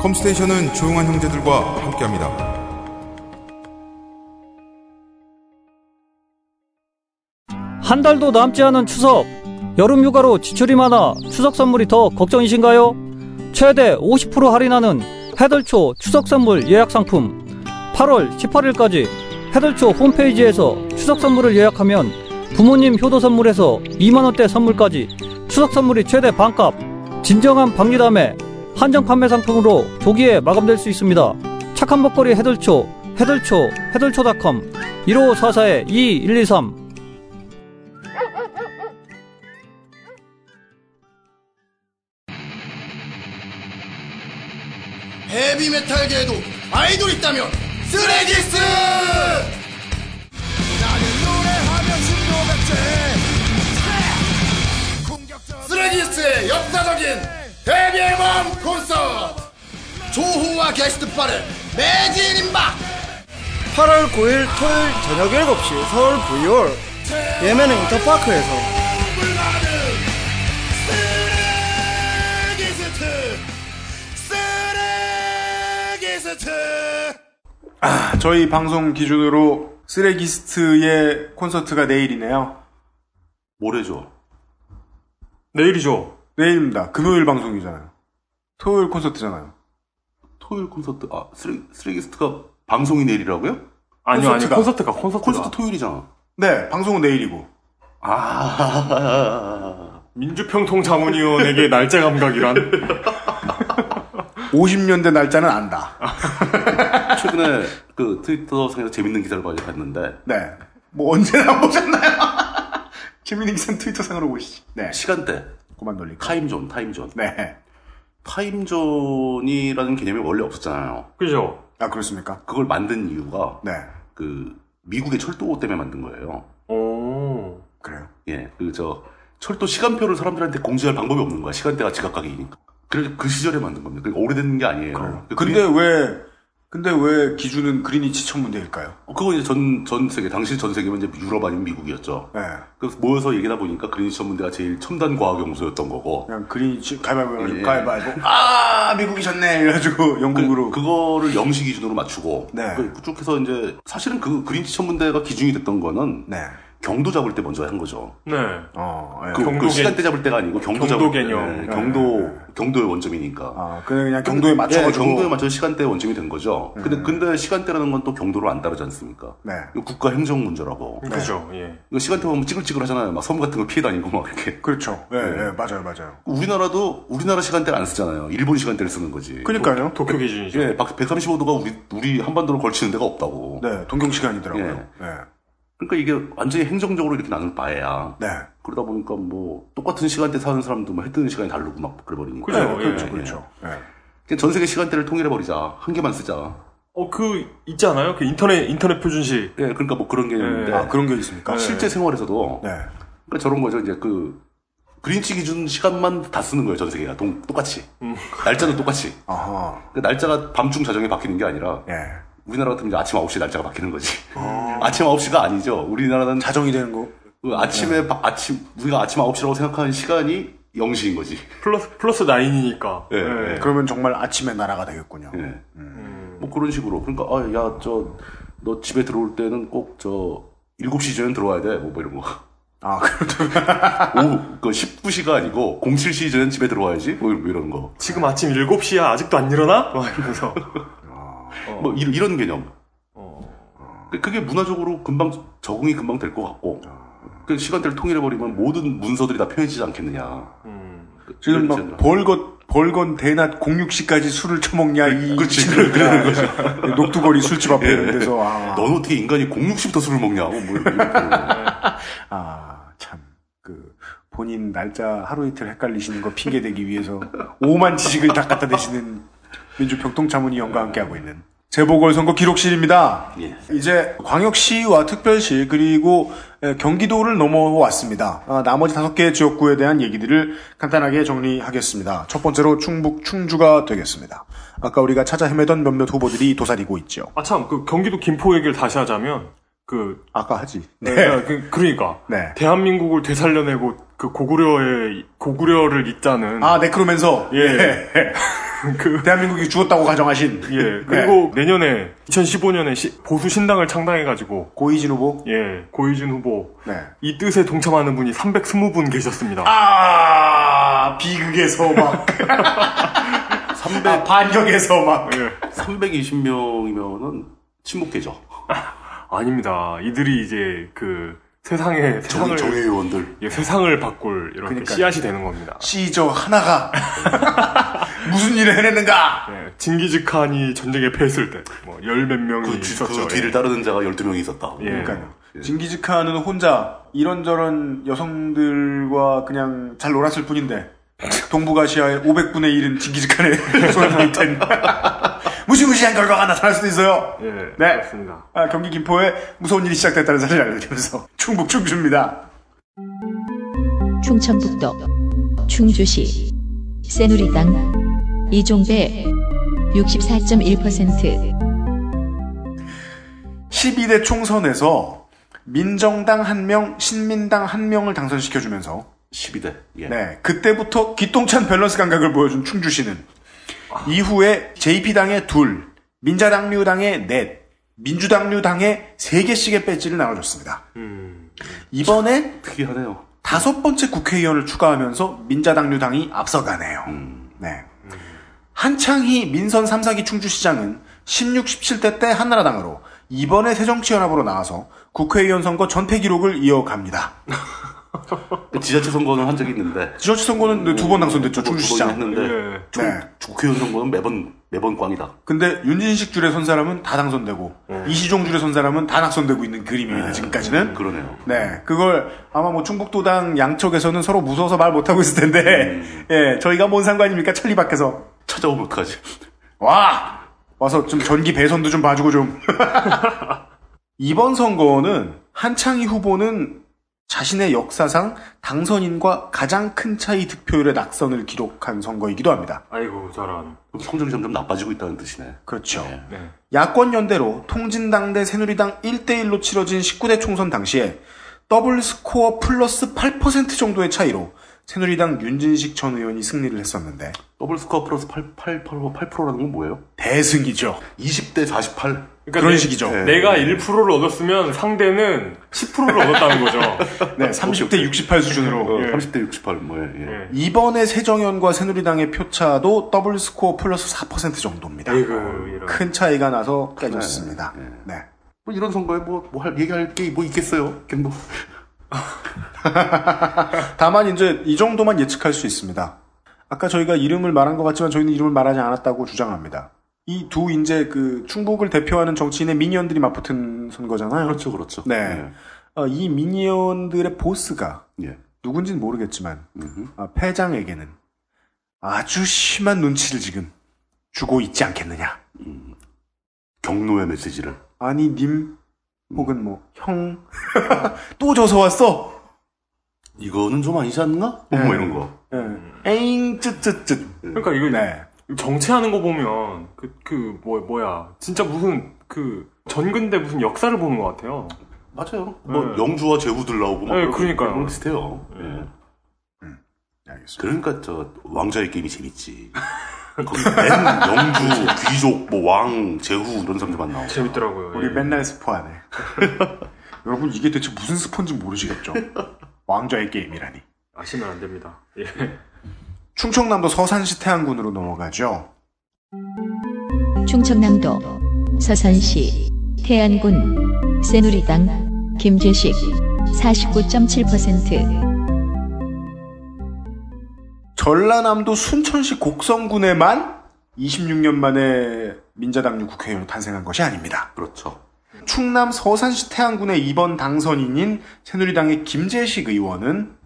컴스테이션은 조용한 형제들과 함께합니다. 한 달도 남지 않은 추석. 여름 휴가로 지출이 많아 추석 선물이 더 걱정이신가요? 최대 50% 할인하는 해덜초 추석 선물 예약 상품. 8월 18일까지 해덜초 홈페이지에서 추석 선물을 예약하면 부모님 효도 선물에서 2만원대 선물까지 추석 선물이 최대 반값. 진정한 박리담에 한정 판매 상품으로 조기에 마감될 수 있습니다. 착한 먹거리 해덜초, 해덜초, 해덜초닷컴 1544-2123 헤비메탈계에도 아이돌 있다면 쓰레기스! 진도백제 쓰레기스의 역사적인 데뷔 앨범 콘서트 조호와 게스트파를 매진 임박 8월 9일 토요일 저녁 7시 서울 V홀 예매는 인터파크에서 아, 저희 방송 기준으로 쓰레기스트의 콘서트가 내일이네요. 모레죠. 내일이죠. 내일입니다. 금요일 방송이잖아요. 토요일 콘서트잖아요. 토요일 콘서트, 아, 쓰레기, 쓰레기스트가 방송이 내일이라고요? 아니요, 아니요. 콘서트가, 콘서트가. 콘서트 토요일이잖아. 네, 방송은 내일이고. 아. 민주평통 자문위원에게 날짜 감각이란? 50년대 날짜는 안다. 최근에 그 트위터상에서 재밌는 기사를 봤는데. 네. 뭐 언제나 보셨나요? 재밌는 기사는 트위터상으로 보시지. 네. 시간대. 그만 돌리 time zone, time zone. 네. time zone이라는 개념이 원래 없었잖아요. 그죠? 아, 그렇습니까? 그걸 만든 이유가. 네. 그, 미국의 철도 때문에 만든 거예요. 오. 그래요? 예. 그, 저, 철도 시간표를 사람들한테 공지할 방법이 없는 거야. 시간대가 제각각이니까. 그래서 그 시절에 만든 겁니다. 그러니까 오래된 게 아니에요. 그 근데 왜, 근데 왜 기준은 그리니치 천문대일까요? 어, 그거 이제 전, 전 세계, 당시 전 세계면 이제 유럽 아니면 미국이었죠. 네. 그래서 모여서 얘기하다 보니까 그리니치 전문대가 제일 첨단 과학연구소였던 거고. 그냥 그리니치, 가위바위보, 예. 가위바위보. 아, 미국이 졌네. 이래가지고 영국으로. 그, 그거를 영시 기준으로 맞추고. 네. 그, 쭉 해서 이제, 사실은 그 그린치 천문대가 기준이 됐던 거는. 네. 경도 잡을 때 먼저 한 거죠. 네. 어, 예. 그, 경도 그 개- 시간대 잡을 때가 아니고 경도, 경도 잡을 개념. 때. 네, 경도, 경도의 원점이니까. 아, 그냥, 그냥 경도에 맞춰가지고. 예, 경도에 맞춰 시간대 원점이 된 거죠. 근데, 근데 시간대라는 건 또 경도를 안 따르지 않습니까? 네. 이거 국가 행정 문제라고. 그죠, 예. 이거 시간대 보면 찌글찌글 하잖아요. 막 섬 같은 거 피해 다니고 막 이렇게. 그렇죠. 예, 네. 예, 맞아요, 맞아요. 우리나라도 우리나라 시간대를 안 쓰잖아요. 일본 시간대를 쓰는 거지. 그러니까요. 도쿄 기준이죠. 예, 135도가 우리 우리 한반도로 걸치는 데가 없다고. 네, 동경 시간이더라고요. 예. 네. 그러니까 이게 완전히 행정적으로 이렇게 나눌 바에야. 네. 그러다 보니까 뭐 똑같은 시간대 사는 사람도 뭐 해 뜨는 시간이 다르고 막 그래버리니까. 그죠, 예, 그렇죠, 예, 그렇죠. 예. 그냥 전 세계 시간대를 통일해 버리자. 한 개만 쓰자. 어, 그, 있지 않아요? 그 인터넷, 인터넷 표준식. 예, 그러니까 뭐 그런 개념인데. 아, 그런 게 있습니까? 실제 생활에서도. 네. 그러니까 저런 거죠. 이제 그 그린치 기준 시간만 다 쓰는 거예요. 전 세계가 동, 똑같이. 음. 날짜도 똑같이. 아하. 그 날짜가 밤중 자정에 바뀌는 게 아니라 예. 우리나라 같으면 아침 9시에 날짜가 바뀌는 거지. 아 침 9시가 아니죠. 우리나라는 자정이 되는 거. 그 아침에 바- 아침 우리가 아침 9시라고 생각하는 시간이 0시인 거지. 플러스, 플러스 9이니까. 예, 네. 예. 그러면 정말 아침의 나라가 되겠군요. 예. 뭐 그런 식으로. 그러니까 아, 야, 저 너 집에 들어올 때는 꼭 저 7시 전에 들어와야 돼. 뭐, 뭐 이런 거. 아, 그렇죠. 오후 그 19시가 아니고 07시 전에 집에 들어와야지. 뭐 이런 거. 지금 아침 7시야. 아직도 안 일어나? 막 이러면서. 뭐 이런, 이런 개념. 그게 문화적으로 금방 적응이 금방 될 것 같고 그 시간대를 통일해 버리면 모든 문서들이 다 편해지지 않겠느냐. 지금 막 벌건 벌건 대낮 06시까지 술을 처먹냐 이 그렇지. 친구들. 그러는 거죠. 녹두거리 술집 앞에 예. 데서 아. 넌 어떻게 인간이 06시부터 술을 먹냐고 뭐 이렇게. 아, 참. 그, 본인 날짜 하루 이틀 헷갈리시는 거 핑계 대기 위해서 오만 지식을 다 갖다 대시는 민주평통자문위 형과 함께하고 있는 재보궐선거 기록실입니다. 예. 이제 광역시와 특별시 그리고 에, 경기도를 넘어왔습니다. 아, 나머지 다섯 개의 지역구에 대한 얘기들을 간단하게 정리하겠습니다. 첫 번째로 충북 충주가 되겠습니다. 아까 우리가 찾아 헤매던 몇몇 후보들이 도사리고 있죠. 아 참 그 경기도 김포 얘기를 다시 하자면 그 아까 하지. 네. 네. 그, 그러니까 네. 대한민국을 되살려내고 그 고구려의 고구려를 잇자는 아, 네크로맨서. 예. 그 대한민국이 죽었다고 가정하신. 예. 그리고 내년에 2015년에 보수 신당을 창당해가지고 고이진 후보. 예. 고이진 후보. 네. 이 뜻에 동참하는 분이 320분 계셨습니다. 아, 비극에서 막. 300, 아, 반격에서 막. 예. 320명이면은 침묵계죠. 아닙니다. 이들이 이제 그 세상에 세상을 정의 의원들. 예, 세상을 바꿀 이렇게 그러니까요. 씨앗이 되는 겁니다. 시저 하나가 무슨 일을 해냈는가? 예, 징기즈칸이 전쟁에 패했을 때, 뭐, 열 몇 명이 그, 뒤- 있었죠. 그 뒤를 따르는 자가 12명이 있었다. 예. 그러니까요. 징기즈칸은 혼자 이런저런 여성들과 그냥 잘 놀았을 뿐인데 동북아시아의 500분의 1은 징기즈칸의 손을 밑엔 무시무시한 결과가 나타날 수도 있어요. 예, 네. 그렇습니다. 아, 경기 김포에 무서운 일이 시작됐다는 사실을 알려드리면서 충북 충주입니다. 충청북도 충주시 새누리당 이종배 64.1% 12대 총선에서 민정당 한 명, 신민당 한 명을 당선시켜주면서 12대. 예. 네, 그때부터 기똥찬 밸런스 감각을 보여준 충주시는 이후에 JP당에 둘, 민자당류당에 넷, 민주당류당에 세 개씩의 배지를 나눠줬습니다. 이번에 특이하네요. 다섯 번째 국회의원을 추가하면서 민자당류당이 앞서가네요. 네. 한창희 민선 3, 4기 충주시장은 16, 17대 때 한나라당으로 이번에 새정치연합으로 나와서 국회의원 선거 전패 기록을 이어갑니다. 지자체 선거는 한 적이 있는데. 지자체 선거는 두번 당선됐죠, 두 번- 충주시장. 두번 했는데. 예. 총- 네. 국회의원 선거는 매번, 매번 꽝이다. 근데 윤진식 줄에 선 사람은 다 당선되고 이시종 줄에 선 사람은 다 낙선되고 있는 그림입니다. 지금까지는. 그러네요. 네, 그걸 아마 뭐 충북도당 양쪽에서는 서로 무서워서 말 못하고 있을 텐데, 예, 저희가 뭔 상관입니까? 천리 밖에서. 찾아오면 어떡하지? 와! 와서 좀 전기 배선도 좀 봐주고 좀. 이번 선거는 한창희 후보는 자신의 역사상 당선인과 가장 큰 차이 득표율의 낙선을 기록한 선거이기도 합니다. 아이고, 저런. 그럼 성적이 점점 나빠지고 있다는 뜻이네. 그렇죠. 네. 야권 연대로 통진당 대 새누리당 1대1로 치러진 19대 총선 당시에 더블 스코어 플러스 8% 정도의 차이로 새누리당 윤진식 전 의원이 승리를 했었는데 더블 스코어 플러스 8, 8, 8, 8%라는 건 뭐예요? 대승이죠. 20대 48. 그러니까 그런 내- 식이죠. 내가 1%를 얻었으면 상대는 10%를 얻었다는 거죠. 네, 30대 68 수준으로. 어, 예. 30대 68, 뭐, 예. 예. 이번에 새정연과 새누리당의 표차도 더블 스코어 플러스 4% 정도입니다. 아이고, 이런. 큰 차이가 나서 깨졌습니다. 네. 뭐 이런 선거에 뭐, 뭐 할, 얘기할 게 뭐 있겠어요? 뭐. 다만 이제 이 정도만 예측할 수 있습니다. 아까 저희가 이름을 말한 것 같지만 저희는 이름을 말하지 않았다고 주장합니다. 이두 이제 그 충북을 대표하는 정치인의 미니언들이 맞붙은 선거잖아요. 그렇죠, 그렇죠. 네. 예. 어, 이 미니언들의 보스가 예. 누군지는 모르겠지만. 아, 패장에게는 아주 심한 눈치를 지금 주고 있지 않겠느냐. 경로의 메시지를. 아니 님 혹은 뭐 형 또 져서 왔어. 이거는 좀 아니지 않나? 뭐, 뭐 이런 거. 예. 에잉 쯧쯧쯧. 그러니까 이거 네. 정치하는 거 보면 그 그 뭐 뭐야 진짜 무슨 그 전근대 무슨 역사를 보는 것 같아요. 맞아요. 뭐 네. 영주와 제후들 나오고 막 네, 그런- 그러니까요. 그런 거 비슷해요. 예. 알겠습니다. 그러니까 저 왕자의 게임이 재밌지. 거기 맨 영주, 귀족, 뭐 왕, 제후 이런 사람들만 나오고. 재밌더라고요. 우리 예. 맨날 스포하네. 여러분 이게 대체 무슨 스포인지 모르시겠죠? 왕좌의 게임이라니. 아시면 안 됩니다. 예. 충청남도 서산시 태안군으로 넘어가죠. 충청남도 서산시 태안군 새누리당 김재식 49.7% 전라남도 순천시 곡성군에만 26년 만에 민자당류 국회의원이 탄생한 것이 아닙니다. 그렇죠. 충남 서산시 태안군의 이번 당선인인 새누리당의 김재식 의원은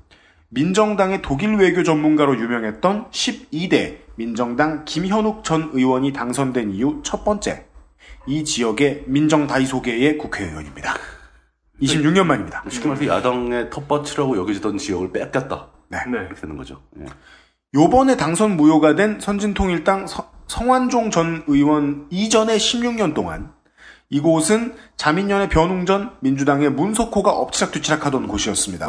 민정당의 독일 외교 전문가로 유명했던 12대 민정당 김현욱 전 의원이 당선된 이후 첫 번째 이 지역의 민정다이소계의 국회의원입니다. 26년 만입니다. 쉽게 말해서 야당의 텃밭이라고 여겨지던 지역을 뺏겼다. 네. 이렇게 되는 거죠. 예. 요번에 당선 무효가 된 선진통일당 서- 성완종 전 의원 이전의 16년 동안 이곳은 자민련의 변웅 전 민주당의 문석호가 엎치락뒤치락하던 곳이었습니다.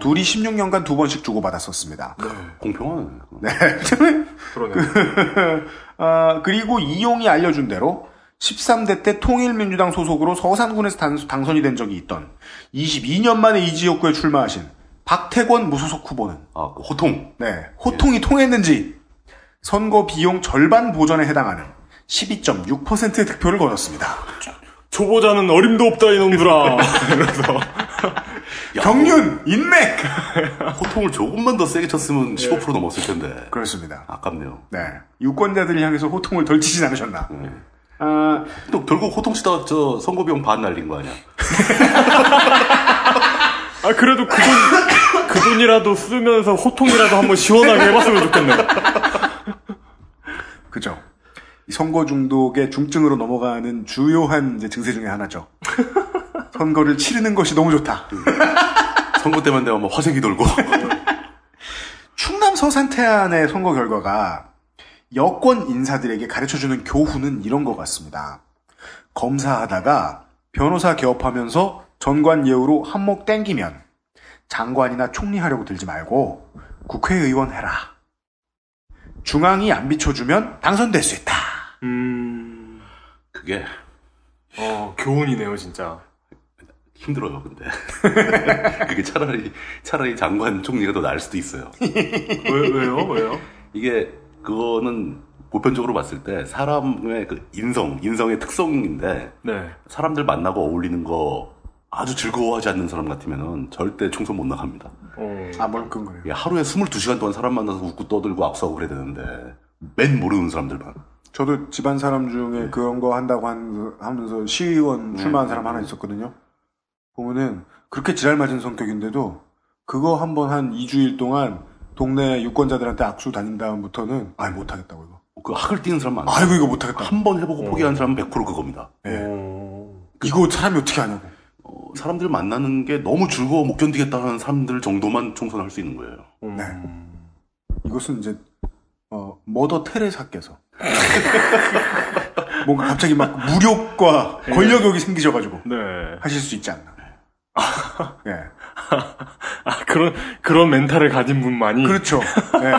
둘이 16년간 두 번씩 주고받았었습니다. 공평하네. 네. 그러네. 아, 그리고 이용이 알려준 대로 13대 때 통일민주당 소속으로 서산군에서 단- 당선이 된 적이 있던 22년 만에 이 지역구에 출마하신 박태권 무소속 후보는 아, 그 호통. 네, 호통이 통했는지 선거 비용 절반 보전에 해당하는 12.6%의 득표를 거뒀습니다. 초보자는 어림도 없다 이놈들아. 경륜, 인맥. 호통을 조금만 더 세게 쳤으면 15% 넘었을 텐데. 그렇습니다. 아깝네요. 네, 유권자들을 향해서 호통을 덜 치진 않으셨나? 아, 또 결국 호통 치다가 저 선거 비용 반 날린 거 아니야? 아 그래도 그 돈, 그 돈이라도 쓰면서 호통이라도 한번 시원하게 해봤으면 좋겠네. 그죠. 이 선거 중독의 중증으로 넘어가는 주요한 증세 중에 하나죠. 선거를 치르는 것이 너무 좋다. 선거 때만 되면 뭐 화색이 돌고. 충남 서산 태안의 선거 결과가 여권 인사들에게 가르쳐주는 교훈은 이런 것 같습니다. 검사하다가 변호사 개업하면서 전관 예우로 한몫 땡기면 장관이나 총리 하려고 들지 말고 국회의원 해라. 중앙이 안 비춰주면 당선될 수 있다. 음, 그게 어 교훈이네요 진짜. 힘들어요, 근데. 그게 차라리, 차라리 장관 총리가 더 나을 수도 있어요. 왜 왜요 왜요? 이게, 그거는 보편적으로 봤을 때 사람의 그 인성, 인성의 특성인데, 네. 사람들 만나고 어울리는 거 아주 즐거워하지 않는 사람 같으면은 절대 총선 못 나갑니다. 아, 물론 그래요. 예, 하루에 22시간 동안 사람 만나서 웃고 떠들고 악수하고 그래야 되는데, 맨 모르는 사람들만. 저도 집안 사람 중에 그런 거 한다고 한- 하면서 시의원 출마한 네. 사람 하나 있었거든요. 보면은 그렇게 지랄 맞은 성격인데도 그거 한 번 한 2주일 동안 동네 유권자들한테 악수 다닌 다음부터는 아 못하겠다고 이거. 그 학을 띄는 사람 많아요. 아이고 이거 못하겠다. 한 번 해보고 포기한 사람은 100% 그겁니다. 이거 사람이 어떻게 하냐고. 어, 사람들 만나는 게 너무 즐거워 못 견디겠다는 사람들 정도만 총선할 수 있는 거예요. 네. 이것은 이제 어, 머더 테레사께서 뭔가 갑자기 막 무력과 권력욕이 생기셔가지고 네. 하실 수 있지 않나. 예. 아 그런 그런 멘탈을 가진 분만이 그렇죠. 예.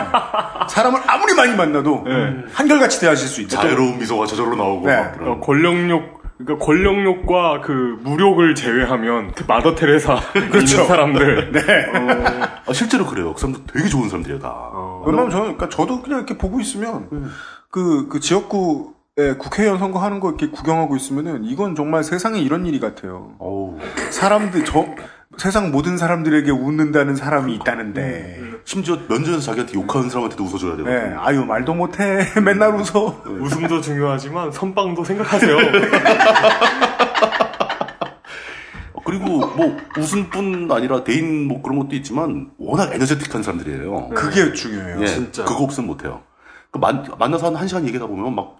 사람을 아무리 많이 만나도 한결같이 대하실 수 있다. 자유로운 미소가 저절로 나오고 네. 막 그런. 어, 권력욕 그러니까 권력욕과 그 무력을 제외하면 그 마더 테레사 그렇죠. 있는 사람들 네. 아, 실제로 그래요. 그 사람들 되게 좋은 사람들이에요 다. 왜냐면 저는, 그러니까 저도 그냥 이렇게 보고 있으면, 그, 그 지역구에 국회의원 선거하는 거 이렇게 구경하고 있으면은, 이건 정말 세상에 이런 일이 같아요. 어우. 사람들, 저, 세상 모든 사람들에게 웃는다는 사람이 있다는데, 심지어 면전에서 자기한테 욕하는 사람한테도 웃어줘야 되고. 네, 아유, 말도 못해. 맨날 웃어. 웃음도 중요하지만 선빵도 생각하세요. 그리고 뭐 웃음뿐 아니라 대인 뭐 그런 것도 있지만 워낙 에너제틱한 사람들이에요. 그게 중요해요. 예, 진짜. 그거 없으면 못해요. 그 만, 만나서 한 1시간 얘기하다 보면 막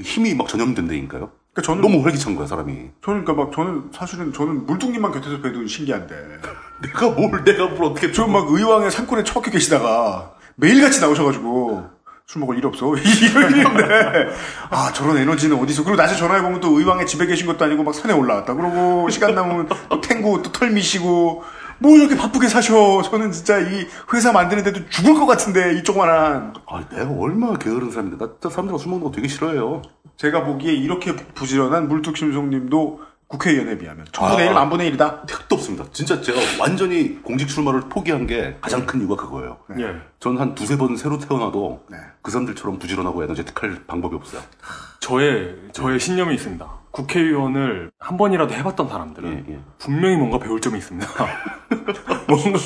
힘이 막 전염된다니까요. 그러니까 저는, 너무 활기찬 거야, 사람이. 저는 그러니까 막, 저는 사실은 저는 물뚱님만 곁에서 뵈도 신기한데. 내가 뭘, 내가 뭘 어떻게. 저막 의왕의 산골에 처박혀 계시다가 매일같이 나오셔가지고 술 먹을 일 없어 이런 일인데 아 저런 에너지는 어디서 그리고 낮에 전화해 보면 또 의왕에 집에 계신 것도 아니고 막 산에 올라왔다 그러고 시간 남으면 또 탱고 또 털 미시고 뭐 이렇게 바쁘게 사셔 저는 진짜 이 회사 만드는데도 죽을 것 같은데 이 조그만한 아, 내가 얼마나 게으른 사람인데. 나 진짜 사람들과 술 먹는 거 되게 싫어해요. 제가 보기에 이렇게 부지런한 물뚝심송님도 국회의원에 비하면 전분의 아. 1 만분의 1이다 택도 없습니다. 진짜 제가 완전히 공직 출마를 포기한 게 가장 큰 이유가 그거예요. 예. 전한 두세 번 새로 태어나도 네. 그 사람들처럼 부지런하고 에너제틱할 방법이 없어요. 저의 저의 신념이 있습니다. 국회의원을 한 번이라도 해봤던 사람들은 예, 분명히 뭔가 배울 점이 있습니다. 뭔가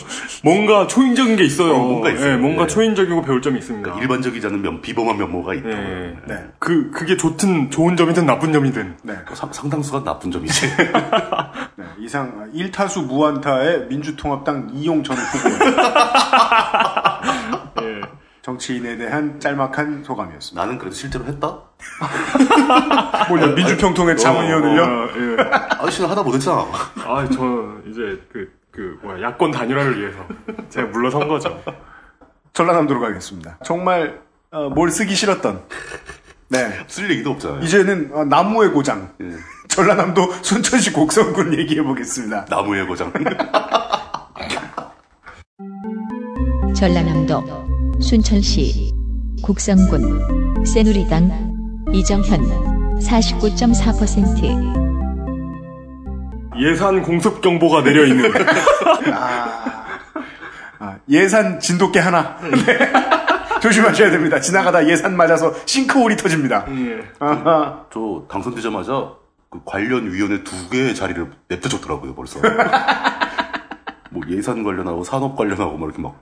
뭔가 초인적인 게 있어요. 어, 뭔가 있어요. 예, 뭔가 예. 초인적이고 배울 점이 있습니다. 일반적이지 않은 면, 비범한 면모가 있다. 예. 그 그게 좋든 좋은 점이든 나쁜 점이든. 네. 상, 상당수가 나쁜 점이지. 네, 이상 1타수 무안타의 민주통합당 이용 전 후보. 예. 정치인에 대한 짤막한 소감이었습니다. 나는 그래도 실제로 했다? 뭘요? 민주평통의 자문위원을요? 어, 예. 아저씨는 하다 못했잖아. 아, 저 이제 그, 그, 뭐야, 야권 단일화를 위해서 제가 물러선 거죠. 전라남도로 가겠습니다. 정말 어, 뭘 쓰기 싫었던. 네. 쓸 얘기도 없잖아요. 이제는 어, 나무의 고장. 예. 전라남도 순천시 곡성군 얘기해 보겠습니다. 나무의 고장. 전라남도 순천시 곡성군 새누리당 이정현 49.4% 예산 공습 경보가 내려 있는. 아, 예산 진돗개 하나. 네. 조심하셔야 됩니다. 지나가다 예산 맞아서 싱크홀이 터집니다. 아하. 저 당선되자마자 그 관련 위원회 두 개의 자리를 냅둬줬더라고요, 벌써. 뭐 예산 관련하고 산업 관련하고 막 이렇게 막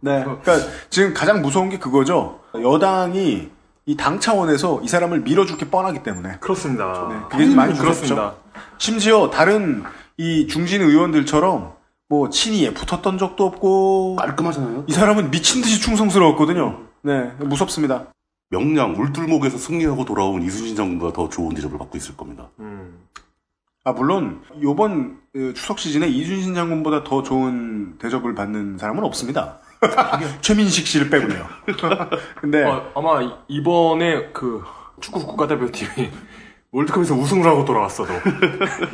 네. 그러니까 지금 가장 무서운 게 그거죠. 여당이 이 당 차원에서 이 사람을 밀어줄 게 뻔하기 때문에. 그렇습니다. 네, 그게 좀 많이 그렇습니다. 무섭죠. 심지어 다른 이 중진 의원들처럼 뭐 친이에 붙었던 적도 없고 깔끔하잖아요. 이 사람은 미친 듯이 충성스러웠거든요. 네, 무섭습니다. 명량 울tur목에서 승리하고 돌아온 이순신 장군보다 더 좋은 대접을 받고 있을 겁니다. 아 물론 요번 어, 추석 시즌에 이순신 장군보다 더 좋은 대접을 받는 사람은 없습니다. 최민식 씨를 빼고요. 근데 어, 아마 이- 이번에 그 축구 국가대표팀이 월드컵에서 우승을 하고 돌아왔어도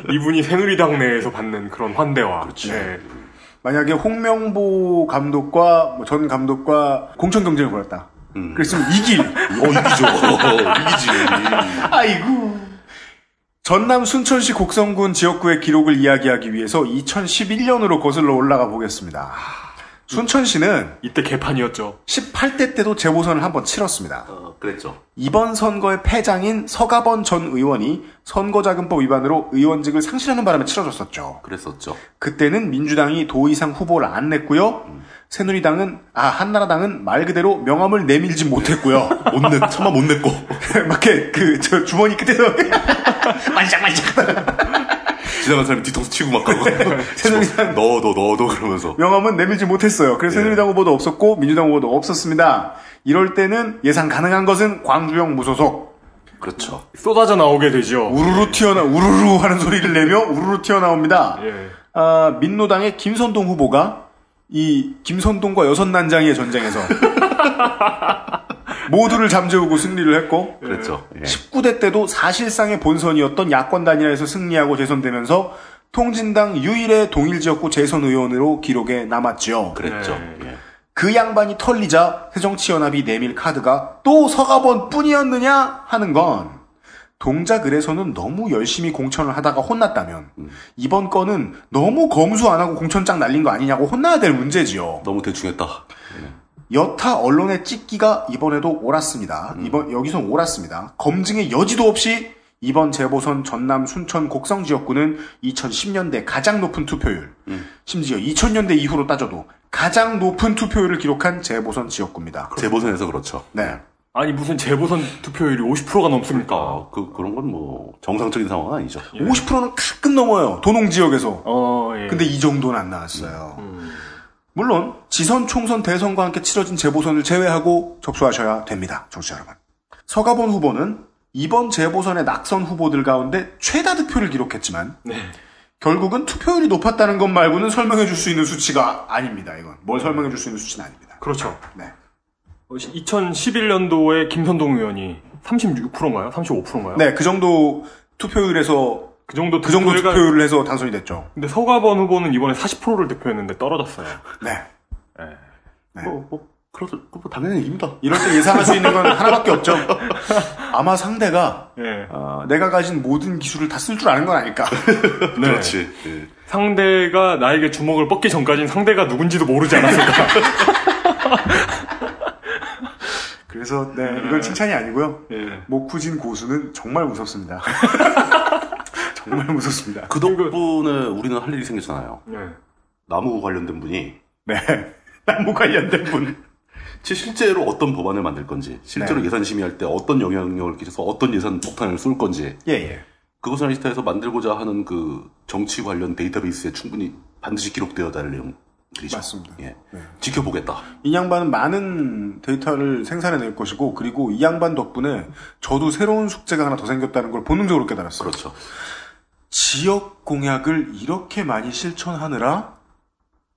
이분이 새누리당 내에서 받는 그런 환대와 네. 만약에 홍명보 감독과 뭐전 감독과 공천 경쟁을 벌였다. 그랬으면 이길. 어, 이기죠. 이기지. 아이고. 전남 순천시 곡성군 지역구의 기록을 이야기하기 위해서 2011년으로 거슬러 올라가 보겠습니다. 순천시는 이때 개판이었죠. 18대 때도 재보선을 한번 치렀습니다. 어, 그랬죠. 이번 선거의 패장인 서가번 전 의원이 선거자금법 위반으로 의원직을 상실하는 바람에 치러졌었죠. 그랬었죠. 그때는 민주당이 도의상 후보를 안 냈고요. 새누리당은 아 한나라당은 말 그대로 명함을 내밀지 못했고요. 못 냈, 차마 못 냈고. 막 이렇게 그 저 주머니 끝에서 만짝만짝 지나간 사람이 뒤통수 치고 막 하고. 새누리당 넣어도 넣어도 그러면서. 명함은 내밀지 못했어요. 그래서 예. 새누리당 후보도 없었고 민주당 후보도 없었습니다. 이럴 때는 예상 가능한 것은 광주형 무소속. 그렇죠. 쏟아져 나오게 되죠. 우르르 튀어나 우르르 하는 소리를 내며 우르르 튀어나옵니다. 예. 아, 민노당의 김선동 후보가 이 김선동과 여섯 난장이의 전쟁에서 모두를 잠재우고 승리를 했고 그랬죠. 예. 19대 때도 사실상의 본선이었던 야권 단일화에서 승리하고 재선되면서 통진당 유일의 동일 지역구 재선 의원으로 기록에 남았죠. 그랬죠. 예. 그 양반이 털리자 새정치연합이 내밀 카드가 또 서가번 뿐이었느냐 하는 건 동작 을에서는 너무 열심히 공천을 하다가 혼났다면 이번 건은 너무 검수 안 하고 공천장 날린 거 아니냐고 혼나야 될 문제지요. 너무 대충했다. 여타 언론의 찍기가 이번에도 옳았습니다. 이번 여기선 옳았습니다. 검증의 여지도 없이 이번 재보선 전남 순천 곡성 지역구는 2010년대 가장 높은 투표율, 심지어 2000년대 이후로 따져도 가장 높은 투표율을 기록한 재보선 지역구입니다. 재보선에서 그렇죠. 네. 아니 무슨 재보선 투표율이 50%가 넘습니까? 아, 그, 그런 건 뭐, 정상적인 상황은 아니죠. 50%는 가끔 넘어요. 도농 지역에서. 어, 예. 근데 이 정도는 안 나왔어요. 물론 지선, 총선, 대선과 함께 치러진 재보선을 제외하고 접수하셔야 됩니다. 청취자 여러분. 서가본 후보는 이번 재보선의 낙선 후보들 가운데 최다 득표를 기록했지만 네. 결국은 투표율이 높았다는 것 말고는 설명해 줄 수 있는 수치가 아닙니다. 이건 뭘 설명해 줄 수 있는 수치는 아닙니다. 그렇죠. 네. 2011년도에 김선동 의원이 36%인가요? 35%인가요? 네, 그 정도 투표율에서 그 정도 그 정도 투표율을 해서 당선이 됐죠. 근데 서가번 후보는 이번에 40%를 득표했는데 떨어졌어요. 네. 뭐, 뭐, 그렇죠. 뭐, 당연히 이깁니다. 이럴 때 예상할 수 있는 건 하나밖에 없죠. 아마 상대가 예. 어, 내가 가진 모든 기술을 다 쓸 줄 아는 건 아닐까. 네. 그렇지. 예. 상대가 나에게 주먹을 뻗기 전까지는 상대가 누군지도 모르지 않았을까. 그래서 그래서 네, 이건 칭찬이 아니고요. 예. 목후진 고수는 정말 무섭습니다. 정말 무섭습니다. 그 덕분에 우리는 할 일이 생겼잖아요. 네. 나무 관련된 분이 네. 나무 관련된 분. 지- 실제로 어떤 법안을 만들 건지, 실제로 네. 예산 심의할 때 어떤 영향력을 끼쳐서 어떤 예산 폭탄을 쏠 건지, 예, 예. 그것을 리스타에서 만들고자 하는 그 정치 관련 데이터베이스에 충분히 반드시 기록되어야 될 내용 들이죠. 맞습니다. 예. 지켜보겠다. 이 양반은 많은 데이터를 생산해낼 것이고, 그리고 이 양반 덕분에 저도 새로운 숙제가 하나 더 생겼다는 걸 본능적으로 깨달았어요. 그렇죠. 지역 공약을 이렇게 많이 실천하느라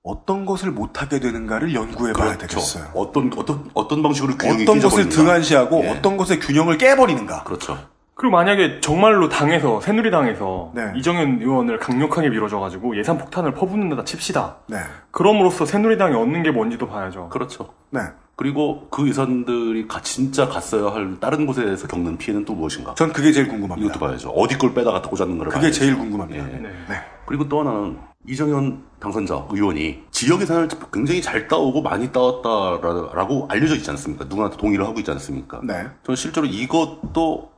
어떤 것을 못하게 되는가를 연구해 봐야 그렇죠. 되겠어요. 어떤 어떤 어떤 방식으로 균형이 어떤 것을. 등한시하고 예. 어떤 것의 균형을 깨버리는가. 그렇죠. 그리고 만약에 정말로 당에서 새누리당에서 네. 이정현 의원을 강력하게 밀어줘가지고 예산 폭탄을 퍼붓는다 칩시다. 네. 그럼으로써 새누리당이 얻는 게 뭔지도 봐야죠. 그렇죠. 네. 그리고 그 예산들이 가- 진짜 갔어야 할 다른 곳에서 겪는 피해는 또 무엇인가? 전 그게 제일 궁금합니다. 이것도 봐야죠. 어디 걸 빼다 갖다 꽂았는가를 그게 봐야죠. 제일 궁금합니다. 예. 네. 그리고 또 하나는 이정현 당선자 의원이 지역 예산을 굉장히 잘 따오고 많이 따왔다라고 알려져 있지 않습니까? 누구나 동의를 하고 있지 않습니까? 네. 저는 실제로 이것도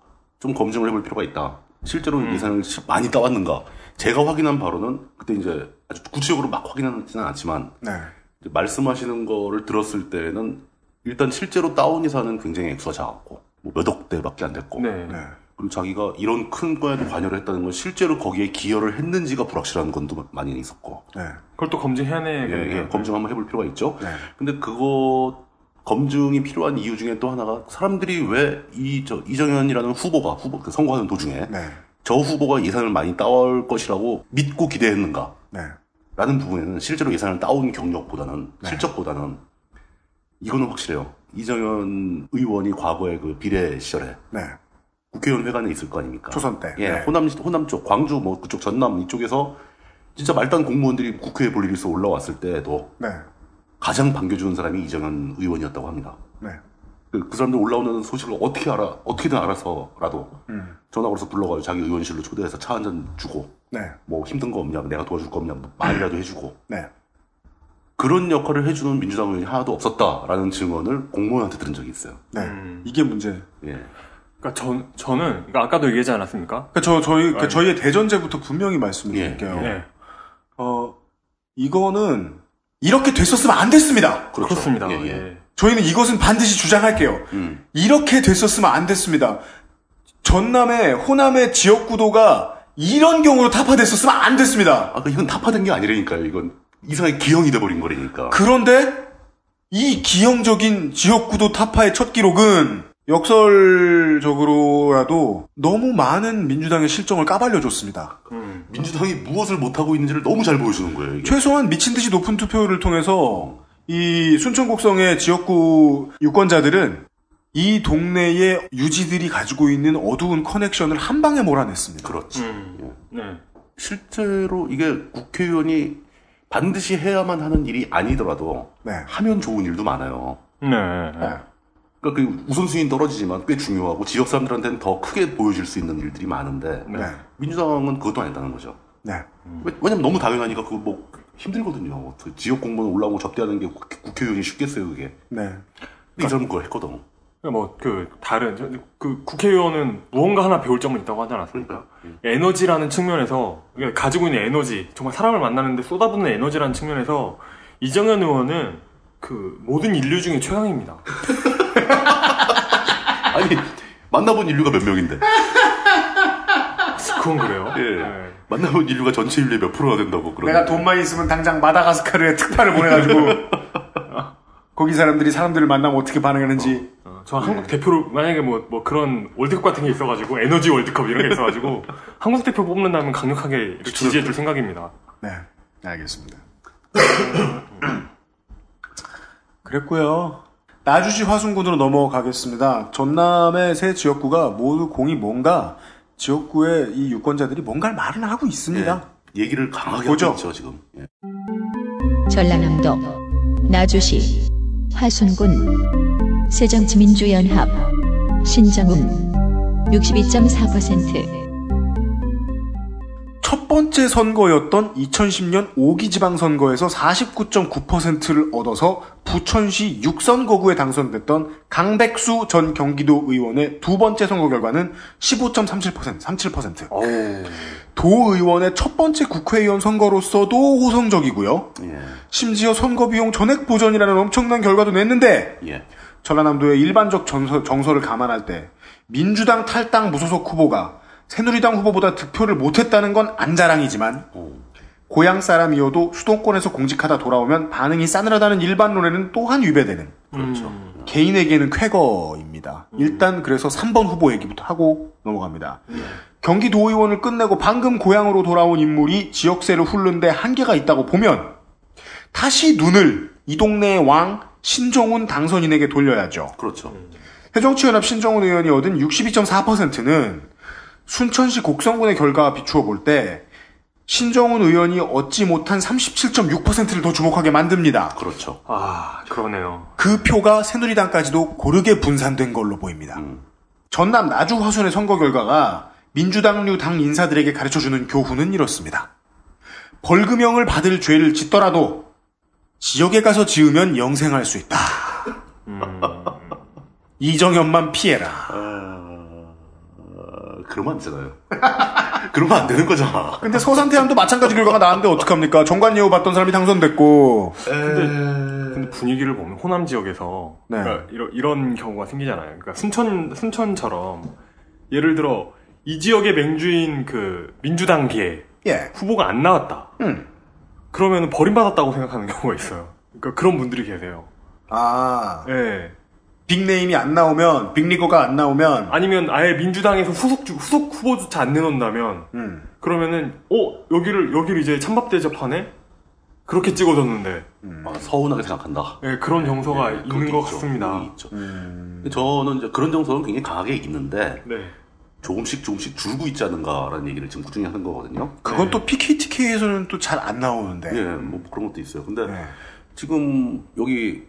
좀 검증을 해볼 필요가 있다. 실제로 예산을 시- 많이 따왔는가? 제가 확인한 바로는 그때 이제 아주 구체적으로 막 확인하지는 않지만 네. 말씀하시는 거를 들었을 때는 일단 실제로 따온 예산은 굉장히 액수가 작았고 뭐 몇 억 대밖에 안 됐고 네. 그리고 자기가 이런 큰 거에도 관여를 했다는 건 실제로 거기에 기여를 했는지가 불확실한 건도 많이 있었고 네. 그걸 또 검증해야 네. 예, 예, 검증 한번 해볼 필요가 있죠. 네. 근데 그거 검증이 필요한 이유 중에 또 하나가 사람들이 왜 이 저 이정현이라는 후보가 후보 그 선거하는 도중에 네. 저 후보가 예산을 많이 따올 것이라고 믿고 기대했는가? 네. 라는 부분에는 실제로 예산을 따온 경력보다는 네. 실적보다는 이거는 확실해요. 이정현 의원이 과거에 그 비례 시절에 네. 국회의원 회관에 있을 거 아닙니까? 초선 때. 예, 네. 호남 호남 쪽, 광주 뭐 그쪽 전남 이쪽에서 진짜 말단 공무원들이 국회에 볼 일이 있어 올라왔을 때에도 네. 가장 반겨주는 사람이 이정현 의원이었다고 합니다. 네. 그, 그 사람들 올라오는 소식을 어떻게 알아, 어떻게든 알아서라도 음. 전화 걸어서 불러가지고 자기 의원실로 초대해서 차 한 잔 주고 네. 뭐 힘든 거 없냐, 내가 도와줄 거 없냐, 뭐 말이라도 해주고 네. 그런 역할을 해주는 민주당 의원이 하나도 없었다라는 증언을 공무원한테 들은 적이 있어요. 네. 음. 이게 문제. 예. 그러니까 전 저는 그러니까 아까도 얘기하지 않았습니까? 그러니까 저 저희 그러니까 아니. 저희의 대전제부터 분명히 말씀드릴게요. 네. 어 이거는 이렇게 됐었으면 안 됐습니다. 그렇죠. 그렇습니다. 예, 예. 예. 저희는 이것은 반드시 주장할게요. 음. 이렇게 됐었으면 안 됐습니다. 전남의 호남의 지역 구도가 이런 경우로 타파됐었으면 안 됐습니다. 아까 이건 타파된 게 아니라니까요. 이건 이상하게 기형이 돼버린 거라니까. 그런데 이 기형적인 지역 구도 타파의 첫 기록은 역설적으로라도 너무 많은 민주당의 실정을 까발려줬습니다. 음. 민주당이 무엇을 못하고 있는지를 너무 잘 보여주는 거예요. 이게. 최소한 미친 듯이 높은 투표율을 통해서 이 순천곡성의 지역구 유권자들은 이 동네의 유지들이 가지고 있는 어두운 커넥션을 한 방에 몰아냈습니다. 그렇지. 음. 네. 실제로 이게 국회의원이 반드시 해야만 하는 일이 아니더라도 네. 하면 좋은 일도 많아요. 네. 그러니까 그 우선순위는 떨어지지만 꽤 중요하고 지역 사람들한테는 더 크게 보여줄 수 있는 일들이 많은데 네. 민주당은 그것도 아니다는 거죠. 네. 왜- 왜냐면 너무 당연하니까 그거 뭐 힘들거든요. 그 지역 공무원 올라오고 접대하는 게 국- 국회의원이 쉽겠어요, 그게. 네. 근데 이 사람은 그걸 했거든. 뭐 그 다른 저- 그 국회의원은 무언가 하나 배울 점은 있다고 하지 않았습니까? 에너지라는 측면에서 그러니까 가지고 있는 에너지 정말 사람을 만나는데 쏟아붓는 에너지라는 측면에서 이정현 의원은 그 모든 인류 중에 최강입니다. 아니 만나본 인류가 몇 명인데? 그건 그래요. 예. 만나본 인류가 전체 인류의 몇 프로가 된다고 그러는. 내가 돈만 있으면 당장 마다가스카르에 특파를 보내가지고 거기 사람들이 사람들을 만나면 어떻게 반응하는지 어, 저 한국 대표로 만약에 뭐 뭐 그런 월드컵 같은 게 있어가지고 에너지 월드컵 이런 게 있어가지고 한국 대표 뽑는다면 강력하게 지지해줄 생각입니다. 네, 알겠습니다. 그랬고요. 나주시 화순군으로 넘어가겠습니다. 전남의 세 지역구가 모두 공이 뭔가 지역구의 이 유권자들이 뭔가를 말을 하고 있습니다. 얘기를 강하게 보죠. 하고 있죠 지금. 예. 전라남도 나주시 화순군 새정치민주연합 신정음 62.4% 첫 번째 선거였던 2010년 5기 지방선거에서 49.9%를 얻어서 부천시 6선거구에 당선됐던 강백수 전 경기도 의원의 두 번째 선거 결과는 15.37%, 37%. 도의원의 첫 번째 국회의원 선거로서도 호성적이고요. 예. 심지어 선거 비용 전액 보전이라는 엄청난 결과도 냈는데 예. 전라남도의 일반적 정서, 정서를 감안할 때 민주당 탈당 무소속 후보가 새누리당 후보보다 득표를 못했다는 건 안자랑이지만 고향 사람이어도 수도권에서 공직하다 돌아오면 반응이 싸늘하다는 일반론에는 또한 위배되는 그렇죠. 개인에게는 쾌거입니다. 일단 그래서 3번 후보 얘기부터 하고 넘어갑니다. 경기도의원을 끝내고 방금 고향으로 돌아온 인물이 지역세를 훑는데 한계가 있다고 보면 다시 눈을 이 동네의 왕 신정훈 당선인에게 돌려야죠. 그렇죠. 새정치연합 신정훈 의원이 얻은 62.4%는 순천시 곡성군의 결과와 비추어 볼 때 신정훈 의원이 얻지 못한 37.6%를 더 주목하게 만듭니다. 그렇죠. 아, 그러네요. 그 표가 새누리당까지도 고르게 분산된 걸로 보입니다. 전남 나주 화순의 선거 결과가 민주당류 당 인사들에게 가르쳐주는 교훈은 이렇습니다. 벌금형을 받을 죄를 짓더라도 지역에 가서 지으면 영생할 수 있다. 이정현만 피해라. 어, 그러면 안 되잖아요. 그러면 안 되는 거잖아. 근데 서산태양도 마찬가지 결과가 나왔는데 어떡합니까? 정관예우 받던 사람이 당선됐고. 근데, 근데 분위기를 보면 호남 지역에서 네. 그러니까 이런, 이런 경우가 생기잖아요. 그러니까 순천 순천처럼 예를 들어 이 지역의 맹주인 그 민주당계 예. 후보가 안 나왔다. 음. 그러면 버림받았다고 생각하는 경우가 있어요. 그러니까 그런 분들이 계세요. 아. 예. 빅네임이 안 나오면, 빅리거가 안 나오면, 아니면 아예 민주당에서 후속 주- 후속 후보조차 안 내놓는다면 음. 그러면은 어 여기를 여기를 이제 찬밥 대접하네 그렇게 찍어줬는데 아, 서운하게 생각한다. 예, 그런 정서가 네, 있는 그것도 것 있죠. 같습니다. 있죠. 저는 이제 그런 정서는 굉장히 강하게 있는데 네. 조금씩 조금씩 줄고 있지 않는가라는 얘기를 지금 꾸준히 하는 거거든요. 그건 또 PKTK에서는 또 잘 안 나오는데. 예, 뭐 그런 것도 있어요. 근데 지금 여기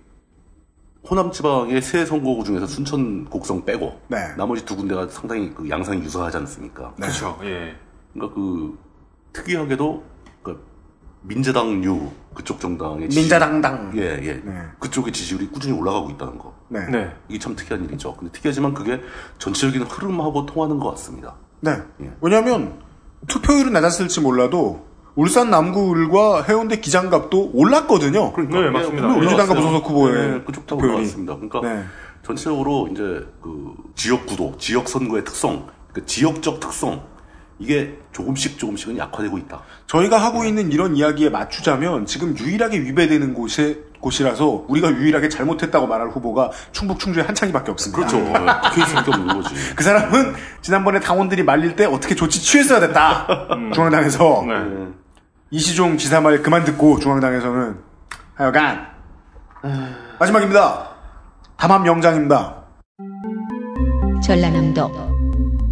호남 지방의 세 선거구 중에서 순천 곡성 빼고 네. 나머지 두 군데가 상당히 그 양상이 유사하지 않습니까? 그렇죠. 예. 그러니까 그 특이하게도 그 민자당류 그쪽 정당의 지지- 민자당당. 예, 예. 그쪽의 지지율이 꾸준히 올라가고 있다는 거. 네. 네. 이게 참 특이한 일이죠. 근데 특이하지만 그게 전체적인 흐름하고 통하는 것 같습니다. 네. 왜냐하면 투표율은 낮았을지 몰라도 울산 남구을과 해운대 기장갑도 올랐거든요. 그러니까 네, 맞습니다. 민주당과. 무소속 후보의 네, 그쪽 다 투표율이. 올라왔습니다. 그러니까 네. 전체적으로 이제 그 지역 구도, 지역 선거의 특성, 그 지역적 특성 이게 조금씩 조금씩은 약화되고 있다. 저희가 하고 있는 이런 이야기에 맞추자면 지금 유일하게 위배되는 곳에 곳이라서 우리가 유일하게 잘못했다고 말할 후보가 충북 충주에 한창이밖에 없습니다. 그렇죠. 그게 수밖에 없는 거지. 그 사람은 지난번에 당원들이 말릴 때 어떻게 조치 취했어야 됐다. 중앙당에서 네. 이시종 지사 말 그만 듣고 중앙당에서는 하여간 마지막입니다. 담합 명장입니다. 전라남도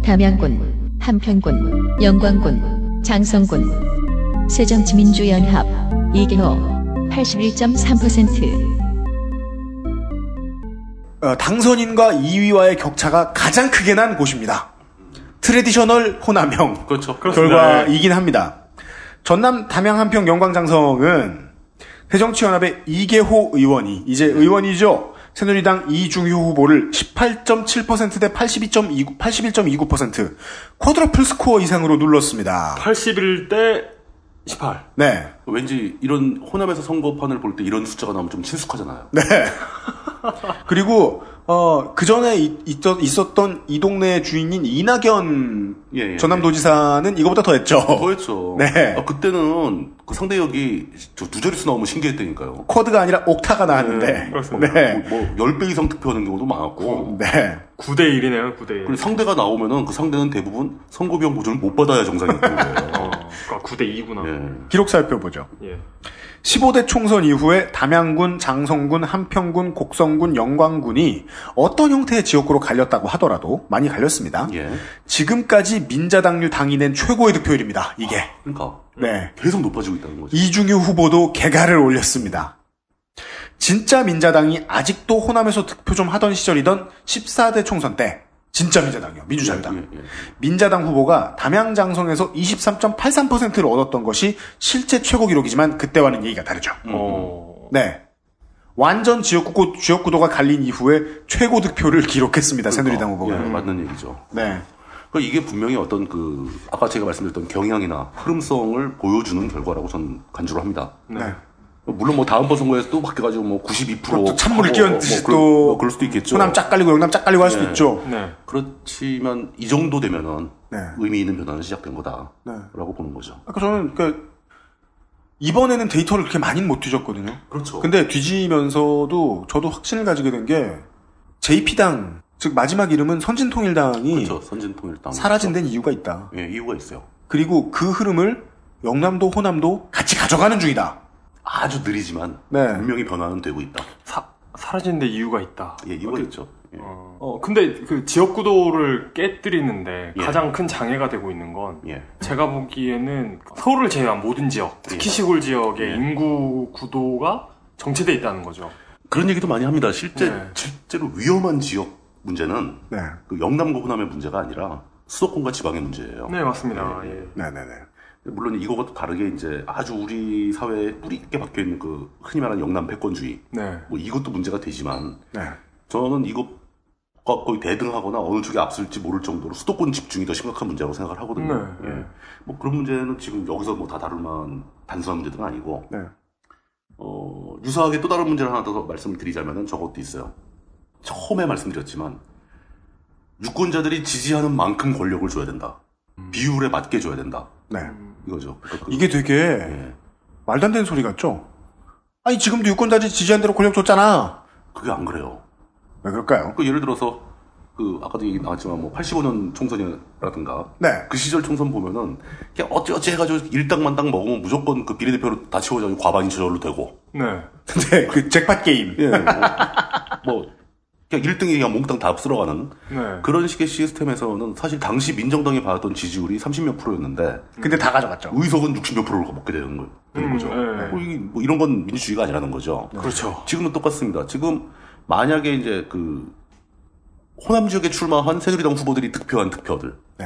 담양군, 한평군, 영광군, 장성군 새정치민주연합 이기호 81.3% 어, 당선인과 2위와의 격차가 가장 크게 난 곳입니다. traditional 호남형 그렇죠. 결과이긴 합니다. 전남 담양 한평 영광장성은 새정치연합의 이개호 의원이 이제 의원이죠. 새누리당 이중효 후보를 18.7%대 82.29, 81.29% quadruple 스코어 이상으로 눌렀습니다. 81대 18. 네. 왠지 이런 호남에서 선거판을 볼 때 이런 숫자가 나오면 좀 친숙하잖아요. 네. 그리고 어, 그 전에 있었던 이 동네의 주인인 이낙연 예, 예. 전남도지사는 이거보다 더 했죠. 더 했죠. 네. 아, 그때는 그 상대역이 저두 자릿수 나오면 신기했다니까요. 쿼드가 아니라 옥타가 나왔는데. 그렇습니다. 네. 뭐, 뭐 10배 이상 득표하는 경우도 많았고. 네. 9대 1이네요, 9대 1. 그리고 상대가 나오면은 그 상대는 대부분 선거비용 보조를 못 받아야 정상이었던 거예요. 그러니까 9대 2구나. 기록 살펴보죠. 예. 15대 총선 이후에 담양군, 장성군, 한평군, 곡성군, 영광군이 어떤 형태의 지역구로 갈렸다고 하더라도 많이 갈렸습니다. 예. 지금까지 민자당류 당이 낸 최고의 득표율입니다. 이게. 그러니까 네. 계속 높아지고 있다는 거죠. 이중유 후보도 개가를 올렸습니다. 진짜 민자당이 아직도 호남에서 득표 좀 하던 시절이던 14대 총선 때 진짜 민자당이요. 민주자유당. 예, 예. 민자당 후보가 담양장성에서 23.83%를 얻었던 것이 실제 최고 기록이지만 그때와는 얘기가 다르죠. 어. 네. 완전 지역구도, 지역구도가 갈린 이후에 최고 득표를 기록했습니다. 새누리당 후보가. 예, 맞는 얘기죠. 네. 그러니까 이게 분명히 어떤 그 아까 제가 말씀드렸던 경향이나 흐름성을 보여주는 결과라고 저는 간주를 합니다. 네. 물론 뭐 다음번 선거에서 또 바뀌어가지고 뭐 92% 그것도 찬물을 하고 끼얹듯이 뭐또뭐 그럴 수도 있겠죠. 호남 짝 깔리고 영남 짝 깔리고 할 수도 네. 있죠. 그렇지만 이 정도 되면은 네. 의미 있는 변화는 시작된 거다라고 네. 보는 거죠. 아까 저는 그러니까 이번에는 데이터를 그렇게 많이는 못 뒤졌거든요. 그렇죠. 근데 뒤지면서도 저도 확신을 가지게 된 게 JP당 즉 마지막 이름은 선진통일당이 그렇죠. 선진통일당 사라진 데는 이유가 있다. 예, 이유가 있어요. 그리고 그 흐름을 영남도 호남도 같이 가져가는 중이다. 아주 느리지만 네. 분명히 변화는 되고 있다. 사라진 데 이유가 있다. 예, 이유가 있죠. 예. 어, 근데 그 지역 구도를 깨뜨리는데 예. 가장 큰 장애가 되고 있는 건 예. 제가 보기에는 서울을 제외한 모든 지역, 특히 시골 지역의 예. 인구 구도가 정체돼 있다는 거죠. 그런 얘기도 많이 합니다. 실제 네. 실제로 위험한 지역 문제는 네. 그 영남과 호남의 문제가 아니라 수도권과 지방의 문제예요. 네, 맞습니다. 예. 예. 네네 네. 물론 또 다르게 이제 아주 우리 사회에 뿌리 있게 박혀 있는 그 흔히 말하는 영남 패권주의. 네. 뭐 이것도 문제가 되지만 네. 저는 이것과 거의 대등하거나 어느 쪽이 앞설지 모를 정도로 수도권 집중이 더 심각한 문제라고 생각을 하거든요. 네, 예. 네. 뭐 그런 문제는 지금 여기서 뭐 다 다룰 만한 단순한 문제들은 아니고 네. 어, 유사하게 또 다른 문제를 하나 더 말씀을 드리자면은 저것도 있어요. 처음에 말씀드렸지만 유권자들이 지지하는 만큼 권력을 줘야 된다. 비율에 맞게 줘야 된다. 네. 이거죠. 그러니까 그- 이게 되게 예. 말도 안 되는 소리 같죠? 아니 지금도 유권자들이 지지한 대로 권력 줬잖아. 그게 안 그래요. 왜 그럴까요? 그 예를 들어서 그 아까도 얘기 나왔지만 뭐 85년 총선이라든가 네. 그 시절 총선 보면은 그냥 어찌어찌 해가지고 일당만당 먹으면 무조건 그 비례대표로 다 채워져서 과반이 저절로 되고 네. 근데 그 잭팟 게임. 예, 뭐, 뭐 그냥 1등이 그냥 몽땅 다 쓸어가는 네. 그런 식의 시스템에서는 사실 당시 민정당이 받았던 지지율이 30몇 프로였는데 근데 다 가져갔죠. 의석은 60몇 프로를 먹게 되는, 거, 되는 음, 거죠. 네. 뭐, 이- 뭐 이런 건 민주주의가 아니라는 거죠. 그렇죠. 지금은 똑같습니다. 지금 만약에 이제 그 호남 지역에 출마한 새누리당 후보들이 득표한 득표들, 네.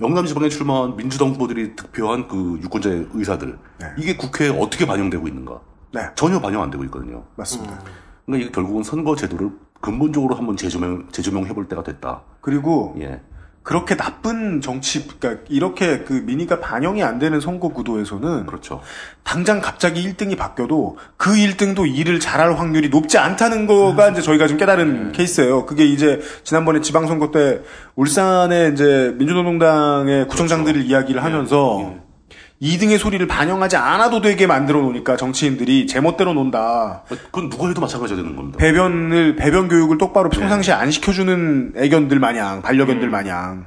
영남 지방에 출마한 민주당 후보들이 득표한 그 유권자의 의사들, 네. 이게 국회에 어떻게 반영되고 있는가? 네. 전혀 반영 안 되고 있거든요. 맞습니다. 그러니까 이게 결국은 선거 제도를 근본적으로 한번 재조명 재조명 해볼 때가 됐다. 그리고 예. 그렇게 나쁜 정치, 그러니까 이렇게 그 민의가 반영이 안 되는 선거 구도에서는 그렇죠. 당장 갑자기 1등이 바뀌어도 그 1등도 일을 잘할 확률이 높지 않다는 거가 이제 저희가 좀 깨달은 케이스예요. 그게 이제 지난번에 지방선거 때 울산의 이제 민주노동당의 구청장들을 이야기를 하면서 2등의 소리를 반영하지 않아도 되게 만들어 놓으니까 정치인들이 제멋대로 논다. 그건 누가 해도 마찬가지가 되는 겁니다. 배변을 배변 교육을 똑바로 평상시에 안 시켜주는 애견들 마냥 반려견들 마냥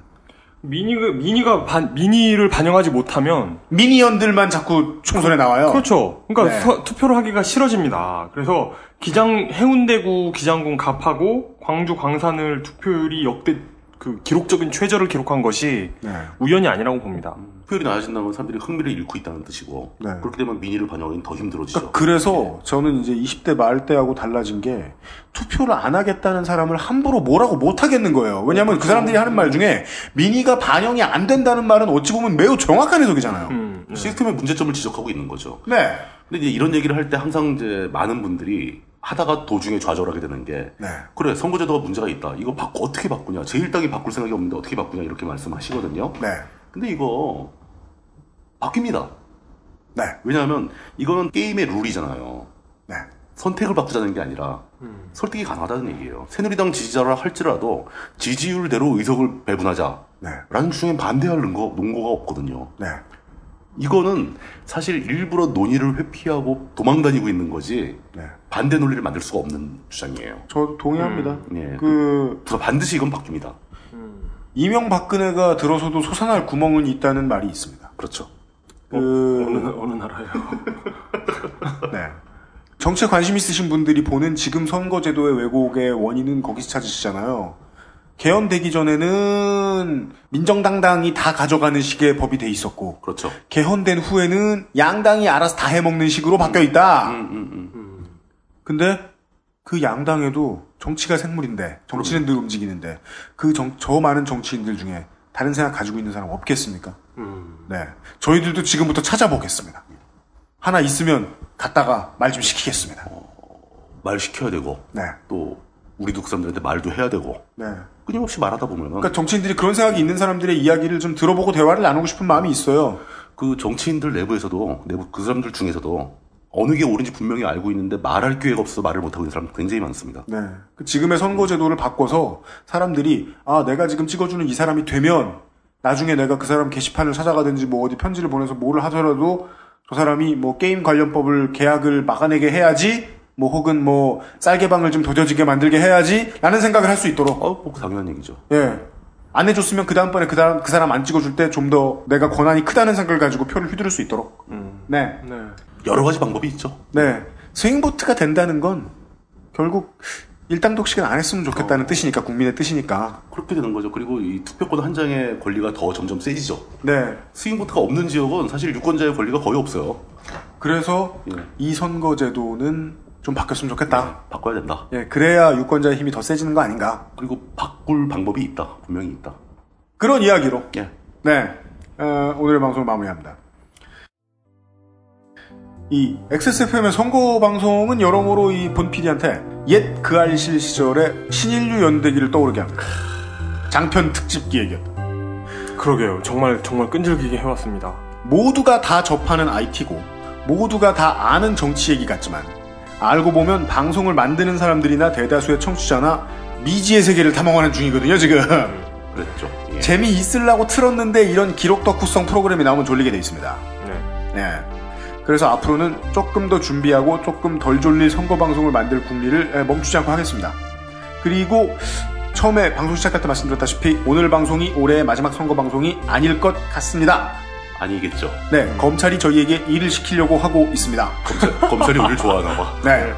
미니가 미니가 반, 미니를 반영하지 못하면 미니언들만 자꾸 총선에 나와요. 그렇죠. 그러니까 네. 서- 투표를 하기가 싫어집니다. 그래서 기장 해운대구 기장군 갑하고 광주 광산을 투표율이 역대 그 기록적인 최저를 기록한 것이 네. 우연이 아니라고 봅니다. 투표율이 낮아진다면 사람들이 흥미를 잃고 있다는 뜻이고 네. 그렇게 되면 민의를 반영하기는 더 힘들어지죠. 그래서 저는 이제 20대 말 때하고 달라진 게 투표를 안 하겠다는 사람을 함부로 뭐라고 못 하겠는 거예요. 왜냐하면 그 사람들이 하는 말 중에 민의가 반영이 안 된다는 말은 어찌 보면 매우 정확한 해석이잖아요. 음, 시스템의 문제점을 지적하고 있는 거죠. 네. 근데 이제 이런 얘기를 할 때 항상 이제 많은 분들이 하다가 도중에 좌절하게 되는 게 네. 그래 선거제도가 문제가 있다. 이거 바꾸 어떻게 바꾸냐? 제1당이 바꿀 생각이 없는데 어떻게 바꾸냐 이렇게 말씀하시거든요. 네. 근데 이거 바뀝니다. 네. 왜냐하면 이거는 게임의 룰이잖아요. 네. 선택을 바꾸자는 게 아니라 설득이 가능하다는 얘기예요. 새누리당 지지자라 할지라도 지지율대로 의석을 배분하자. 네. 라는 주장에 반대할 논거, 논거가 없거든요. 네. 이거는 사실 일부러 논의를 회피하고 도망다니고 있는 거지 네. 반대 논리를 만들 수가 없는 주장이에요. 저 동의합니다. 예, 그 그래서 반드시 이건 바뀝니다. 이명박근혜가 들어서도 솟아날 구멍은 있다는 말이 있습니다. 그렇죠. 그 어느 어느 나라요? 네. 정치에 관심 있으신 분들이 보는 지금 선거제도의 왜곡의 원인은 거기서 찾으시잖아요. 개헌되기 전에는 민정당당이 다 가져가는 식의 법이 돼 있었고, 그렇죠. 개헌된 후에는 양당이 알아서 다 해먹는 식으로 바뀌어 있다. 음, 음, 음. 근데 그 양당에도 정치가 생물인데 정치는 늘 움직이는데 그저 많은 정치인들 중에 다른 생각 가지고 있는 사람 없겠습니까? 네, 저희들도 지금부터 찾아보겠습니다. 하나 있으면 갖다가 말 좀 시키겠습니다. 말 시켜야 되고 네. 또 우리도 그 사람들한테 말도 해야 되고 네. 끊임없이 말하다 보면 그러니까 정치인들이 그런 생각이 있는 사람들의 이야기를 좀 들어보고 대화를 나누고 싶은 마음이 있어요. 그 정치인들 내부에서도 내부 그 사람들 중에서도 어느 게 옳은지 분명히 알고 있는데 말할 기회가 없어서 말을 못하고 있는 사람 굉장히 많습니다. 네. 그 지금의 선거제도를 바꿔서 사람들이 아 내가 지금 찍어주는 이 사람이 되면 나중에 내가 그 사람 게시판을 찾아가든지 뭐 어디 편지를 보내서 뭐를 하더라도 저 사람이 뭐 게임 관련법을 계약을 막아내게 해야지 뭐 혹은 뭐 쌀개방을 좀 도져지게 만들게 해야지 라는 생각을 할 수 있도록 어, 뭐 당연한 얘기죠. 예. 안 해줬으면 그 다음번에 그 사람, 그 사람 안 찍어줄 때 좀 더 내가 권한이 크다는 생각을 가지고 표를 휘두를 수 있도록. 네. 여러 가지 방법이 있죠. 네. 스윙보트가 된다는 건 결국 일당 독식은 안 했으면 좋겠다는 뜻이니까, 국민의 뜻이니까. 그렇게 되는 거죠. 그리고 이 투표권 한 장의 권리가 더 점점 세지죠. 네. 스윙보트가 없는 지역은 사실 유권자의 권리가 거의 없어요. 그래서 예. 이 선거제도는 좀 바뀌었으면 좋겠다. 바꿔야 된다. 예, 그래야 유권자의 힘이 더 세지는 거 아닌가. 그리고 바꿀 방법이 있다. 분명히 있다. 그런 이야기로. 예. 네. 어, 오늘의 방송을 마무리합니다. 이 XSFM의 선거 방송은 여러모로 이 본 PD한테 옛 그 알실 시절의 신인류 연대기를 떠오르게 합니다. 장편 특집 기획이었다. 그러게요. 정말 정말 끈질기게 해왔습니다. 모두가 다 접하는 IT고 모두가 다 아는 정치 얘기 같지만 알고 보면 방송을 만드는 사람들이나 대다수의 청취자나 미지의 세계를 탐험하는 중이거든요 지금. 그랬죠. 예. 재미 있으려고 틀었는데 이런 기록 덕후성 프로그램이 나오면 졸리게 돼 있습니다. 네. 네. 그래서 앞으로는 조금 더 준비하고 조금 덜 졸릴 선거 방송을 만들 궁리를 에, 멈추지 않고 하겠습니다. 그리고 처음에 방송 시작할 때 말씀드렸다시피 오늘 방송이 올해의 마지막 선거 방송이 아닐 것 같습니다. 아니겠죠. 네, 검찰이 저희에게 일을 시키려고 하고 있습니다. 검찰 이 우리를 좋아하나 봐. 네.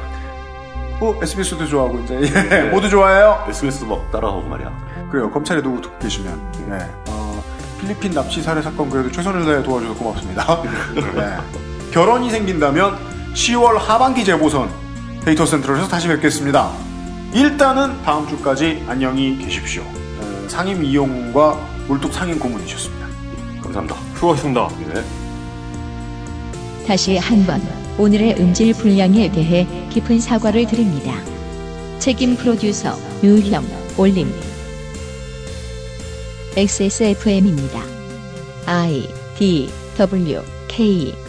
어, SBS도 좋아하고 이제 예, 모두 좋아해요. SBS도 막 따라하고 말이야. 그래요. 검찰에 누구 듣고 계시면 네. 어, 필리핀 납치 살해 사건 그래도 최선을 다해 도와줘서 고맙습니다. 네. 결혼이 생긴다면 10월 하반기 재보선 데이터 센터에서 다시 뵙겠습니다. 일단은 다음 주까지 안녕히 계십시오. 어, 상임 이용과 물뚝 상임 고문이셨습니다. 감사합니다. 수고하셨습니다. 네. 다시 한 번 오늘의 음질 불량에 대해 깊은 사과를 드립니다. 책임 프로듀서 유형 올림 XSFM입니다. I D W K